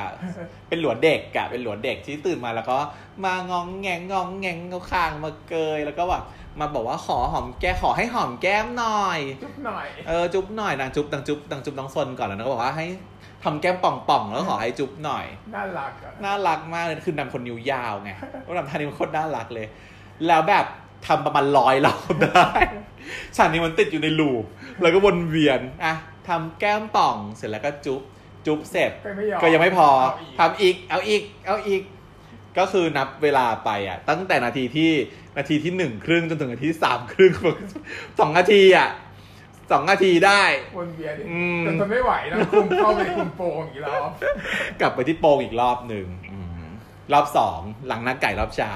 เป็นหลัวเด็กอะเป็นหลัวเด็กที่ตื่นมาแล้วก็มางองแงงงองแงงเขาคางมาเกยแล้วก็แบบมาบอกว่าขอหอมแก้ขอให้หอมแก้มหน่อย จุ๊บหน่อยเออจุ๊บหน่อยนางจุ๊บนางจุ๊บนางจุ๊บน้องซนก่อนแล้วนางก็บอกว่าให้ทำแก้มป่องๆ แล้วขอให้จุ๊บหน่อย น่ารักอะน่ารักมากเลยคือนางคนนิ้วยาวไงแล้วนางท่านี้มันโคตรน่ารักเลย แล้วแบบ ทำประมาณร้อยรอบได้ฉากนี้มันติดอยู่ในลูปแล้วก็วนเวียนอะทำแก้มป่องเสร็จแล้วก็จุ๊บจุ๊บเสร็จก็ไม่ยอมก็ยังไม่พอเาอีกทำอีกเอาอีกเอาอีก ก็คือนับเวลาไปอะ ตั้งแต่นาทีที่นาทีที่หนึ่งครึ่งจนถึงนาทีที่สามครึ่งสองนาทีอะสองนาทีได้วนเวียนดิอืมจนทนไม่ไหวแล้วคุมเข้าไปคุมโปงอีกแล้วกลับไปที่โปงอีกรอบหนึ่งอืมรอบสองหลังนักไก่รอบเช้า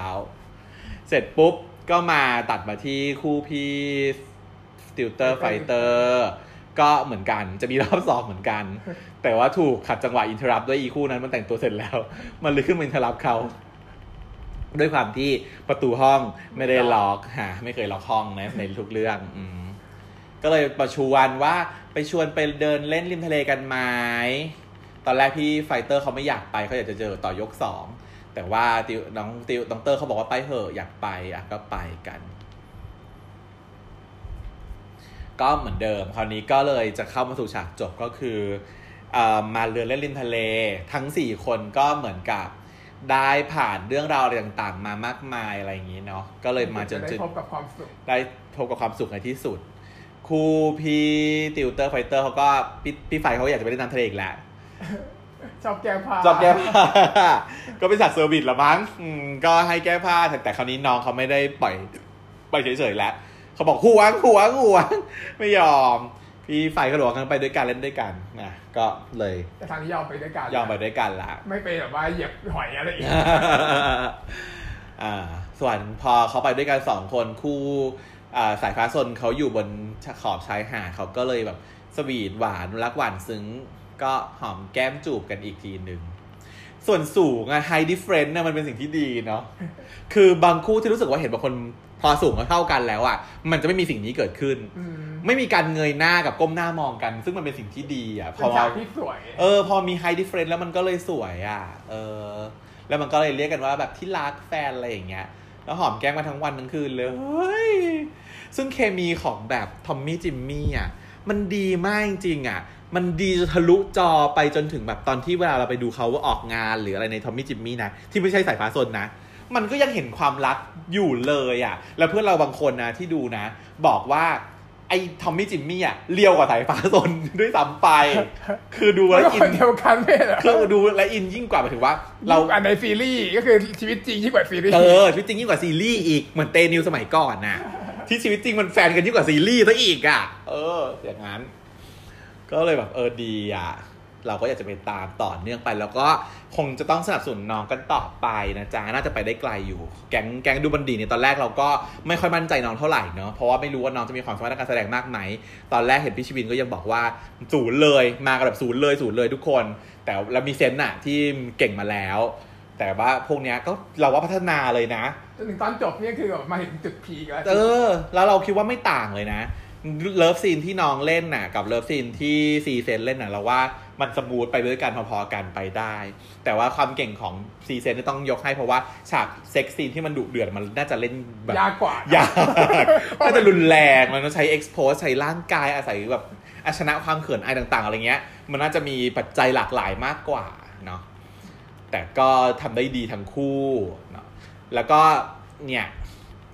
เสร็จปุ๊บ ก็มาตัดมาที่คู่พี่ติวเตอร์ไฟเตอร์ก็เหมือนกันจะมีรอบสองเหมือนกัน แต่ว่าถูกขัดจังหวะ interrupt ด้วยอีคู่นั้นมันแต่งตัวเสร็จแล้ว มันเลยขึ้นมา interrupt เขา ด้วยความที่ประตูห้องไม่ได้ล็อกฮะไม่เคยล็อกห้องนะในทุกเรื่อง อืมก็เลยประชวนว่าไปชวนไปเดินเล่นริมทะเลกันไหมตอนแรกพี่ไฟเตอร์เขาไม่อยากไปเขาอยากจะเจอต่อยกสอง แต่ว่าติวน้องติวน้องเตอร์เขาบอกว่าไปเถอะอยากไปอะก็ไปกัน ก็เหมือนเดิม คราวนี้ก็เลยจะเข้ามาสู่ฉากจบก็คือเออมาเดินเล่นริมทะเล ทั้งสี่คนก็เหมือนกับได้ผ่านเรื่องราวอะไรต่างๆ มามากมายอะไรอย่างนี้เนาะก็เลยมาจนได้จุดพบกับความสุขได้พบกับความสุขในที่สุดครูพี่ติวเตอร์ไฟเตอร์เขาก็พี่พี่ไฟเขาอยากจะไปเล่นน้ำทะเลอีกแล้ว ชอบแก้ผ้าชอบแก้ผ้า ก็เป็นฉากเซอร์วิสละมั้งอืมก็ให้แก้ผ้าแต่แต่คราวนี้น้องเขาไม่ได้ปล่อยปล่อยเฉยๆแล้วเขาบอกห่วงห่วงห่วงไม่ยอม พี่ไฟก็หลวงกันไปด้วยกันเล่นด้วยกันนะก็เลยแต่ทางที่ยอมไปด้วยกันยอมไปด้วยกันละไม่ไปแบบว่าเหยียบหอยอะไรอีกอ่า ส่วนพอเขาไปด้วยกันสองคนคู่อ่าสายฟ้าซนเขาอยู่บนขอบชายหาดเขาก็เลยแบบสวีทหวานรักหวานซึ้ง ก็หอมแก้มจูบกันอีกทีหนึ่งส่วนสูงอะ height different นะมันเป็นสิ่งที่ดีเนาะ คือบางคู่ที่รู้สึกว่าเห็นบางคนพอสูงเท่ากันแล้วอะมันจะไม่มีสิ่งนี้เกิดขึ้นอืมไม่มีการเงยหน้ากับก้มหน้ามองกัน ซึ่งมันเป็นสิ่งที่ดีอะพเป็นฉากที่สวย เออ พอมี height different แล้วมันก็เลยสวยอะเออ แล้วมันก็เลยเรียกกันว่าแบบที่รักแฟนอะไรอย่างเงี้ย แล้วหอมแก้มมาทั้งวันทั้งคืนเลยเฮ้ยซึ่งเคมีของแบบทอมมี่จิมมี่อะมันดีมากจริงๆอะ มันดีจนทะลุจอไปจนถึงแบบตอนที่เวลาเราไปดูเขาออกงานหรืออะไรในทอมมี่จิมมี่นะ ที่ไม่ใช่สายฟ้าซนนะ มันก็ยังเห็นความรักอยู่เลยอะ แล้วเพื่อนเราบางคนนะที่ดูนะ บอกว่าไอ้ทอมมี่จิมมี่อะ real กว่าสายฟ้าซนด้วยซ้ำไป คือดูแล้วแล้วก็อินคนเดียวกันไม่เหรอคือดูและอินยิ่งกว่าหมายถึงว่า เราอันในซีรีส์ก็คือชีวิตจริงยิ่งกว่าซีรีส์เออชีวิตจริงยิ่งกว่าซีรีส์อีกเหมือนเตนิวสมัยก่อนน่ะที่ชีวิตจริงมันแฟนกันยิ่งกว่าซีรีส์ซะอีกอะ เอออย่างนั้น ก็เลยแบบเออดีอะ เราก็อยากจะไปตามต่อเนื่องไป แล้วก็คงจะต้องสนับสนุนน้องกันต่อไปนะจ๊ะน่าจะไปได้ไกลอยู่ แก๊งแก๊งดูบันดีเนี่ยตอนแรกเราก็ไม่ค่อยมั่นใจน้องเท่าไหร่เนาะเพราะว่าไม่รู้ว่าน้องจะมีความสามารถในการแสดงมากไหมตอนแรกเห็นพี่ชิวินก็ยังบอกว่าศูนย์เลยมากันแบบศูนย์เลยศูนย์เลยทุกคน แต่แล้วมีเซนต์น่ะที่เก่งมาแล้ว แต่ว่าพวกเนี้ยก็เราว่าพัฒนาเลยนะจนถึงตอนจบเนี่ยคือแบบมาถึงจุด peak แล้วเออ แล้วเราคิดว่าไม่ต่างเลยนะ เลิฟซีนที่น้องเล่นน่ะ กับเลิฟซีนที่ซีเซนเล่นน่ะเราว่ามัน smooth ไปด้วยกันพอๆกันไปได้ แต่ว่าความเก่งของซีเซนนี่ต้องยกให้เพราะว่าฉาก sex scene ที่มันดุเดือดมันน่าจะเล่นแบบยากกว่ายากน่าจะรุนแรงมันต้องใช้ expose ใช้ร่างกายอาศัยแบบเอาชนะความเขินอายต่างๆอะไรเงี้ย มันน่าจะมีปัจจัยหลากหลายมากกว่าเนาะแต่ก็ทำได้ดีทั้งคู่เนาะแล้วก็เนี่ย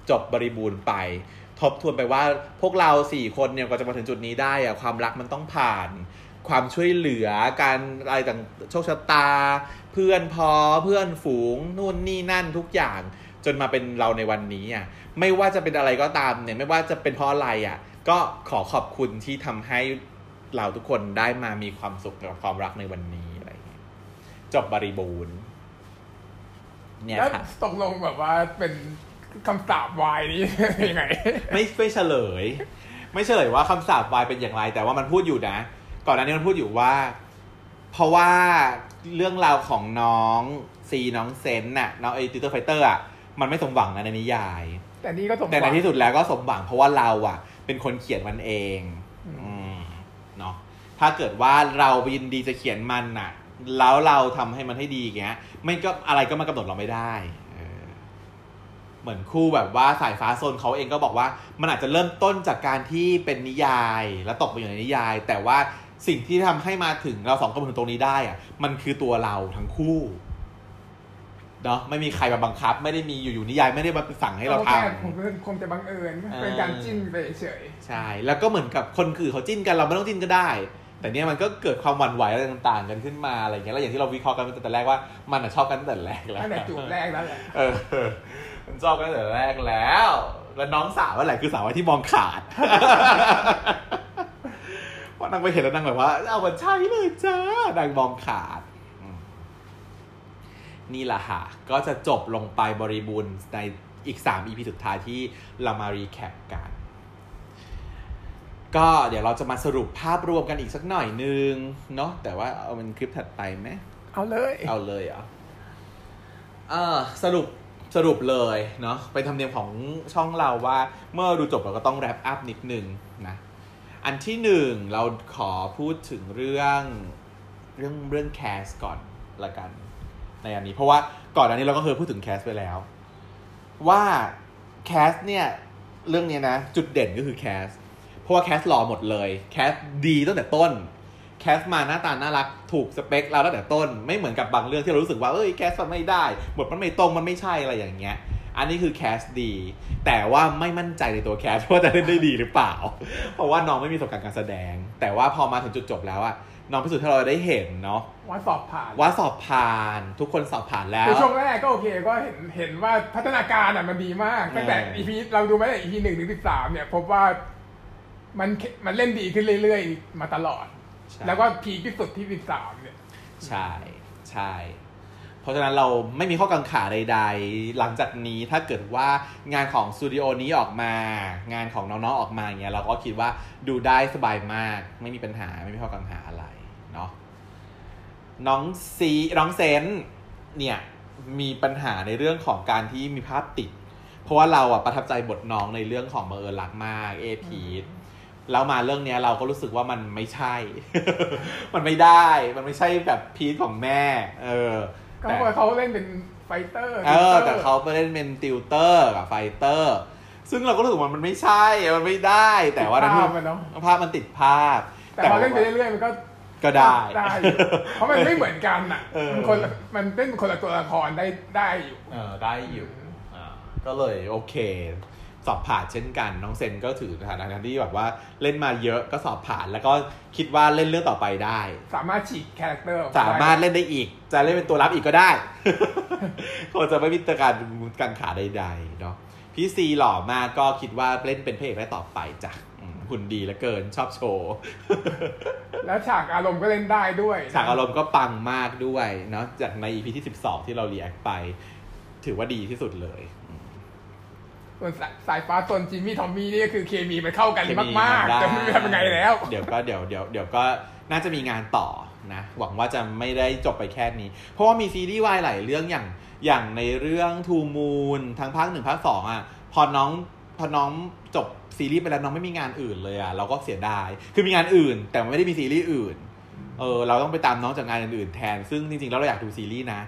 จบบริบูรณ์ไป ทบทวนไปว่าพวกเราสี่คนเนี่ยกว่าจะมาถึงจุดนี้ได้อะความรักมันต้องผ่าน ความช่วยเหลือการอะไรต่างโชคชะตา เพื่อนพอเพื่อนฝูงนู่นนี่นั่นทุกอย่าง จนมาเป็นเราในวันนี้อะไม่ว่าจะเป็นอะไรก็ตามเนี่ยไม่ว่าจะเป็นเพราะอะไรอะ ก็ขอขอบคุณที่ทำให้เราทุกคนได้มามีความสุขกับความรักในวันนี้อะไรอย่างเงี้ยจบบริบูรณ์เนี่ยค่ะตกลงแบบว่าเป็น คำสาปวายนี้ยังไง ไม่ไม่เฉลย ไม่เฉลยว่าคำสาปวายเป็นอย่างไร แต่ว่ามันพูดอยู่นะ ก่อนหน้านี้มันพูดอยู่ว่า เพราะว่าเรื่องราวของน้องซีน้องเซนน่ะน้องไอติวเตอร์ไฟเตอร์อะมันไม่สมหวังนะในนิยาย แต่นี่ก็แต่สมหวังในที่สุดแล้วก็สมหวังเพราะว่าเราอะ เป็นคนเขียนมันเองอืมอืมเนาะถ้าเกิดว่าเรายินดีจะเขียนมันน่ะ แล้วเราทำให้มันให้ดีอย่างเงี้ยไม่ก็อะไรก็มากำหนดเราไม่ได้ เออเหมือนคู่แบบว่าสายฟ้าโซนเขาเองก็บอกว่า มันอาจจะเริ่มต้นจากการที่เป็นนิยายแล้วตกไปอยู่ในนิยาย แต่ว่าสิ่งที่ทำให้มาถึงเราสองคนมาถึงตรงนี้ได้อะมันคือตัวเราทั้งคู่เนาะไม่มีใครมาบังคับ ไม่ได้มีอยู่ๆนิยายไม่ได้มาสั่งให้เราแค่ทำผมคงจะบังเอิญเออเป็นการจิ้นไปเฉยใช่แล้วก็เหมือนกับคนคือเขาจิ้นกันเราไม่ต้องจิ้นก็ได้ แต่เนี้ยมันก็เกิดความหวั่นไหวอะไรต่างๆ กันขึ้นมาอะไรเงี้ยแล้วอย่างที่เราวิเคราะห์กันตั้งแต่แรกว่ามันอะชอบกันตั้งแต่แรกแล้วตั้งแต่จูบแรกแล้วแหละ เออมันชอบกันตั้งแต่แรกแล้ว แล้วน้องสาวอะไรคือสาวที่มองขาดพอนางไปเห็นแล้วนางแบบว่า เอามันใช่เลยจ้านางมองขาดอืมนี่แหละค่ะ ก็จะจบลงไปบริบูรณ์ในอีก 3 EP สุดท้ายที่เรามารีแคปกัน ก็เดี๋ยวเราจะมาสรุปภาพรวมกันอีกสักหน่อยนึง เนาะแต่ว่าเอาเป็นคลิปถัดไปไหม เอาเลย เอาเลยเหรอเออสรุป สรุปเลยเนาะเป็นธรรมเนียมของช่องเราว่าเมื่อดูจบเราก็ต้องแรปอัพนิดนึงนะ อันที่หนึ่งเราขอพูดถึงเรื่องเรื่องเรื่อง cast ก่อนละกัน ในอันนี้ เพราะว่าก่อนอันนี้เราก็เคยพูดถึง cast ไปแล้ว ว่า cast เนี่ยเรื่องนี้นะ จุดเด่นก็คือ cast เพราะว่า cast หล่อหมดเลย cast ดีตั้งแต่ต้น cast มาหน้าตาน่ารักถูกสเปคเราตั้งแต่ต้น ไม่เหมือนกับบางเรื่องที่เรารู้สึกว่าเอ้ย cast มันไม่ได้บทมันไม่ตรงมันไม่ใช่อะไรอย่างเงี้ย อันนี้คือแคสดี แต่ว่าไม่มั่นใจในตัวแคสว่าจะเล่นได้ดีหรือเปล่า เพราะว่าน้องไม่มีประสบการณ์การแสดง แต่ว่าพอมาถึงจุดจบแล้วอะน้องพิสูจน์ให้เราได้เห็นเนาะว่าสอบผ่านว่าสอบผ่านทุกคนสอบผ่านแล้วคือช่วงแรกก็โอเคก็เห็นเห็นว่าพัฒนาการอะมันดีมากตั้งแต่เอออีพีเราดูมาตั้งแต่อีพีหนึ่งถึงสิบสามเนี่ยพบว่ามันมันเล่นดีขึ้นเรื่อยๆ มาตลอดใช่ แล้วก็พีคที่สุดที่สิบสามเนี่ยใช่ใช่ เพราะฉะนั้นเราไม่มีข้อกังขาใด ๆ หลังจากนี้ถ้าเกิดว่างานของสตูดิโอนี้ออกมา งานของน้องๆออกมาอย่างเงี้ยเราก็คิดว่าดูได้สบายมาก ไม่มีปัญหาไม่มีข้อกังขาอะไรเนาะน้องซีน้องเซนเนี่ยมีปัญหาในเรื่องของการที่มีภาพติด เพราะว่าเราอะประทับใจบทน้องในเรื่องของเมอเออรักมาก เอพีท แล้วมาเรื่องเนี้ยเราก็รู้สึกว่ามันไม่ใช่ มันไม่ได้ มันไม่ใช่แบบพีทของแม่ เออก็แต่เพราะเขาเล่นเป็นไฟเตอร์ เออ แต่เขาไปเล่นเป็นติวเตอร์กับไฟเตอร์ ซึ่งเราก็รู้สึกว่ามันไม่ใช่ มันไม่ได้ แต่ว่านั้นภาพมันเนาะภาพมันติดภาพ แต่พอเล่นไปเรื่อยๆมันก็ก็ได้ได้อยู่เพราะมันไม่เหมือนกันอะเออมันคนละมันเล่นเป็นคนละตัวละครได้ได้อยู่ เออได้อยู่ อ่า ก็เลยโอเค สอบผ่านเช่นกัน น้องเซนก็ถือฐานะที่แบบว่าเล่นมาเยอะก็สอบผ่าน แล้วก็คิดว่าเล่นเรื่องต่อไปได้ สามารถฉีก character ออกสามารถเล่นได้อีก จะเล่นเป็นตัวรับอีกก็ได้คงจะไม่มีการกังขาใดๆเนาะพี่ซีหล่อมากก็คิดว่าเล่นเป็นพระเอกได้ต่อไปจ้ะอืมหุ่นดีเหลือเกินชอบโชว์ แล้วฉากอารมณ์ก็เล่นได้ด้วย ฉากอารมณ์ก็ปังมากด้วยเนาะจากใน EP ที่ 12 ที่เราเรียกไป ถือว่าดีที่สุดเลย ส่วนสายสายฟ้าตนจิมมี่ทอมมี่นี่ก็คือเคมีมันเข้ากันเคมากๆได้จะไม่รู้ทำยังไงแล้ว เดี๋ยวก็เดี๋ยวเดี๋ยวเดี๋ยวก็น่าจะมีงานต่อนะหวังว่าจะไม่ได้จบไปแค่นี้ เพราะว่ามีซีรีส์วายหลายเรื่องอย่างอย่างในเรื่องทูมูนทั้งภาคหนึ่งภาคสองอะพอน้องพอน้องจบซีรีส์ไปแล้วน้องไม่มีงานอื่นเลยอะเราก็เสียดาย คือมีงานอื่น แต่มันไม่ได้มีซีรีส์อื่นเออเราต้องไปตามน้องจากงานอื่นๆแทน ซึ่งจริงๆแล้วเราอยากดูซีรีส์นะ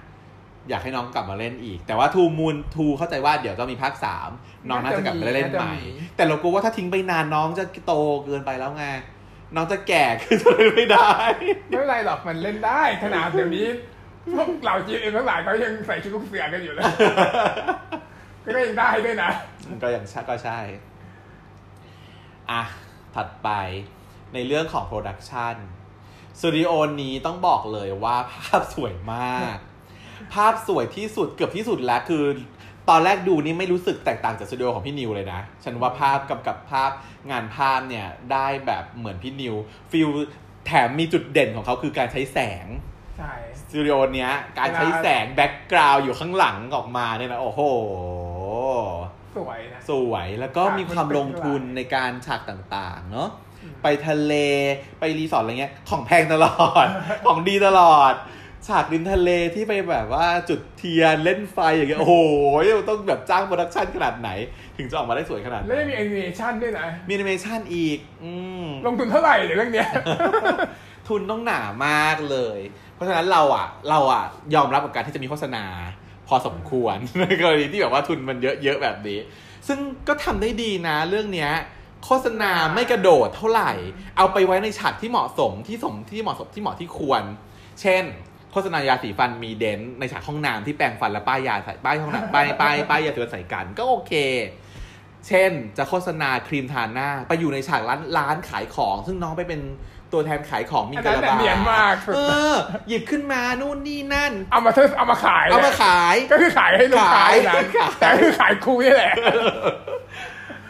อยากให้น้องกลับมาเล่นอีก แต่ว่าทูมูนทูเข้าใจว่าเดี๋ยวจะมีภาคสามน้องน่าจะกลับมาเล่นใหม่ แต่เรากลัวว่าถ้าทิ้งไปนานน้องจะโตเกินไปแล้วไงน้องจะแก่ขึ้นจะเล่นไม่ได้ ไม่เป็นไรหรอกมันเล่นได้ขนาดเดี๋ยวนี้พวกเหล่าจีนเองทั้งหลายเขายังใส่ชุดลูกเสือกันอยู่เลยก็ยังได้ด้วยนะก็อย่างชัก็ใช่ อะ ถัดไปในเรื่องของโปรดักชันสตูดิโอนี้ต้องบอกเลยว่าภาพสวยมาก ภาพสวยที่สุดเกือบที่สุดแล้วคือตอนแรกดูนี่ไม่รู้สึกแตกต่างจากสตูดิโอของพี่นิวเลยนะ ฉันว่าภาพกำกับภาพงานภาพเนี่ยได้แบบเหมือนพี่นิว feel แถมมีจุดเด่นของเขาคือการใช้แสงใช่สตูดิโอเนี้ย การใช้แสง background อยู่ข้างหลังออกมาเนี่ยนะโอ้โห สวยนะสวยแล้วก็มีความลงทุนในการฉากต่างๆ เนาะอืมไปทะเลไปรีสอร์ทอะไรเงี้ย ของแพงตลอด ของดีตลอด ฉากริมทะเลที่ไปแบบว่าจุดเทียนเล่นไฟอย่างเงี้ยโอ้โหต้องแบบจ้าง production ขนาดไหน ถึงจะออกมาได้สวยขนาดแล้วนั้ยังนมีแอนิเมชันด้วยนะ มีแอนิเมชันอีกอืมลงทุนเท่าไหร่เนี่ยเรื่องเนี้ยทุนต้องหนามากเลย เพราะฉะนั้นเราอะ เราอะยอมรับกับการที่จะมีโฆษณา พอสมควรในกรณีที่แบบว่าทุนมันเยอะๆแบบนี้ ซึ่งก็ทำได้ดีนะเรื่องเนี้ยโฆษณาไม่กระโดดเท่าไหร่ เอาไปไว้ในฉากที่เหมาะสมที่สมที่เหมาะสมที่เหมาะที่ควร เช่น โฆษณายาสีฟันมีเดนต์ในฉากห้องน้ำที่แปรงฟันแล้วป้ายยาใส่ป้ายห้องน้ำป้ายป้ายป้ายยาสีฟันใส่กันก็โอเค เช่นจะโฆษณาครีมทาหน้า ไปอยู่ในฉากร้านร้านขายของ ซึ่งน้องไปเป็นตัวแทนขายของมีอันกนั้ระนน่ะบาเนียนมากเออ หยิบขึ้นมานู่นนี่นั่น เอามาเธอเอามาขาย เอามาขาย ก็คือขายให้ลูกค้าขายนะขายแต่ก็คือขายคูนี่แหละ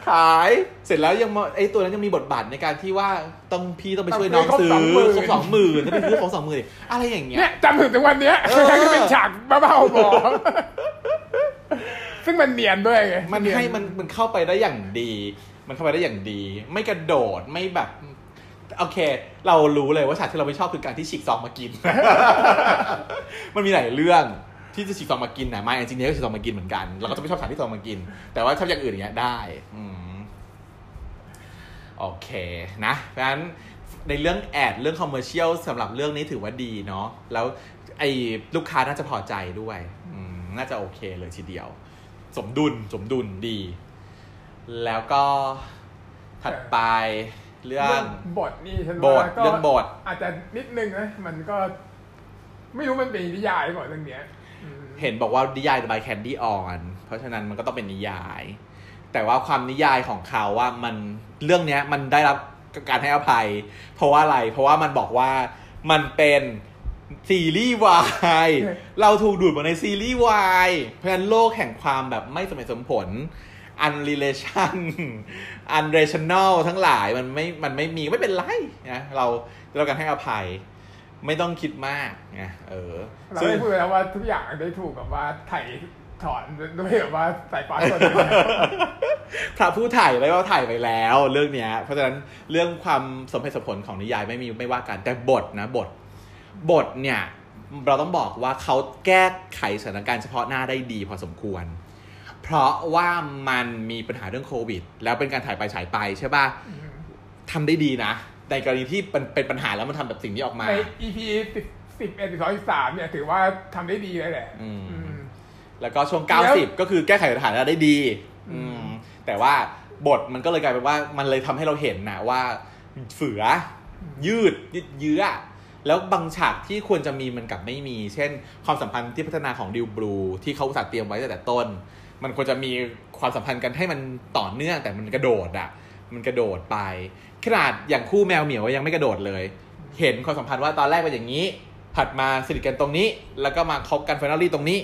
ขาย เสร็จแล้วยังมาไอ้ตัวนั้นยังมีบทบาทในการที่ว่าต้องพี่ต้องไปช่วยน้องต้องซื้อซื้อครบครบสองหมื่นถ้าไปซื้อของสองหมื่นอะไรอย่างเงี้ยเนี่ยจำถึงถึงวันเนี้ยเออทั้งที่เป็นฉากบ้าๆบอซึ่งมันเนียนด้วยไงมันให้มันมันเข้าไปได้อย่างดี มันเข้าไปได้อย่างดี ไม่กระโดดไม่แบบโอเค เรารู้เลยว่าฉากที่เราไม่ชอบคือการที่ฉีกซองมากิน มันมีหลายเรื่อง ที่จะฉีกซองมากินนะไม่จริงๆก็ฉีกซองมากินเหมือนกันเราก็จะไม่ชอบฉากที่ซองมากิน แต่ว่าชอบอย่างอื่นอย่างเงี้ยได้อืมโอเคนะเพราะฉะนั้นในเรื่องแอดเรื่องคอมเมอร์เชียลสำหรับเรื่องนี้ถือว่าดีเนาะแล้วไอ้ลูกค้าน่าจะพอใจด้วยอืมน่าจะโอเคเลยทีเดียว สมดุลสมดุลดี แล้วก็ถัดไปเรื่องบทนี่ฉันบว่าทก็เรื่องบทอาจจะนิดนึงนะมันก็ ไม่รู้มันเป็นนิยายก่อนเรื่องเนี้ยอืม เห็นบอกว่านิยาย by Candy On เพราะฉะนั้นมันก็ต้องเป็นนิยาย แต่ว่าความนิยายของเขาว่ามันเรื่องเนี้ยมันได้รับการให้อภัย เพราะว่าอะไร เพราะว่ามันบอกว่ามันเป็นซีรีส์วายเราถูกดูดมาในซีรีส์วายเพราะฉะนั้นโลกแห่งความแบบไม่สมเหตุสมผล unrelation unrational ทั้งหลายมันไม่ มันไม่มีไม่เป็นไรนะเราเราการให้อภัย ไม่ต้องคิดมากนะเออเราซึ่งได้พูดไปแล้วว่าทุกอย่างได้ถูกแบบว่าไถ่ถอนด้วยแบบว่าใส่ passwordพระผู้ถ่ายไว้ว่าถ่ายไปแล้ว เรื่องเนี้ย เพราะฉะนั้นเรื่องความสมเหตุสมผลของนิยายไม่มีไม่ว่ากันแต่บทนะบท บทเนี่ย เราต้องบอกว่าเขาแก้ไขสถานการณ์เฉพาะหน้าได้ดีพอสมควร เพราะว่ามันมีปัญหาเรื่องโควิด แล้วเป็นการถ่ายไปฉายไปใช่ป่ะทำได้ดีนะ ในกรณีที่เป็นเป็นปัญหาแล้วมันทำแบบสิ่งนี้ออกมาใน EP สิบสิบเอ็ดสิบสองสิบสามเนี่ยถือว่าทำได้ดีเลยแหละอืมอืมแล้วก็ช่วงแล้ว90ก็คือแก้ไขสถานะได้ดีอืมอืม แต่ว่าบทมันก็เลยกลายเป็นว่ามันเลยทำให้เราเห็นนะว่าเฝือ ยืดยืดเยื้อ แล้วบางฉากที่ควรจะมีมันกลับไม่มี เช่น ความสัมพันธ์ที่พัฒนาของดิวบลูที่เขาอุตส่าห์เตรียมไว้ตั้งแต่ต้น มันควรจะมีความสัมพันธ์กันให้มันต่อเนื่องแต่มันกระโดดอะ มันกระโดดไป ขนาดอย่างคู่แมวเหมียวยังไม่กระโดดเลย เห็นความสัมพันธ์ว่าตอนแรกเป็นอย่างนี้ถัดมาสนิทกันตรงนี้ แล้วก็มาคบกัน finally ตรงนี้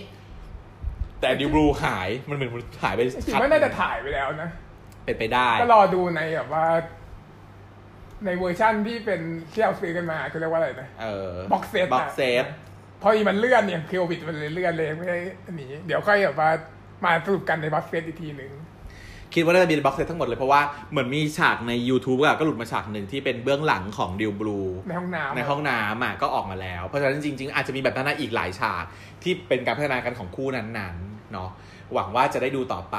แต่ดิวบลูหายมันเหมือนมันหายไปจริงๆว่าน่าจะถ่ายไปแล้วนะ เป็นไปได้ ก็รอดูในแบบว่า ในเวอร์ชั่นที่เป็นที่เราซื้อกันมาคือเรียกว่าอะไรนะเออ boxset boxset พอดีมันเลื่อนเนี่ยโควิดมันเลยเลื่อนเลยไม่ได้อันนี้เดี๋ยวค่อยแบบว่ามาสรุปกันใน boxset อีกทีหนึ่ง คิดว่าน่าจะมี boxset ทั้งหมดเลย เพราะว่าเหมือนมีฉากใน YouTube อะก็หลุดมาฉากหนึ่งที่เป็นเบื้องหลังของดิวบลูในห้องน้ำในห้องน้ำอะก็ออกมาแล้ว เพราะฉะนั้นจริง ๆ อาจจะมีแบบนั้นอีกหลายฉากที่เป็นการพัฒนากันของคู่นั้นๆเนาะหวังว่าจะได้ดูต่อไป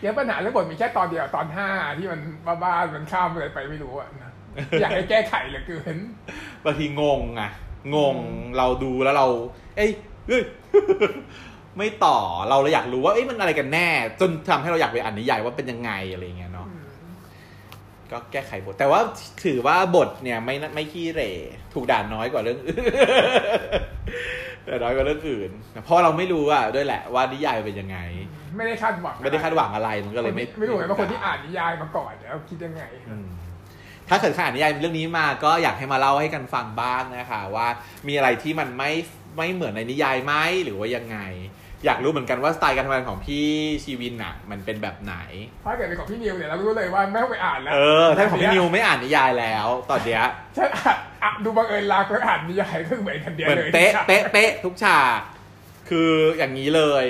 เดี๋ยวปัญหาเรื่องบทมีแค่ตอนเดียวตอนห้าที่มันบ้าๆมันข้ามอะไรไปไม่รู้อะนะอยากให้แก้ไขเหลือเกินบางทีงงอะงงเราดูแล้วเรา เอ้ยเอ้ย ไม่ต่อเราเลยอยากรู้ว่าเอ้ยมันอะไรกันแน่ จนทำให้เราอยากไปอ่านนิยายว่าเป็นยังไงอะไรอย่างเงี้ยเนาะก็แก้ไขบท แต่ว่าถือว่าบทเนี่ยไม่น่าไม่ขี้เหร่ถูกด่าน้อยกว่าเรื่องอื่นแต่น้อยกว่าเรื่องอื่นเพราะเราไม่รู้อะด้วยแหละว่านิยายเป็นยังไง ไม่ได้คาดหวังไม่ได้คาดหวังอะไรมันก็เลยไม่ไม่รู้ไงว่าคนที่อ่านนิยายมาก่อนแล้วคิดยังไงอืมถ้าเกิดใครอ่านนิยายเรื่องนี้มาก็อยากให้มาเล่าให้กันฟังบ้างนะคะว่ามีอะไรที่มันไม่ไม่เหมือนในนิยายไหมหรือว่ายังไง อยากรู้เหมือนกันว่าสไตล์การทำงานของพี่ชีวินอะ มันเป็นแบบไหน ถ้าเกิดเป็นของพี่นิวเนี่ยเรารู้เลยว่าไม่ต้องไปอ่านแล้วเออ ถ้าของพี่นิวไม่อ่านนิยายแล้ว ตอนเนี้ยฉันอ่านอะดูบังเอิญลาก็อ่านนิยายก็เหมือนกันเดียวเหมือนเลยเป๊ะเป๊ะเป๊ะทุกฉากคืออย่างนี้เลย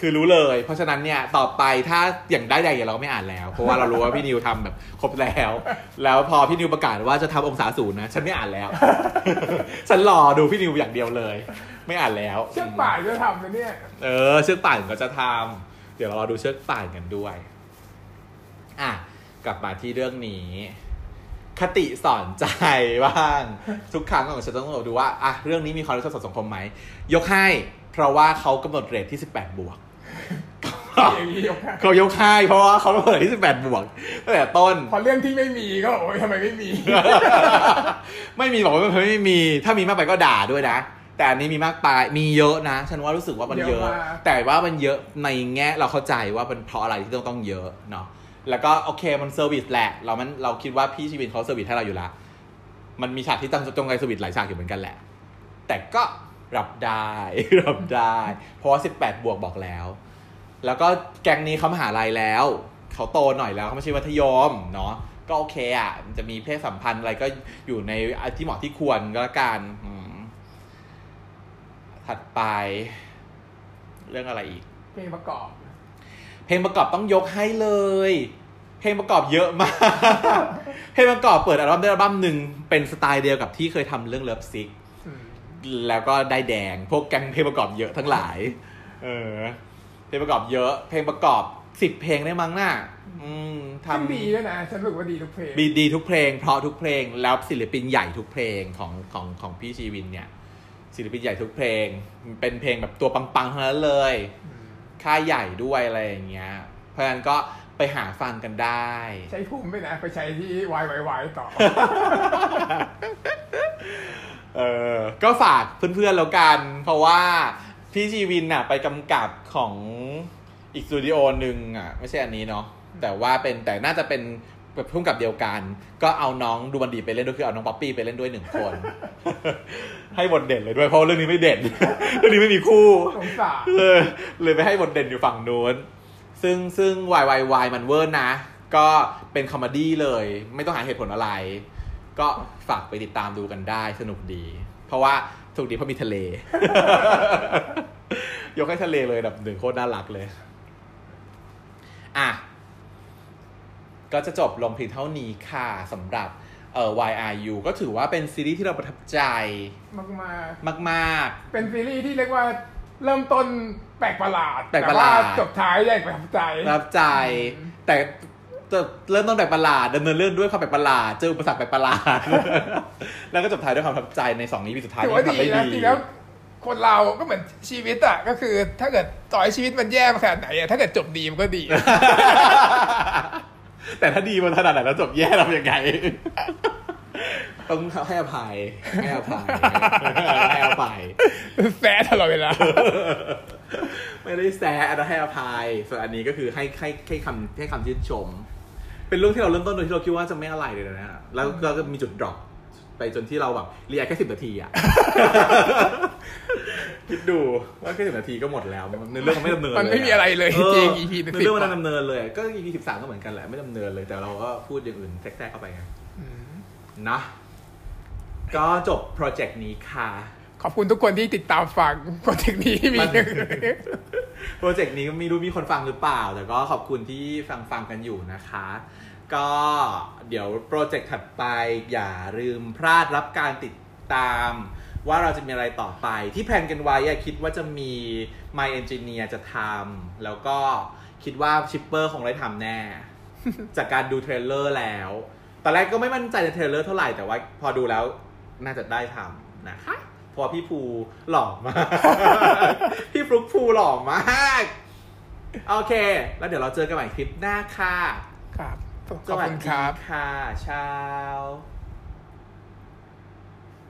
คือรู้เลย เพราะฉะนั้นเนี่ยต่อไปถ้าอย่างได้ใหญ่เราก็ไม่อ่านแล้ว เพราะว่าเรารู้ว่าพี่นิวทำแบบครบแล้ว แล้วพอพี่นิวประกาศว่าจะทำองศาศูนย์นะฉันไม่อ่านแล้ว ฉันรอดูพี่นิวอย่างเดียวเลย ไม่อ่านแล้ว เชือกป่านก็ทำนะเนี่ย เออ เชือกป่านก็จะทำเดี๋ยวเรารอดูเชือกป่านกันด้วย อะ กลับมาที่เรื่องนี้ คติสอนใจบ้าง ทุกครั้งของฉันต้องดูว่าอะเรื่องนี้มีความรู้สึกสังคมไหม ยกให้ เพราะว่าเขากำหนดเรทที่ 18 บวกอย่างนี้ยกให้เขายกให้เพราะว่าเขากำหนดเรทที่18บวกตั้งแต่ต้นพอเรื่องที่ไม่มีก็บอกว่าทำไมไม่มี ไม่มีบอกว่าไม่มี ถ้ามีมากไปก็ด่าด้วยนะ แต่อันนี้มีมากไปมีเยอะนะ ฉันว่ารู้สึกว่ามันเยเยอะอะ มาก แต่ว่ามันเยอะในแง่เราเข้าใจว่าเป็นเพราะอะไรที่ต้องต้องเยอะเนาะแล้วก็โอเคมัน service แหละ เรามันเราคิดว่าพี่ชีวินเขา service ให้เราอยู่ละมันมีฉากที่ตั้งจงใจ service หลายฉากอยู่เหมือนกันแหละ แต่ก็รับได้ รับได้ เพราะว่า 18 บวกบอกแล้ว แล้วก็แก๊งนี้เขามหาลัยแล้ว เขาโตหน่อยแล้วเขาไม่ใช่มัธยมเนาะก็โอเคอะมันจะมีเพศสัมพันธ์อะไรก็อยู่ในที่เหมาะที่ควรก็แล้วกันอืม ถัดไป เรื่องอะไรอีก เพลงประกอบ เพลงประกอบต้องยกให้เลย เพลงประกอบเยอะมาก เพลงประกอบเปิดอัลบั้มได้อัลบั้มหนึ่งเป็นสไตล์เดียวกับที่เคยทำเรื่อง Love Sick อืมแล้วก็ได้แดง พวกแก๊งเพลงประกอบเยอะทั้งหลาย เออ เพลงประกอบเยอะ เพลงประกอบสิบเพลงได้มั้งน่ะอืมซึ่งทำดีด้วยนะฉันรู้สึกว่าดีทุกเพลงดีดีทุกเพลง เพราะทุกเพลงแล้วศิลปินใหญ่ทุกเพลงของของของพี่ชีวินเนี่ย ศิลปินใหญ่ทุกเพลง เป็นเพลงแบบตัวปังๆทั้งนั้นเลยอืมค่ายใหญ่ด้วยอะไรอย่างเงี้ย เพราะฉะนั้นก็ไปหาฟังกันได้ ใช้ภูมิไปนะ ไปใช้ที่วายวายต่อ เออ ก็ฝากเพื่อนๆแล้วกัน เพราะว่าพี่ชีวินน่ะ ไปกำกับของอีกสตูดิโอหนึ่งอะ ไม่ใช่อันนี้เนาะแต่ว่าเป็นแต่น่าจะเป็น แบบพุ่มกับเดียวกัน ก็เอาน้องดูบันดีไปเล่นด้วยคือเอาน้องป๊อปปี้ไปเล่นด้วยหนึ่งคน ให้บทเด่นเลยด้วยเพราะเรื่องนี้ไม่เด่น เรื่องนี้ไม่มีคู่สงสารเออเลยไปให้บทเด่นอยู่ฝั่งนู้นซึ่งซึ่งวายวายวายมันเวอร์นะ ก็เป็นคอมเมดี้เลย ไม่ต้องหาเหตุผลอะไร ก็ฝากไปติดตามดูกันได้สนุกดี เพราะว่าสนุกดีเพราะมีทะเล ยกให้ทะเลเลยแบบหนึ่งโคตรน่ารักเลย อะ ก็จะจบลงเพียงเท่านี้ค่ะสำหรับเอ่อ YRU ก็ถือว่าเป็นซีรีส์ที่เราประทับใจมากมากมากๆเป็นซีรีส์ที่เรียกว่าเริ่มต้นแปลกประหลาดแปลกประหลาดแต่ว่าจบท้ายได้ประทับใจๆประทับใจอืมแต่แต่เริ่มต้นแปลกประหลาดดำเนินเรื่องด้วยความแปลกประหลาดเจออุปสรรคแปลกประหลาด แล้วก็จบท้ายด้วยความประทับใจในสองนี้ปีสุดท้ายถือที่ว่าทำดีได้นะดีจริงแล้วคนเราก็เหมือนชีวิตอะก็คือ ถ้าเกิดต่อยชีวิตมันแย่มาขนาดไหนอะถ้าเกิดจบดีมันก็ดี แต่ถ้าดีมันขนาดไหนแล้วจบแย่เรายังไงต้องให้อภัยให้อภัยให้อภัยแซะตลอดเวลาไม่ได้แซะอันนั้นให้อภัยส่วนอันนี้ก็คือให้ให้ให้คำให้คำชื่นชม เป็นเรื่องที่เราเริ่มต้นโดยที่เราคิดว่าจะไม่อะไรเลยนะฮะแล้วเราก็มีจุด drop ไปจนที่เราแบบเรียกแค่สิบนาทีอะคิดดูว่าแค่สิบนาทีก็หมดแล้วเนื้อเรื่องมันไม่ดำเนินมันไม่เลยมีอะไรเลยออจริง EP เนื้อเรื่องมันดำเนินเลย ก็ EP สิบสามก็เหมือนกันแหละไม่ดำเนินเลยแต่เราก็พูดอย่างอื่นแทรกๆเข้าไปไงอืมนะ ก็จบโปรเจกต์นี้ค่ะ ขอบคุณทุกคนที่ติดตามฟังโปรเจกต์นี้มีมันโปรเจกต์นี้ก็ไม่รู้มีคนฟังหรือเปล่า แต่ก็ขอบคุณที่ฟังฟังกันอยู่นะคะ ก็เดี๋ยวโปรเจกต์ถัดไปอย่าลืมพลาดรับการติดตาม ว่าเราจะมีอะไรต่อไปที่ plan กันไว้อะคิดว่าจะมี My Engineer จะทำแล้วก็คิดว่า Shipper คงได้ทำแน่ จากการดู trailer แล้ว ตอนแรกก็ไม่มั่นใจใน trailer เท่าไหร่แต่ว่าพอดูแล้วน่าจะได้ทำนะคะเพราะพี่ภูหล่อมาก พี่ฟลุกภูหล่อมาก โอเค แล้วเดี๋ยวเราเจอกันใหม่คลิปหน้าค่ะครับ ขอบสวัสคุณดีครับค่ะเช้า